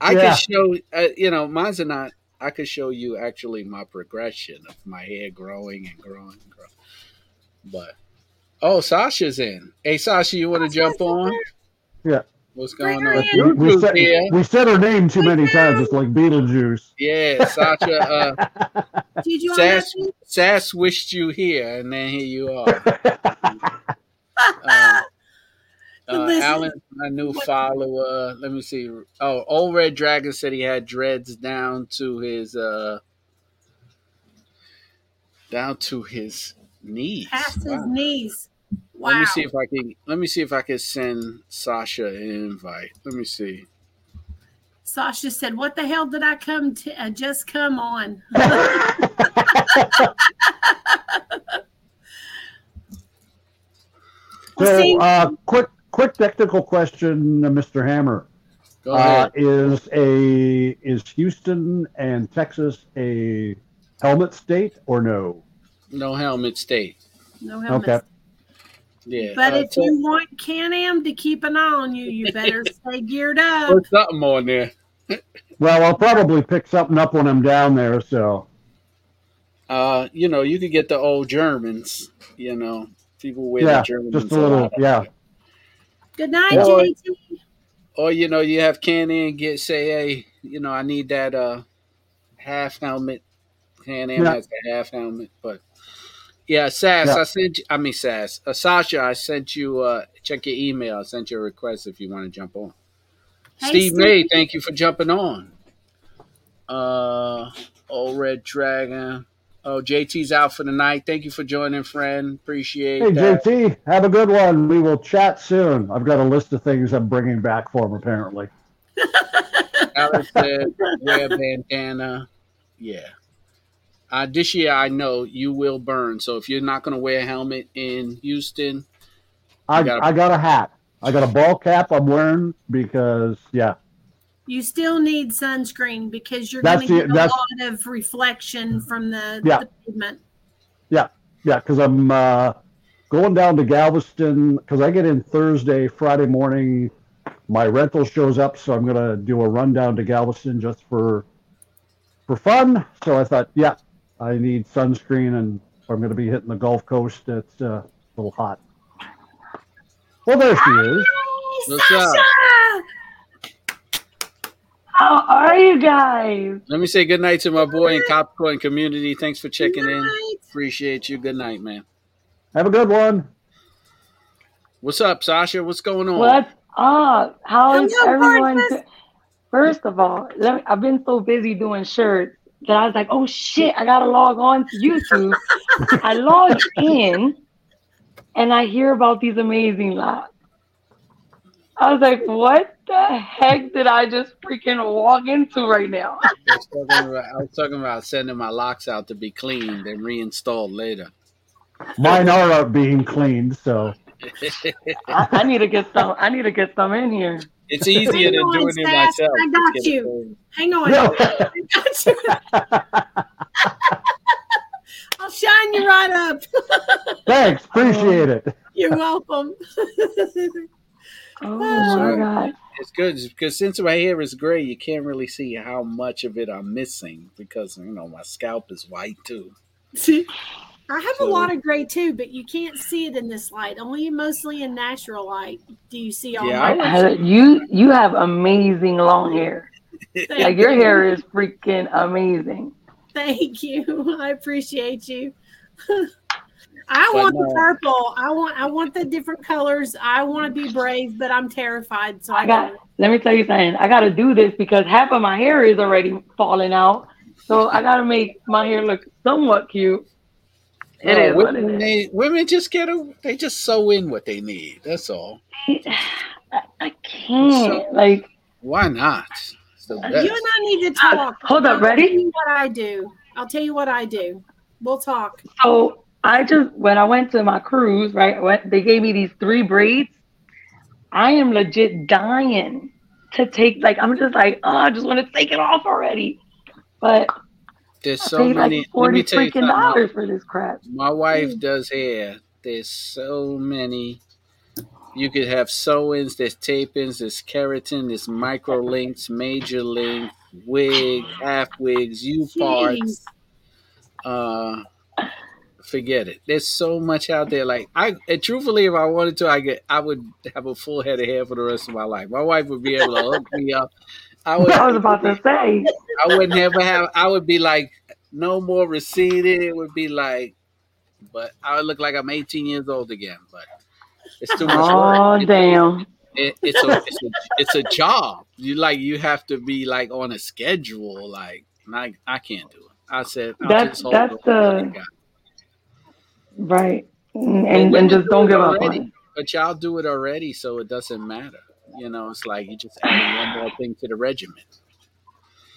I Yeah. can show, uh, you know, mine's are not. I could show you actually my progression of my hair growing and growing and growing. But oh, Sasha's in. Hey, Sasha, you want to jump on? Yeah. What's going her on? We, we, said, we said her name too many times. It's like Beetlejuice. Yeah, Sasha. Uh, Did you Sass, Sass wished you here, and then here you are. that? Uh, uh, Listen. Alan, my new follower. Let me see. Oh, Old Red Dragon said he had dreads down to his uh down to his knees. Past his knees. Wow. Let me see if I can. Let me see if I can send Sasha an invite. Let me see. Sasha said, "What the hell did I come to? Uh, just come on." Well, So, uh, quick, quick technical question, uh, Mr. Hammer. Go Uh, ahead. is a is Houston and Texas a helmet state or no? No helmet state. No helmet. Okay. Yeah. But uh, if so- you want Can-Am to keep an eye on you, you better stay geared up. put something on there. Well, I'll probably pick something up when I'm down there. So, Uh, you know, you could get the old Germans. You know, people wear yeah, the Germans. just a lot. little, yeah. Good night, Yeah. JT. or you know you have Can Am get say hey you know I need that uh half helmet Can Am Yeah. has the half helmet but yeah Sass Yeah. I sent you, I mean Sass uh, Sasha I sent you uh check your email I sent you a request if you want to jump on Hey, Steve Steve. May thank you for jumping on uh old red dragon oh JT's out for the night thank you for joining friend appreciate it. Hey, that JT, have a good one. We will chat soon. I've got a list of things I'm bringing back for him, apparently. Alex said wear bandana. Yeah. Uh, this year, I know you will burn. So if you're not going to wear a helmet in Houston, I gotta- I got a hat. I got a ball cap I'm wearing because yeah. You still need sunscreen because you're going to get a lot of reflection from the, Yeah. the pavement. Yeah, yeah, because I'm uh, going down to Galveston because I get in Thursday, Friday morning. My rental shows up, so I'm gonna do a run down to Galveston just for for fun. So I thought, yeah, I need sunscreen, and I'm gonna be hitting the Gulf Coast. It's uh, a little hot. Well, there she is. What's up? How are you guys? let me say good night to my boy in Capricorn community. Thanks for checking in. Appreciate you. Good night, man. Have a good one. What's up, Sasha? What's going on? What's up? How is everyone? Marcus. First of all, let me, I've been so busy doing shirts that I was like, oh shit, I gotta log on to YouTube. I log in and I hear about these amazing locks. I was like, what the heck did I just freaking walk into right now? I was, talking about, I was talking about sending my locks out to be cleaned and reinstalled later. Mine are uh, being cleaned, so I, I need to get some. I need to get some in here. It's easier Hang than on, doing it Sass. myself. I got Just get it you. clean. Hang on. No. I got you. I'll shine you right up. thanks, appreciate it. Um, you're welcome. Oh my uh, god! It's good because since my hair is gray, you can't really see how much of it I'm missing because you know my scalp is white too. See, I have a lot of gray too, but you can't see it in this light. Only mostly in natural light. Do you see all Yeah, my I You you have amazing long hair. Like your hair is freaking amazing. Thank you. I appreciate you. I But want the purple. I want I want the different colors. I want to be brave, but I'm terrified. So I, I got. Let me tell you something. I got to do this because half of my hair is already falling out. So I got to make my hair look somewhat cute. Uh, it Oh, is what it women, is. they, women just get a, they just sew in what they need. That's all. I, I can't. Like, Why not? It's You and I need to uh, talk. hold up, I'll ready? tell you what I do. I'll tell you what I do. We'll talk. so I just when I went to my cruise, right? When they gave me these three braids. I am legit dying to take. Like, I'm just like, oh, I just want to take it off already. But There's I so paid many. like let forty me tell you freaking dollars for this crap. My wife mm. does hair. There's so many. You could have sew-ins, there's tape-ins, there's keratin, there's micro links, major link, wig, half wigs, U parts. Uh, forget it. There's so much out there. Like I, and truthfully, if I wanted to, I get, I would have a full head of hair for the rest of my life. My wife would be able to hook me up. I would. I was about to say, I wouldn't ever have. I would be like, no more receding. It would be like, but I would look like I'm 18 years old again. But it's too much oh work. Damn. it, it's a it's a it's a job. You like you have to be like on a schedule. Like I I can't do it. I said That's- that's on to what I the- Right. And, and, just do don't give up already. it. But y'all do it already, so it doesn't matter. You know, it's like you just adding one more thing to the regiment.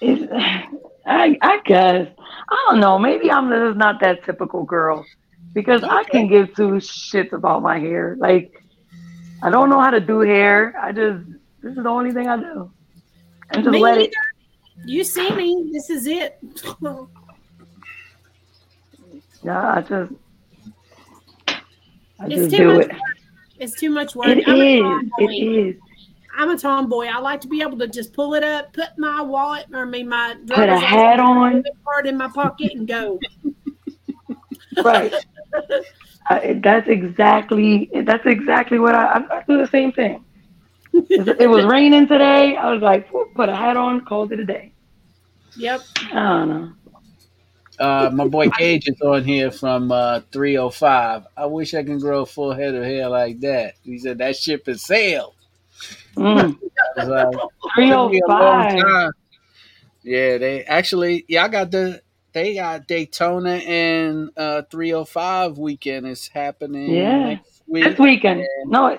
It's, I, I guess. I don't know. Maybe I'm just not that typical girl because I Okay. can give two shits about my hair. Like, I don't know how to do hair. I just, this is the only thing I do. And just Me let it. You see me. This is it. Yeah, I just, I It's just too do much it. It's too much work. It I'm a is. tomboy. It is. I'm a tomboy. I like to be able to just pull it up, put my wallet, or I mean my Put a hat on. card in my pocket and go. Right. I, that's exactly that's exactly what I, I, I do the same thing. It, it was raining today. I was like, put a hat on, called it a day. Yep. I don't know. Uh, my boy Cage is on here from uh, 305. I wish I can grow a full head of hair like that. He said that ship has sailed. Mm, like, Three took oh me a long five. time. Yeah, they actually, yeah, I got the, they got Daytona and uh, 305 weekend is happening Yeah. next week. This weekend. No,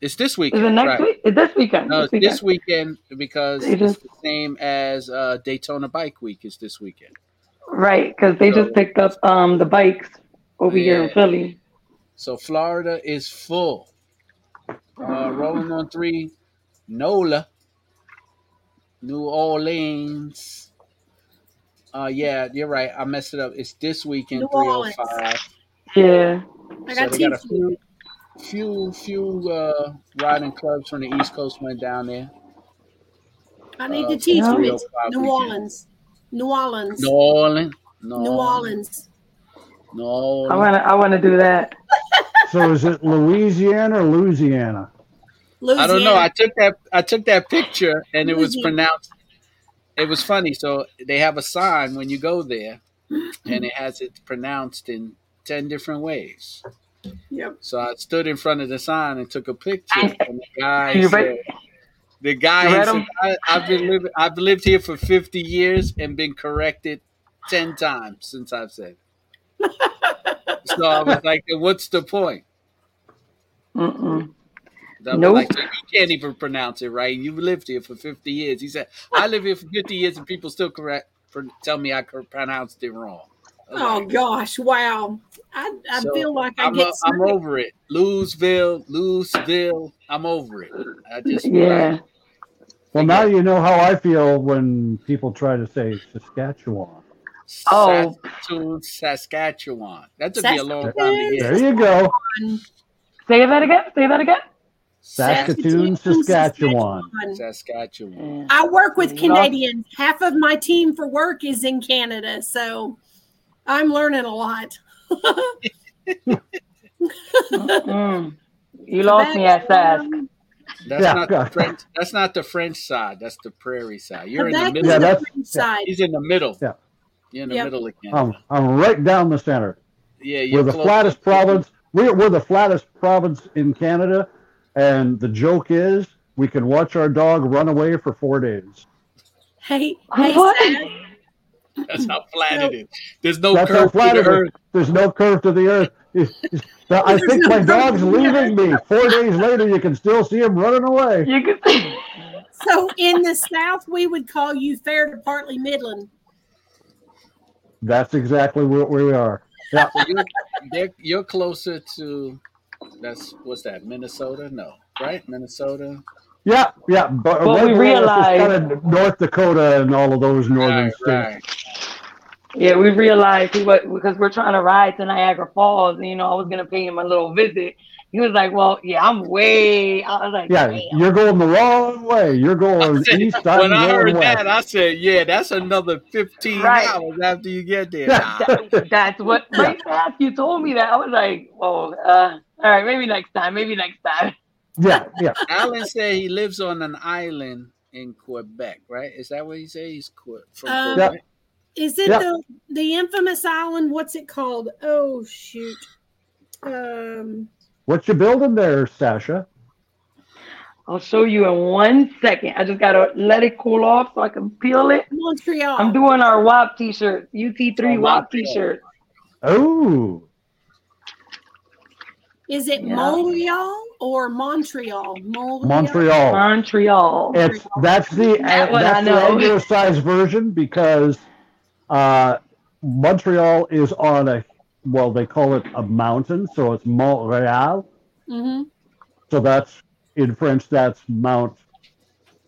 It's this weekend. is it next right. week? It's this weekend. No, this weekend. this weekend because It it's is. the same as uh, Daytona Bike Week is this weekend. Right, because they So- just picked up um the bikes over here in Philly. So Florida is full. Uh, rolling on three, NOLA, New Orleans. Uh, yeah, you're right. I messed it up. It's this weekend, 305. Yeah. I got they got a few, few, few uh, riding clubs from the East Coast went down there. I need uh, to teach Yeah. you. It's 305 New. Orleans. New Orleans. New Orleans. New Orleans. New I wanna I wanna do that. So is it Louisiana or Louisiana? Louisiana? I don't know. I took that. I took that picture, and it was pronounced. It was funny. So they have a sign when you go there, and it has it pronounced in ten different ways. Yep. So I stood in front of the sign and took a picture, And- and the guy You said, read, "The guy you he read said, 'em? I, I've been living. I've lived here for fifty years and been corrected ten times since I've said." it." so I was like, "What's the point?" Mm-mm. I was Nope. like, you can't even pronounce it right. You've lived here for 50 years. He said, I live here for 50 years and people still correct for tell me I cor- pronounced it wrong. I Oh like, gosh! Wow. I, I So, feel like I I'm, get. a, I'm over it. Louisville, Louisville. I'm over it. I just Yeah. Well, now you know how I feel when people try to say Saskatchewan. Oh. Saskatoon, Saskatchewan. That took me a long time to There you go. Say that again. Say that again. Saskatoon, Saskatchewan. Saskatchewan. Yeah. I work with Canadians. Half of my team for work is in Canada, so I'm learning a lot. You lost me at um, Sask. That's Yeah, not yeah. the French. That's not the French side. That's the prairie side. You're in the middle. Yeah, the that's- French side. He's in the middle. Yeah. You're in the Yep. middle of Canada. I'm, I'm right down the center. yeah, you're We're the flattest province. We're, we're the flattest province in Canada. And the joke is we can watch our dog run away for four days. Hey, hey, What? That's how flat it is. There's no That's how curve to the it earth. is. There's no curve to the earth. I think no my dog's leaving me. Four days later, you can still see him running away. You can. So in the South, we would call you fair to partly Midland. That's exactly where, where we are. Yeah. So you're, they're- you're closer to that's what's that? Minnesota? No, right? Minnesota. Yeah, yeah. But Well, we Red Bull is realized- kind of North Dakota and all of those northern Right, states. right. Yeah, we realized he was because we're trying to ride to Niagara Falls, and you know I was gonna pay him a little visit. He was like, "Well, yeah, I'm way." I was like, Yeah, "Damn." you're going the wrong way. You're going east. I'm when I heard west. that, I said, "Yeah, that's another 15 Right. hours after you get there." Yeah. That- that's what right fast you told me that. I was like, "Oh, uh, all right, maybe next time, maybe next time." yeah, yeah. Alan said he lives on an island in Quebec, right? Is that what he said? He's que- from Um, Quebec. Is it Yeah. the the infamous island? What's it called? Oh shoot. Um What you building there, Sasha? I'll show you in one second. I just gotta let it cool off so I can peel it. Montreal. I'm doing our WAP t-shirt, UT3 Oh, WAP t-shirt. Oh, Is it Yeah. Montreal or Montreal? Montreal. Montreal. Montreal. It's that's the That one I that's the know. anglicized version because uh, Montreal is on a well, they call it a mountain, so it's Montreal. hmm So that's in French. That's Mount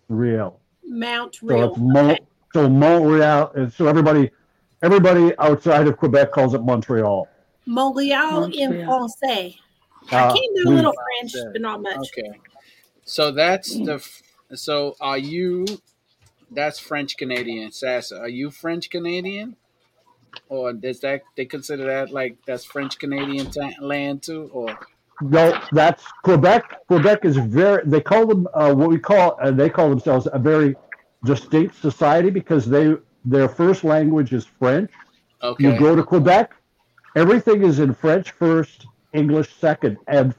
Real. Mount So Real. it's Mont. So Montreal. and So everybody, everybody outside of Quebec calls it Montreal. Montreal in Montreal. Francais. Uh, I can do a little French, but not much. Okay. So that's the. f- So are you? That's French Canadian, Sasa. Are you French Canadian, or does that they consider that like that's French Canadian ta- land too? Or No, that's Quebec. Quebec is very. They call them uh, what we call. Uh, they call themselves a very distinct society because they their first language is French. okay, You go to Quebec, everything is in French first, English second, and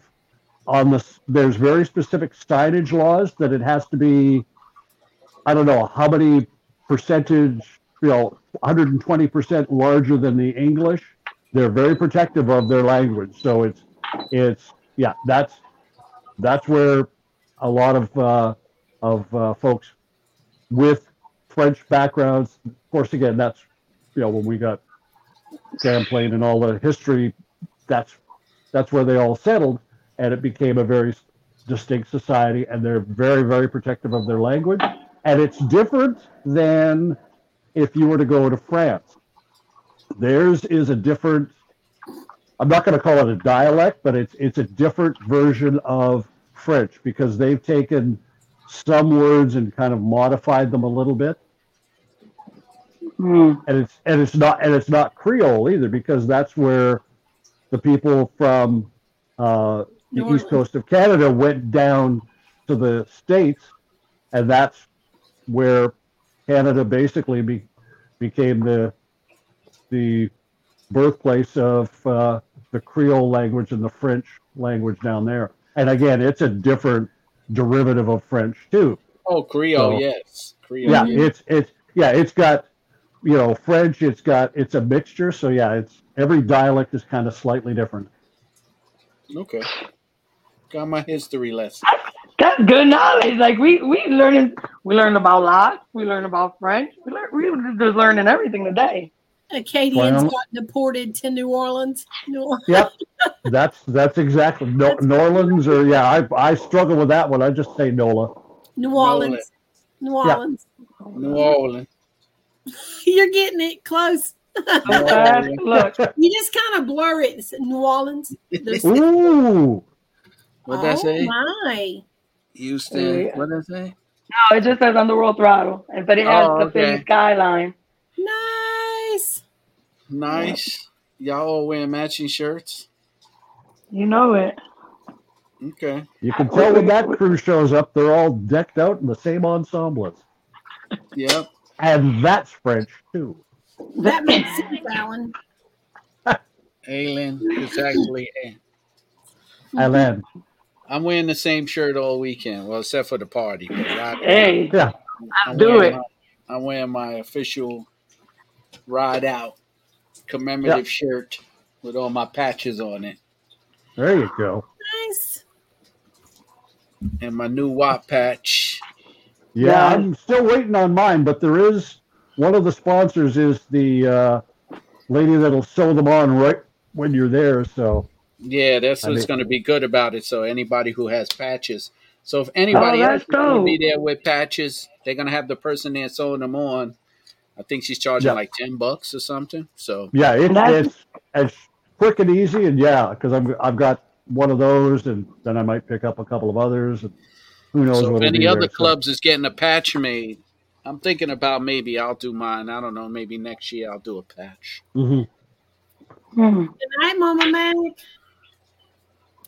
on this there's very specific signage laws that it has to be. I don't know how many percentage, you know, 120 percent larger than the English. They're very protective of their language, so it's it's yeah that's that's where a lot of uh, of uh, folks with French backgrounds. Of course, again, that's you know when we got Champlain and all the history, that's that's where they all settled, and it became a very distinct society, and they're very very protective of their language, and it's different than if you were to go to France. Theirs is a different. I'm not going to call it a dialect, but it's it's a different version of French because they've taken some words and kind of modified them a little bit. Mm. And it's and it's not and it's not Creole either because that's where the people from uh, the east coast of Canada went down to the states, and that's where Canada basically be, became the the birthplace of uh, the Creole language and the French language down there. And again, it's a different derivative of French too. Oh, Creole, So- yes. Creole. Yeah, it's it's yeah, it's got you know French. It's got it's a mixture. So yeah, it's every dialect is kind of slightly different. Okay. Got my history lesson. That's good knowledge. Like we we learning we learned about lots, we learned about French. We learn we were just learning everything today. Acadians Well- got deported to New Orleans. New Orleans. Yep, that's that's exactly no, New Orleans or yeah. I I struggle with that one. I just say Nola. New Orleans. New Yeah. Orleans. New Orleans. You're getting it close. Fast look. You just kind of blur it. It's New Orleans. There's- Ooh, What that oh say? my. Houston. Yeah. What that say? No, it just says Underworld Throttle, and but it has Oh, the okay. city skyline. Nice. Nice. Y'all all wearing matching shirts? You know it. Okay. you can tell when that crew shows up, they're all decked out in the same ensembles, Yep. and that's French too. That makes sense, Alan. Aylin. It's actually Alan. I'm wearing the same shirt all weekend. Well, except for the party. But I, Hey, Yeah, I'm do wearing it. My, I'm wearing my official ride out commemorative shirt with all my patches on it there you go. Nice. and my new Watt patch. Yeah, Yeah. I'm still waiting on mine, but there is one of the sponsors is the uh, lady that'll sew them on right when you're there. So Yeah, that's I what's mean- going to be good about it. So anybody who has patches. So if anybody Oh, else going to be there with patches, they're going to have the person there sewing them on. I think she's charging Yeah. like ten bucks or something. So yeah, it, it's it's quick and easy, and yeah, because I'm I've got one of those, and then I might pick up a couple of others. And who knows So what if any other there, so- clubs is getting a patch made, I'm thinking about maybe I'll do mine. I don't know. Maybe next year I'll do a patch. Mhm. Hmm. Good night, Mama Mac.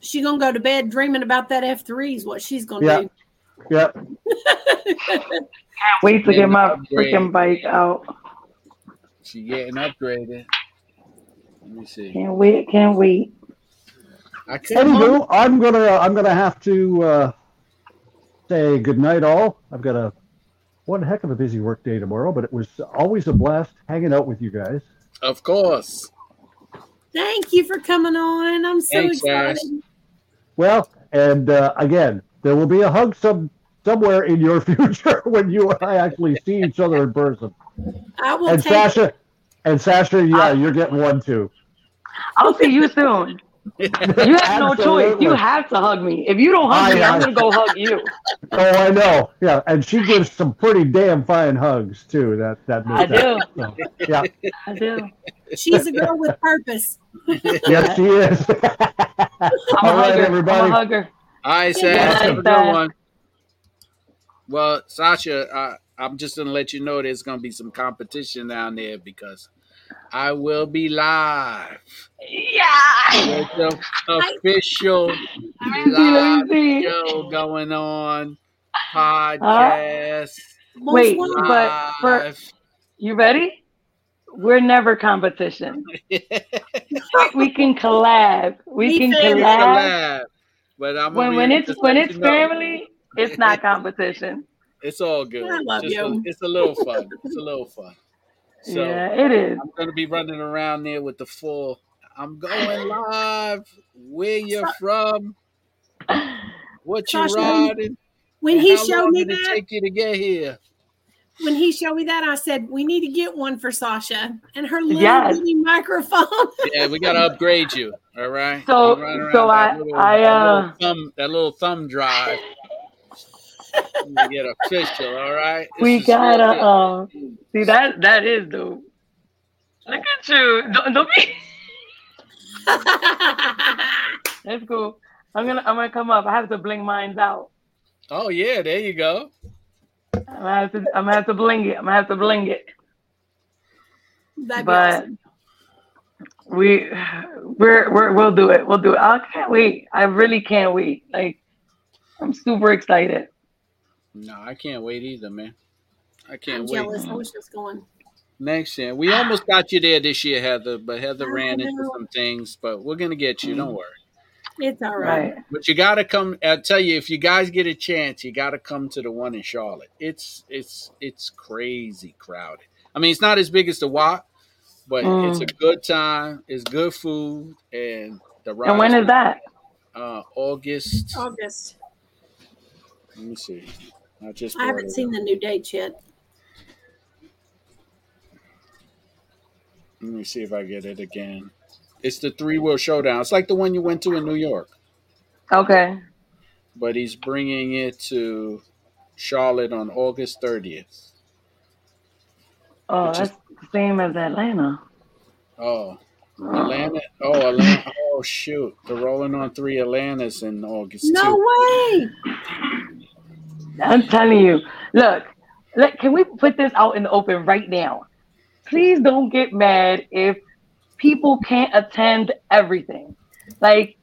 She gonna go to bed dreaming about that F three is what she's gonna Yeah. do. Yeah, wait to get my Upgrade. freaking bike out. She getting upgraded. Let me see. Can't wait, can't wait. I can't. Anywho, I'm gonna I'm gonna have to uh, say good night, all. I've got a one heck of a busy work day tomorrow, but it was always a blast hanging out with you guys. Of course. Thank you for coming on. I'm so Thanks, guys. excited. Well, and uh, again, there will be a hug some somewhere in your future when you and I actually see each other in person. I will And take Sasha, and Sasha, yeah, you're getting one too. I'll see you soon. You have no choice. You have to hug me. If you don't hug I- me, I'm gonna go hug you. Oh, I know. Yeah, and she gives some pretty damn fine hugs too. That that I Miss do. So, yeah, I do. she's a girl with purpose. yes, she is. I'm a All right, hugger. everybody. I'm a hugger. All right, Yeah, Sash. Have a good one. Well, Sasha, uh, I'm just gonna let you know there's gonna be some competition down there because I will be live Yeah. with the official Let me see. Let live show going on podcast. Wait, Bonsoir. but for you ready? We're never competition. We can collab. We We can can collab. collab. But I'm When when it's when it's you know, family, it's not competition. It's all good. I love Just you. It's a little fun. It's a little fun. So yeah, it is. I'm gonna be running around there with the full. I'm going live. Where you're from? What you Sasha, riding? when and he how showed long me did it that, take you to get here? when he showed me that, I said, "We need to get one for Sasha and her little Yes. microphone." Yeah, we gotta upgrade you. All right. So- You run around so I- little- I, that uh, little thumb that little thumb drive. You get official. All right. This we gotta real good. um see that that is dope. Look at you. Don't, don't be that's cool. I'm gonna I'm gonna come up. I have to bling mines out. Oh yeah, there you go. I'm gonna have to I'm gonna have to bling it. I'm gonna have to bling it. That'd but awesome. we we're, we're we'll do it. We'll do it. I can't wait. I really can't wait. Like I'm super excited. No, I can't wait either, man. I can't I'm wait. jealous. I wish it was going. Next year, we almost got you there this year, Heather, but Heather I ran into some things. But we're gonna get you. Don't worry. It's all right. Right. But you gotta come. I tell you, if you guys get a chance, you gotta come to the one in Charlotte. It's it's it's crazy crowded. I mean, it's not as big as the Walk, but Mm. it's a good time. It's good food, and the rides. And when is that? Uh, August. August. Let me see. I just. I haven't seen up. the new dates yet. Let me see if I get it again. It's the three wheel showdown. It's like the one you went to in New York, Okay. but he's bringing it to Charlotte on August 30th. Oh, Which is- that's the same as Atlanta. Oh, Atlanta. Oh, Atlanta. Oh, shoot. They're rolling on three Atlantas in August, No too. way. I'm telling you. Look, look, can we put this out in the open right now? Please don't get mad if people can't attend everything. Like,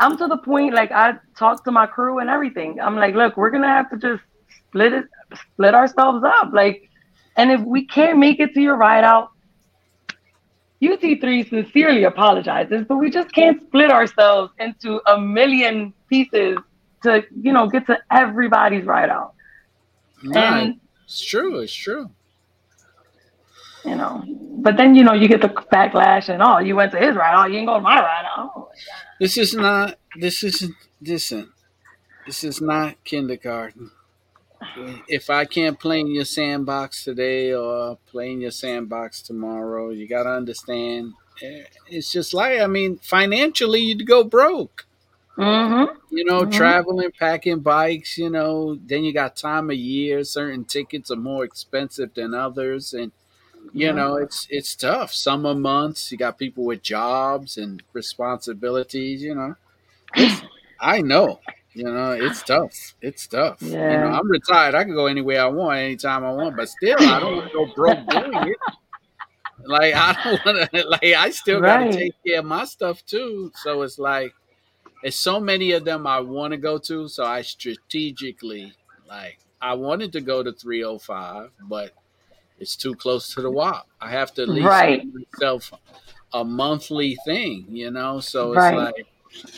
I'm to the point, like, I talk to my crew and everything. I'm like, look, we're going to have to just split it, split ourselves up. Like, and if we can't make it to your ride out, UT3 sincerely apologizes, but we just can't split ourselves into a million pieces to, you know, get to everybody's ride out. No, And it's true. It's true. you know, but then you know you get the backlash and oh, you went to his ride, oh, you ain't go to my ride. Oh, This is not, this isn't, listen, this is not kindergarten. If I can't play in your sandbox today or play in your sandbox tomorrow, you got to understand. eh, It's just like, I mean, financially, you'd go broke. Mm-hmm. You know, Mhm. traveling, packing bikes, you know, then you got time of year. Certain tickets are more expensive than others. And, you Yeah. know, it's it's tough. Summer months, you got people with jobs and responsibilities, you know. I know, you know, it's tough. It's tough. You know, I'm retired. I can go anywhere I want, anytime I want, but still, I don't want to go broke doing it. Like, I don't want to, like, I still got to take care of my stuff too. So it's like, there's so many of them I want to go to. So I strategically, like, I wanted to go to 305, but it's too close to the WAP. I have to at least Right. myself a monthly thing, you know? So it's Right. like,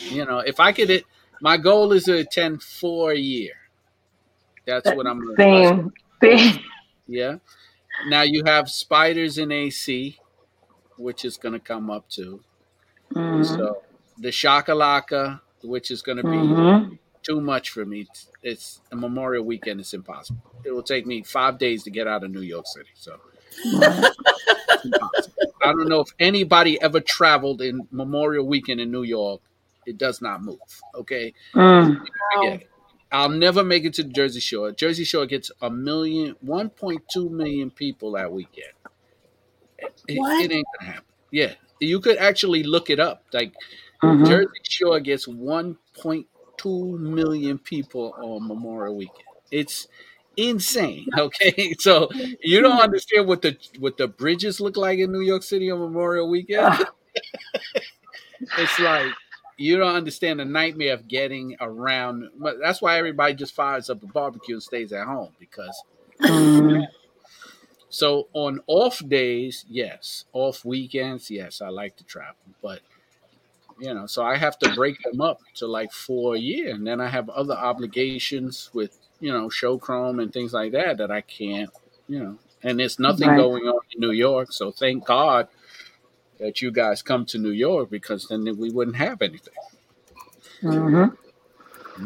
you know, if I could, it, my goal is to attend four a year. That's what I'm Same, same. Yeah. Now you have Spyders in AC, which is going to come up too. Mhm. So the shakalaka, which is going to be Mhm. too much for me. It's a Memorial Weekend. It's impossible. It will take me five days to get out of New York City. So. I don't know if anybody ever traveled in Memorial Weekend in New York. It does not move. Okay. Mm. I'll never make it to the Jersey Shore. Jersey Shore gets a million, 1.2 million people that weekend. It, What? it ain't gonna happen. Yeah, you could actually look it up. Like Mhm. Jersey Shore gets 1.2 million people on Memorial Weekend. It's insane. Okay, so you don't understand what the what the bridges look like in New York City on Memorial Weekend. Ah, it's like you don't understand the nightmare of getting around. But that's why everybody just fires up a barbecue and stays at home because. mm. So on off days, yes. Off weekends, yes. I like to travel, but you know, so I have to break them up to like four a year, and then I have other obligations with you know show chrome and things like that that I can't, you know. And there's nothing Right. going on in New York, so thank God that you guys come to New York because then we wouldn't have anything. Mhm.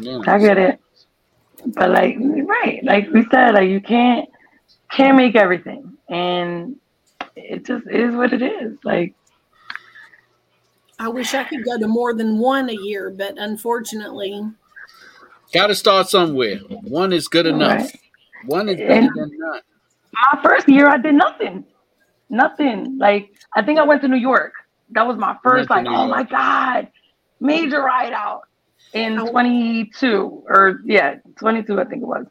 You know, I get so- it. But like, right, like we said, like you can't can't make everything, and it just is what it is. Like I wish I could go to more than one a year, but unfortunately, got to start somewhere. One is good enough. Right. One is better and than none. My first year, I did nothing, nothing. Like I think I went to New York. That was my first. Like, oh my god, major ride out in 22 or yeah, 22, I think it was.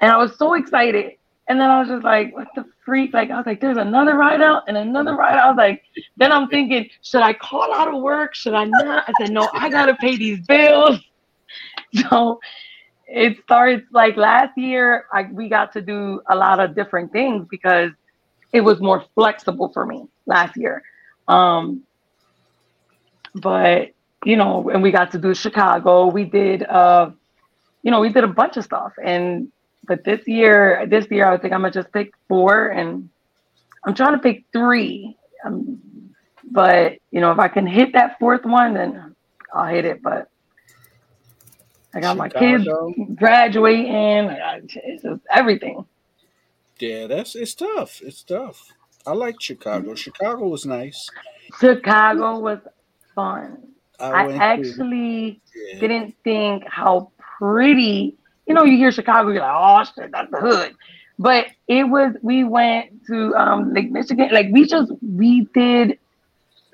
And I was so excited. And then I was just like, what the freak? Like, I was like, there's another ride out and another ride out. I was like, then I'm thinking, should I call out of work? Should I not? I said, no, I got to pay these bills. So it starts like last year, I, we got to do a lot of different things because it was more flexible for me last year. Um, but you know, and we got to do Chicago. We did, uh, you know, we did a bunch of stuff. And but this year, this year, I think I'm gonna just pick four, and I'm trying to pick three. Um, but you know, if I can hit that fourth one, then I'll hit it. But I got Chicago. my kids graduating. It's just everything. Yeah, that's it's tough. It's tough. I like Chicago. Chicago was nice. Chicago was fun. I, I actually yeah. didn't think how pretty. You know, you hear Chicago, you're like, oh shit, that's the hood. But it was. We went to um, Lake Michigan. Like we just we did.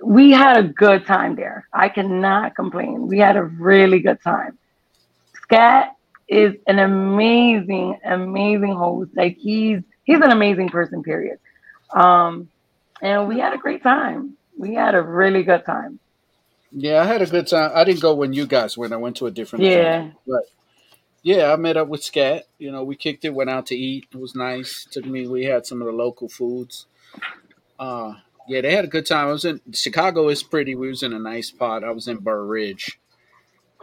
We had a good time there. I cannot complain. We had a really good time. Scat is an amazing, amazing host. Like he's he's an amazing person. Period. Um, and we had a great time. We had a really good time. Yeah, I had a good time. I didn't go when you guys went. I went to a different yeah. Event. But yeah, I met up with Scat. You know, we kicked it, went out to eat. It was nice. Took me. We had some of the local foods. Uh, yeah, they had a good time. I was in Chicago. is pretty. We was in a nice pot. I was in Burr Ridge.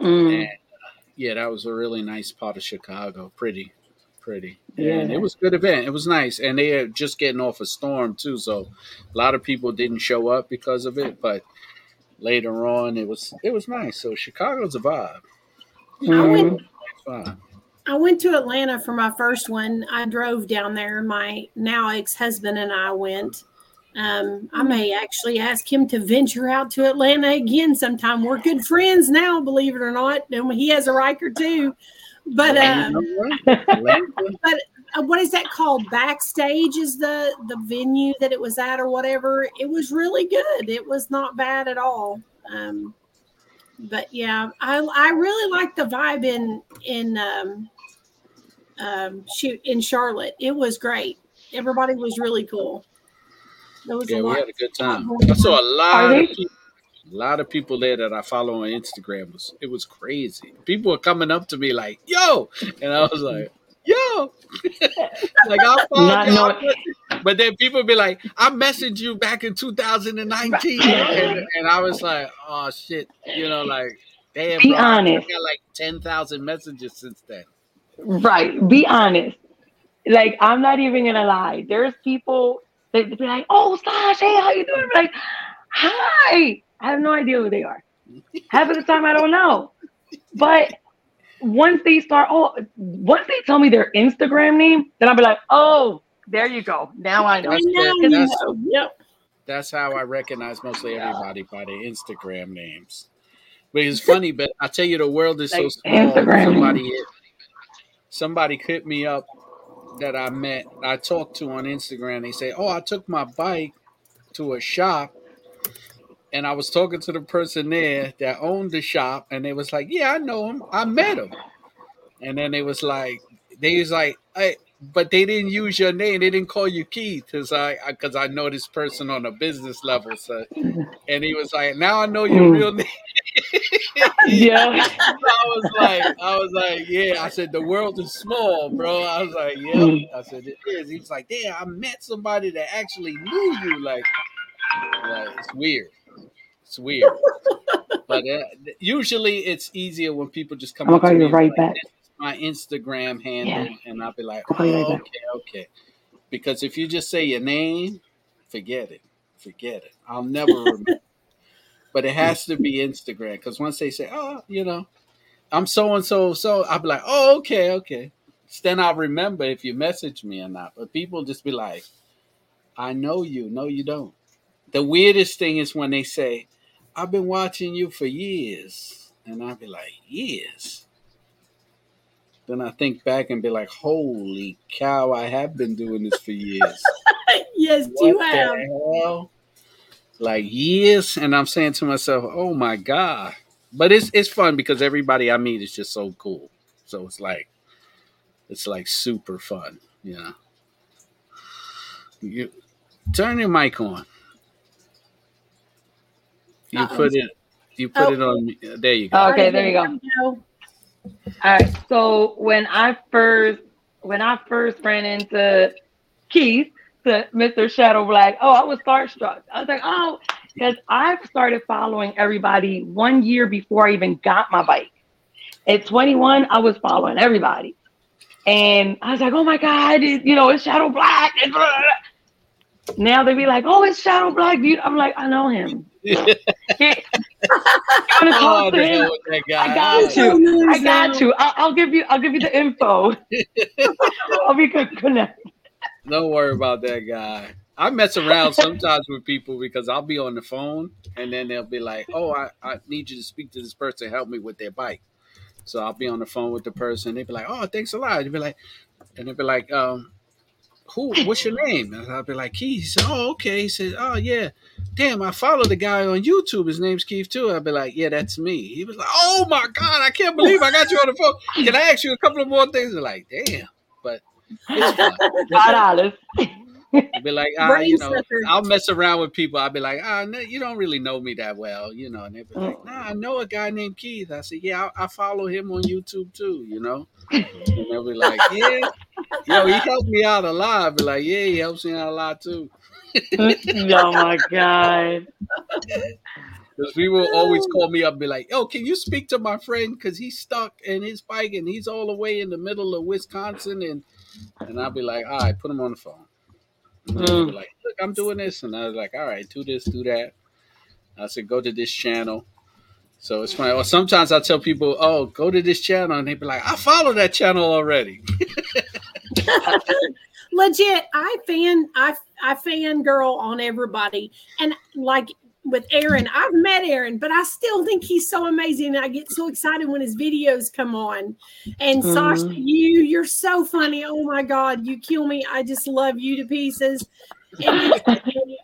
Mm. And, uh, yeah, that was a really nice part of Chicago. Pretty, pretty. Yeah. And it was a good event. It was nice. And they are just getting off a storm too, so a lot of people didn't show up because of it. But later on, it was it was nice. So Chicago's a vibe. I went, I went to Atlanta for my first one. I drove down there. My now ex husband and I went. Um, I may actually ask him to venture out to Atlanta again sometime. We're good friends now, believe it or not. And he has a Ryker too. But uh, but uh, what is that called? Backstage is the the venue that it was at or whatever. It was really good. It was not bad at all. Um, but yeah, I I really like the vibe in in um, um, shoot in Charlotte. It was great. Everybody was really cool. There was yeah, we had a good time. I saw a lot of people, a lot of people there that I follow on Instagram. It was it was crazy. People were coming up to me like, "Yo," and I was like, yo, like I'll follow But then people be like, I messaged you back in 2019. and, and, I was like, oh shit. You know, like, damn, be bro, honest. I got like 10,000 messages since then. Right. Be honest. Like, I'm not even gonna lie. There's people that be like, oh Sash, hey, how you doing? Like, hi. I have no idea who they are. Half of the time I don't know. But once they start, oh, once they tell me their Instagram name, then I'll be like, oh, there you go. Now I know. That's, that's, yep. that's how I recognize mostly everybody by their Instagram names. But it's funny, but I tell you, the world is like so small. Instagram somebody, hit, somebody hit me up that I met, I talked to on Instagram. They say, "Oh, I took my bike to a shop and I was talking to the person there that owned the shop, and they was like, "Yeah, I know him. I met him." And then they was like, they was like, "Hey," but they didn't use your name. They didn't call you Keith, because I because I, I, know this person on a business level. So, and he was like, "Now I know your mm. real name." yeah. I was like, I was like, yeah. I said the world is small, bro. I was like, yeah. Mm. I said it is. He was like, damn, I met somebody that actually knew you. Like, like it's weird. It's weird, but uh, usually it's easier when people just come. I'll call you right like, back. My Instagram handle, yeah. and I'll be like, oh, right okay, okay. Because if you just say your name, forget it, forget it. I'll never remember. but it has to be Instagram because once they say, oh, you know, I'm so and so, so I'll be like, oh, okay, okay. then I'll remember if you message me or not. But people just be like, I know you. No, you don't. The weirdest thing is when they say, I've been watching you for years. And I'll be like, years? Then I think back and be like, holy cow, I have been doing this for years. yes, What you the have. hell? Like years, and I'm saying to myself, "Oh my god!" But it's it's fun because everybody I meet is just so cool. So it's like, it's like super fun, know. You turn your mic on. You Uh-oh. put it. You put Oh. it on. There you go. Okay, there you go. go. All right. So when I first when I first ran into Keith, to Mr. Shadow Black, oh, I was starstruck. I was like, oh, because I started following everybody one year before I even got my bike. At 21, I was following everybody. And I was like, oh my God, it, you know, it's Shadow Black. Now they be like, oh, it's Shadow Black. Dude. I'm like, I know him. I'm gonna oh, talk the to him. that guy. I got you. I got you. I'll, I'll give you. I'll give you the info. I'll be good. Connect. Don't worry about that guy. I mess around sometimes with people because I'll be on the phone and then they'll be like, "Oh, I, I need you to speak to this person, help me with their bike." So I'll be on the phone with the person. They'd be like, "Oh, thanks a lot." They'd be like, and they'd be like, um, "Who? What's your name?" And I'll be like, "Keith." He said, "Oh, okay." He said, "Oh, yeah." Damn, I follow the guy on YouTube. His name's Keith too. I'd be like, "Yeah, that's me." He was like, "Oh my god, I can't believe I got you on the phone. Can I ask you a couple of more things?" They're like, "Damn," but it's fun. Five dollars. I'd be like, ah, you know. I'll mess around with people. I'll be like, ah, no, you don't really know me that well, you know. And they'd be like, nah, I know a guy named Keith. I said, yeah, I, I follow him on YouTube too, you know. And they'll be like, yeah, yo, he helped me out a lot. I'd be like, yeah, he helps me out a lot too. oh my god. Because people always call me up and be like, "Oh, can you speak to my friend? Because he's stuck in his bike and he's all the way in the middle of Wisconsin. And and I'll be like, all right, put him on the phone. And they'll be Mm. like, look, I'm doing this. And I was like, all right, do this, do that. I said, go to this channel. So it's funny. Or sometimes I tell people, oh, go to this channel. And they be like, I follow that channel already. legit i fan i i fan girl on everybody. And like with aaron i've met aaron but i still think he's so amazing. And i get so excited when his videos come on. And sasha Mhm. you you're so funny. Oh my god you kill me. I just love you to pieces. And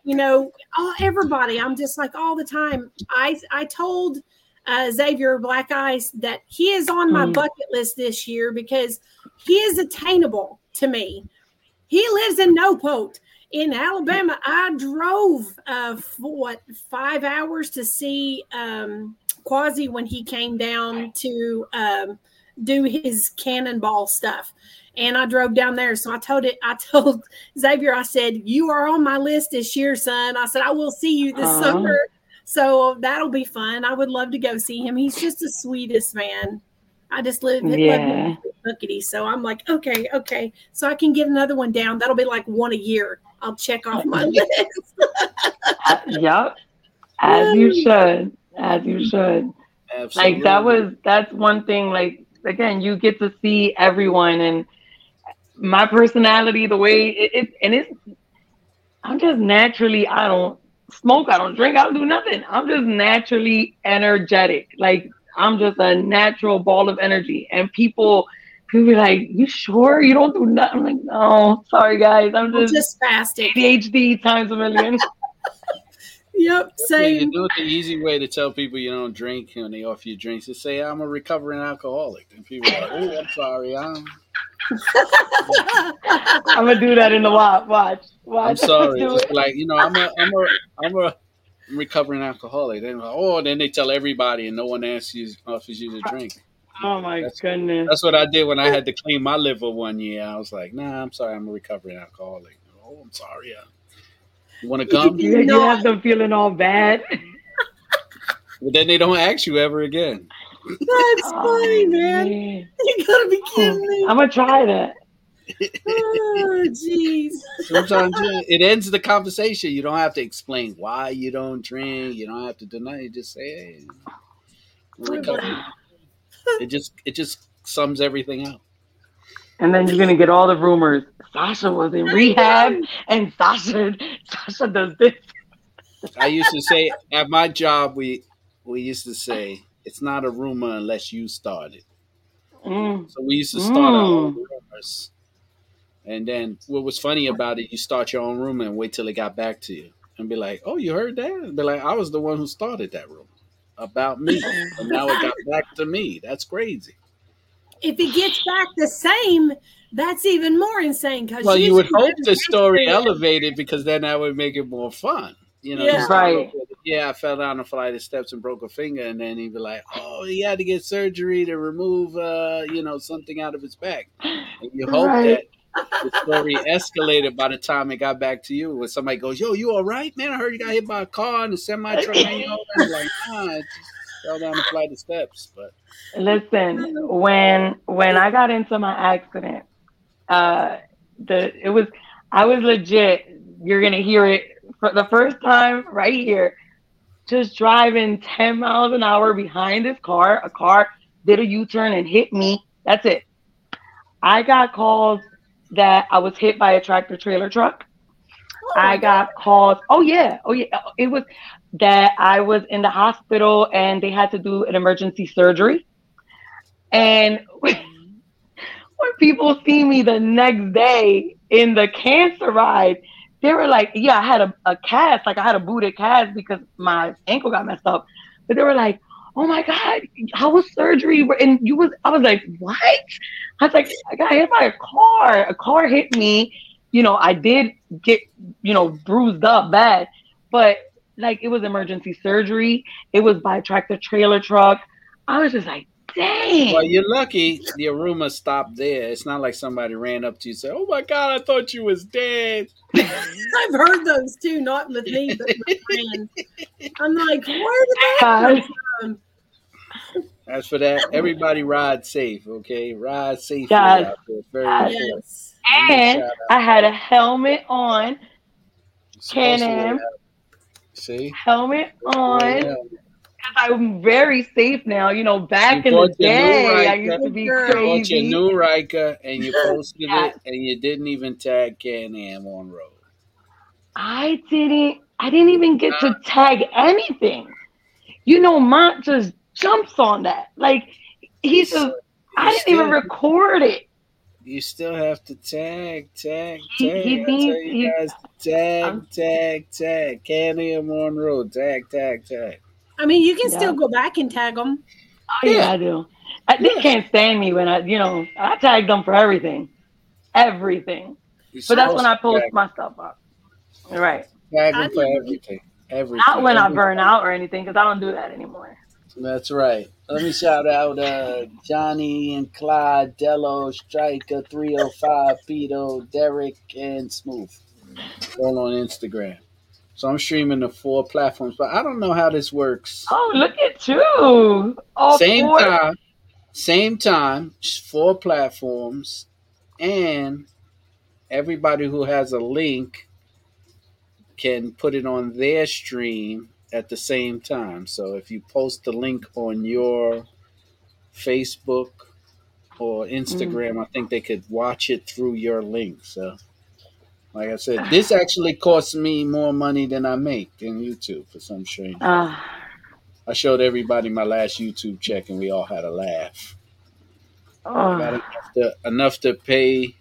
you know all, everybody i'm just like all the time. I i told uh, xavier black eyes that he is on my Mm. bucket list this year because he is attainable to me he lives in Nopote in Alabama. I drove uh, for what five hours to see um, Quasi when he came down to um, do his cannonball stuff, and I drove down there. So I told it. I told Xavier. I said, "You are on my list this year, son." I said, "I will see you this Aw. summer." So that'll be fun. I would love to go see him. He's just the sweetest man. I just live, live Yeah. bookity. So I'm like, okay, okay. So I can get another one down. That'll be like one a year. I'll check off my list. Uh, yep. As you should. As you should. Absolutely. Like that was that's one thing. Like again, you get to see everyone and my personality, the way it, it and it's. I'm just naturally. I don't smoke. I don't drink. I don't do nothing. I'm just naturally energetic. Like I'm just a natural ball of energy. And people, people be like, "You sure you don't do nothing?" I'm like, "No, sorry guys. I'm I'm just, just fasting. ADHD times a million." Yep, Yeah, you same. do it the easy way to tell people you don't drink when they offer you drinks. is say, I'm a recovering alcoholic. And people are like, oh, I'm sorry. I'm, I'm gonna do that in the watch. Watch. Watch. I'm sorry. Just like, you know, I'm a, I'm a, I'm a recovering alcoholic. Then, like, oh, then they tell everybody and no one asks you, offers you to drink. Oh my That's- goodness. That's what I did when I had to clean my liver one year. I was like, nah, I'm sorry. I'm a recovering alcoholic. Oh, I'm sorry. Uh, you want to come? You, you have them feeling all bad. Well, then they don't ask you ever again. That's funny, man. You gotta be kidding me. I'm gonna try that. Oh, jeez. Sometimes it ends the conversation. You don't have to explain why you don't drink. You don't have to deny. You just say, "Hey, it just it just sums everything up. And then you're gonna get all the rumors. Sasha was in rehab, and Sasha, Sasha does this. I used to say at my job, we we used to say it's not a rumor unless you start it. Mm. So we used to start our own Mm. rumors. And then what was funny about it, you start your own rumor and wait till it got back to you and be like, oh, you heard that? And be like, I was the one who started that rumor about me. And now it got back to me. That's crazy. If it gets back the same, that's even more insane. Because Well, you would hope the story elevated because then that would make it more fun. You know, Yeah. Right. yeah, I fell down a flight of steps and broke a finger, and then he'd be like, "Oh, he had to get surgery to remove, uh, you know, something out of his back." And you hope Right. that the story escalated by the time it got back to you. When somebody goes, "Yo, you all right, man? I heard you got hit by a car and a semi truck." You're like, "Nah, I fell down a flight of steps." But Listen, when when I got into my accident, uh, the it was I was legit. You're gonna hear it for the first time right here. Just driving 10 miles an hour behind this car. A car did a U-turn and hit me. That's it. I got calls that I was hit by a tractor trailer truck. Oh I got calls. Oh yeah, oh yeah. Uh, it was that I was in the hospital and they had to do an emergency surgery. And when people see me the next day in the cancer ride, they were like, "Yeah, I had a, a cast, like I had a booted cast because my ankle got messed up." But they were like, "Oh my god, how was surgery?" And you was, I was like, "What?" I was like, "I got hit by a car. A car hit me." You know, I did get, you know, bruised up bad, but like it was emergency surgery. It was by tractor trailer truck. I was just like, dang. well, you're lucky. The rumor stopped there. It's not like somebody ran up to you and said, "Oh my God, I thought you was dead." I've heard those too, not with me, but with friends. I'm like, where did that come from? As for that, everybody ride safe, okay? Ride safe. Yes. Very Yes. important. And I had a helmet on, Supposed to Can-Am. See? helmet on. Yeah. I'm very safe now. You know, back You in the your new day, I Ryker. used to be You bought You bought your new Ryker and you posted Yes. it and you didn't even tag Can Am on road. I didn't. I didn't even get to tag anything. You know, Mont just jumps on that. Like he's just. I didn't even record it. You still have to tag, tag, He- tag. he I tell needs- you he- guys, tag, Um, tag, tag. Can Am on road. Tag, tag, tag. I mean, you can Yeah. still go back and tag them. Oh yeah, Yeah. I do. I, they Yeah. can't stand me when I, you know, I tag them for everything, everything. You're But that's when I post tag- my stuff up. Right. Tag them for everything. Everything. Not when I burn out or anything, because I don't do that anymore. That's right. Let me shout out uh, Johnny and Clyde, Dello, Striker, 305, Pito, Derek, and Smooth. All on Instagram. So I'm streaming the four platforms, but I don't know how this works. Oh, look at you! Oh, same boy. time, same time, four platforms, and everybody who has a link can put it on their stream at the same time. So if you post the link on your Facebook or Instagram, I think they could watch it through your link. So, like I said, this actually costs me more money than I make in YouTube for some strange. Uh, I showed everybody my last YouTube check, and we all had a laugh. Got oh, enough to, enough to pay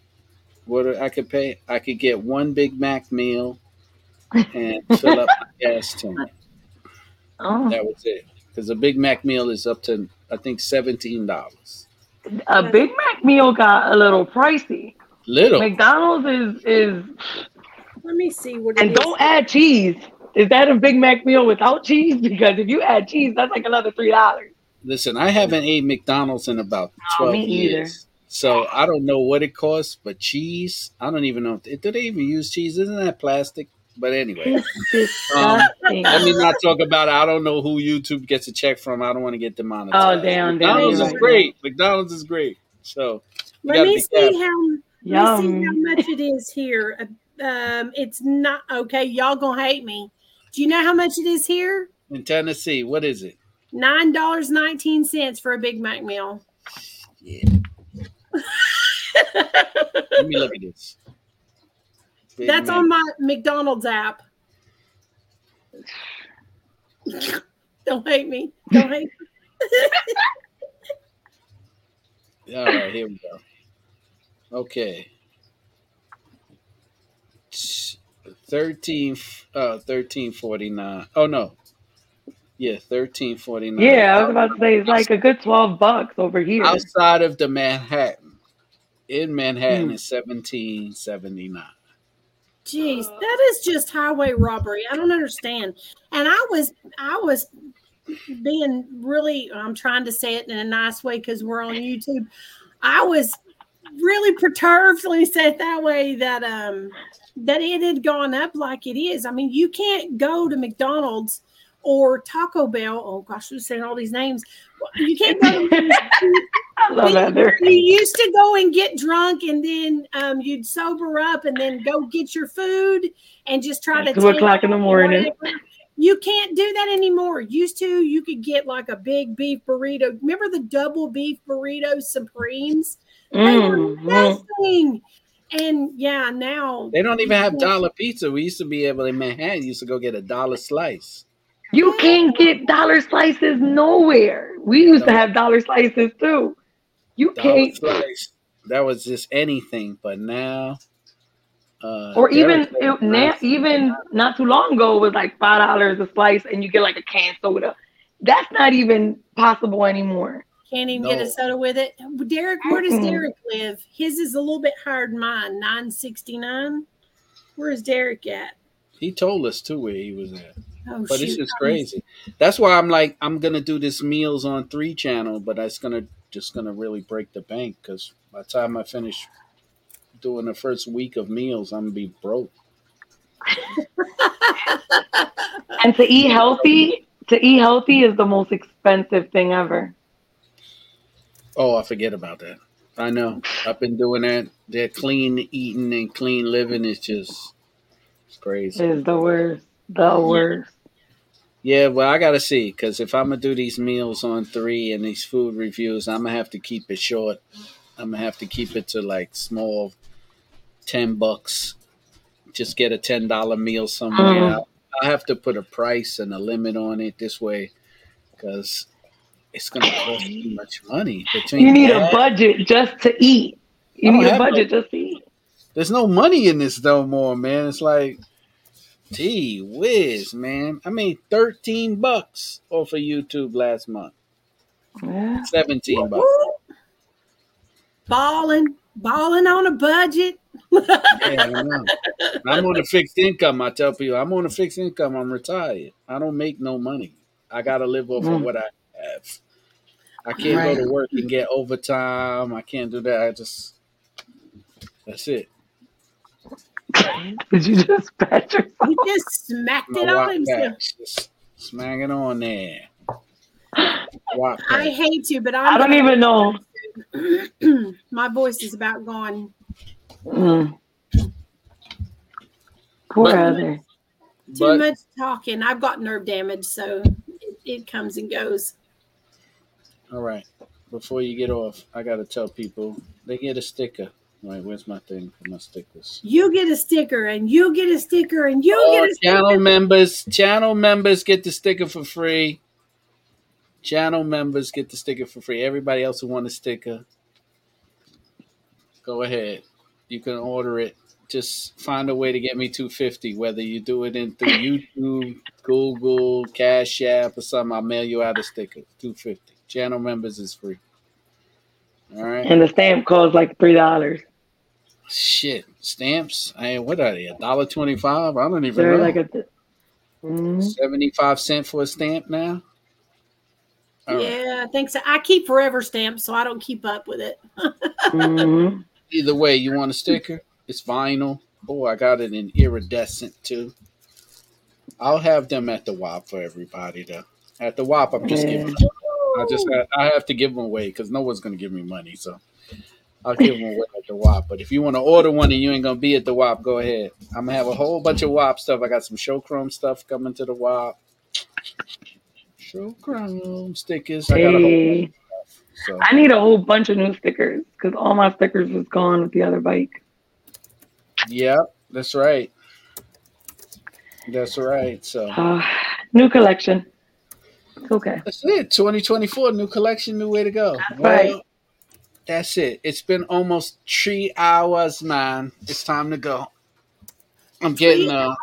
what I could pay. I could get one Big Mac meal and fill up my gas tank. Oh. That was it. Because a Big Mac meal is up to I think seventeen dollars. A Big Mac meal got a little pricey. Little. McDonald's is is, Let me see what it and is. don't add cheese. Is that a Big Mac meal without cheese? Because if you add cheese, that's like another three dollars. Listen, I haven't ate McDonald's in about No, twelve me either. years. So I don't know what it costs, but cheese, I don't even know. Do they even use cheese? Isn't that plastic? But anyway, It's Um, let me not talk about it. I don't know who YouTube gets a check from. I don't want to get demonetized. Oh, damn, damn, McDonald's you're is right. great. McDonald's is great. So Let me see careful. how. Let me see how much it is here. Uh, Um, it's not okay. Y'all gonna hate me. Do you know how much it is here? in Tennessee, what is it? Nine dollars nineteen cents for a Big Mac meal. Yeah. Let me look at this. Big That's Mac. on my McDonald's app. Don't hate me. Don't hate me. All right, here we go. Okay. 13 uh 1349. Oh no. Yeah, 1349. Yeah, I was about to say it's like a good twelve bucks over here. outside of the Manhattan. In Manhattan Hmm. is 1779. Jeez, that is just highway robbery. I don't understand. And I was, I was being really. I'm trying to say it in a nice way because we're on YouTube. I was really perturbed. Let me say it that way. That um, that it had gone up like it is. I mean, you can't go to McDonald's or Taco Bell. Oh gosh, I'm saying all these names. You can't go. To, I love that. There. you used to go and get drunk and then um, you'd sober up and then go get your food and just try to Two o'clock in the morning. whatever. You can't do that anymore. Used to, you could get like a big beef burrito. Remember the double beef burrito supremes? They were Mhm. And yeah, now They don't even have dollar pizza. We used to be able in Manhattan used to go get a dollar slice. You can't get dollar slices nowhere. We used to have dollar slices too. You Dollar can't, slice. That was just anything, but now uh or even Derek it, na- even not too long ago it was like five dollars a slice, and you get like a can soda. That's not even possible anymore. can't even get a soda with it. Derek, where does Derek live? His is a little bit higher than mine, 969. Where is Derek at? he told us too where he was at. Oh, But it's shoot. just crazy. That's why I'm like, I'm gonna do this meals on three channel, but that's gonna just gonna really break the bank because by the time I finish doing the first week of meals, I'm gonna be broke. And to eat healthy, to eat healthy is the most expensive thing ever. Oh, I forget about that. I know. I've been doing that. That clean eating and clean living is just it's crazy. It is the worst. The worst. Yeah, well, I gotta see because if I'm gonna do these meals on three and these food reviews, I'm gonna have to keep it short. I'm gonna have to keep it to like small, ten bucks. Just get a ten dollar meal somewhere. Mhm. I'll, I'll have to put a price and a limit on it this way because it's gonna cost too much money. Between You need a budget just to eat. You need a have no- budget just to eat. There's no money in this no more, man. It's like, gee whiz, man. I made thirteen bucks off of YouTube last month. Yeah. Seventeen bucks. balling, balling on a budget. Yeah, I know. I'm on a fixed income. I tell people I'm on a fixed income. I'm retired. I don't make no money. I gotta live off of Mm. what I have. I can't Right. go to work and get overtime. I can't do that. I just that's it. Did you just pat yourself? He just smacked it on Watt himself. just smack it on there. Watt I hate to, but I'm I don't even know. my voice is about gone. Mm. Poor But- Heather. Too But much talking. I've got nerve damage, so it, it comes and goes. all right. Before you get off, I gotta tell people they get a sticker. Right, where's my thing for my stickers? You get a sticker, and you get a sticker, and you All get a sticker. channel members, channel members get the sticker for free. Channel members get the sticker for free. Everybody else who want a sticker, go ahead. You can order it. Just find a way to get me 250, whether you do it in through YouTube, Google, Cash App, or something. I'll mail you out a sticker. 250. Channel members is free. All right. And the stamp costs like three dollars. Shit. Stamps. I what are they? A dollar twenty five? I don't even They're know. like a. Mm. 75 cent for a stamp now? All right. Yeah, I think so. I keep forever stamps, so I don't keep up with it. hmm Either way, you want a sticker? It's vinyl. Oh, I got it in iridescent too. I'll have them at the WAP for everybody though. At the WAP, I'm just Yeah. giving. I just I have to give them away because no one's gonna give me money, so I'll give them away at the WAP. But if you want to order one and you ain't gonna be at the WAP, go ahead. I'm gonna have a whole bunch of WAP stuff. I got some show chrome stuff coming to the WAP. Show chrome stickers. I got a whole Hey, So I need a whole bunch of new stickers because all my stickers was gone with the other bike. yeah, that's right. That's right. So Uh, new collection. It's okay. that's it. 2024, new collection, new way to go. That's right. That's it. It's been almost three hours, man. It's time to go. I'm getting uh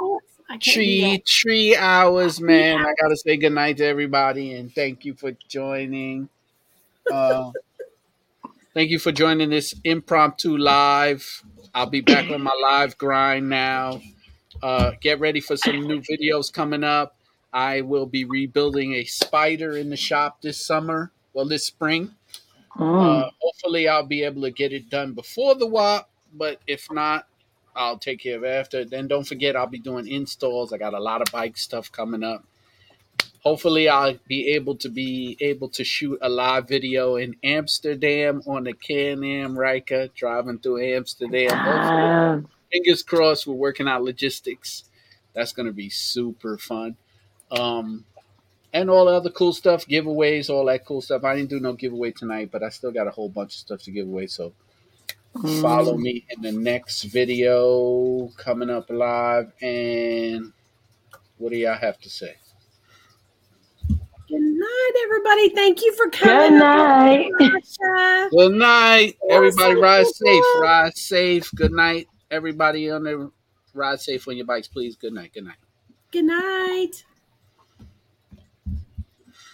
I can't do three three hours, man. I gotta say goodnight to everybody and thank you for joining. Uh, thank you for joining this impromptu live. I'll be back on my live grind now. Uh, get ready for some new videos coming up. I will be rebuilding a Spyder in the shop this summer. Well, this spring. Mm. Uh, hopefully, I'll be able to get it done before the WAP, but if not, I'll take care of it after. Then don't forget, I'll be doing installs. I got a lot of bike stuff coming up. Hopefully, I'll be able to be able to shoot a live video in Amsterdam on the Can-Am Ryker driving through Amsterdam. Hopefully, fingers crossed. We're working out logistics. That's going to be super fun. Um, and all the other cool stuff, giveaways, all that cool stuff. I didn't do no giveaway tonight, but I still got a whole bunch of stuff to give away. So follow mm. me in the next video coming up live. And what do y'all have to say? Good night, everybody. Thank you for coming. Good coming. night. Natasha. Good night, everybody. Awesome. Ride safe. Ride safe. Good night, everybody on the ride safe on your bikes, please. Good night. Good night. Good night.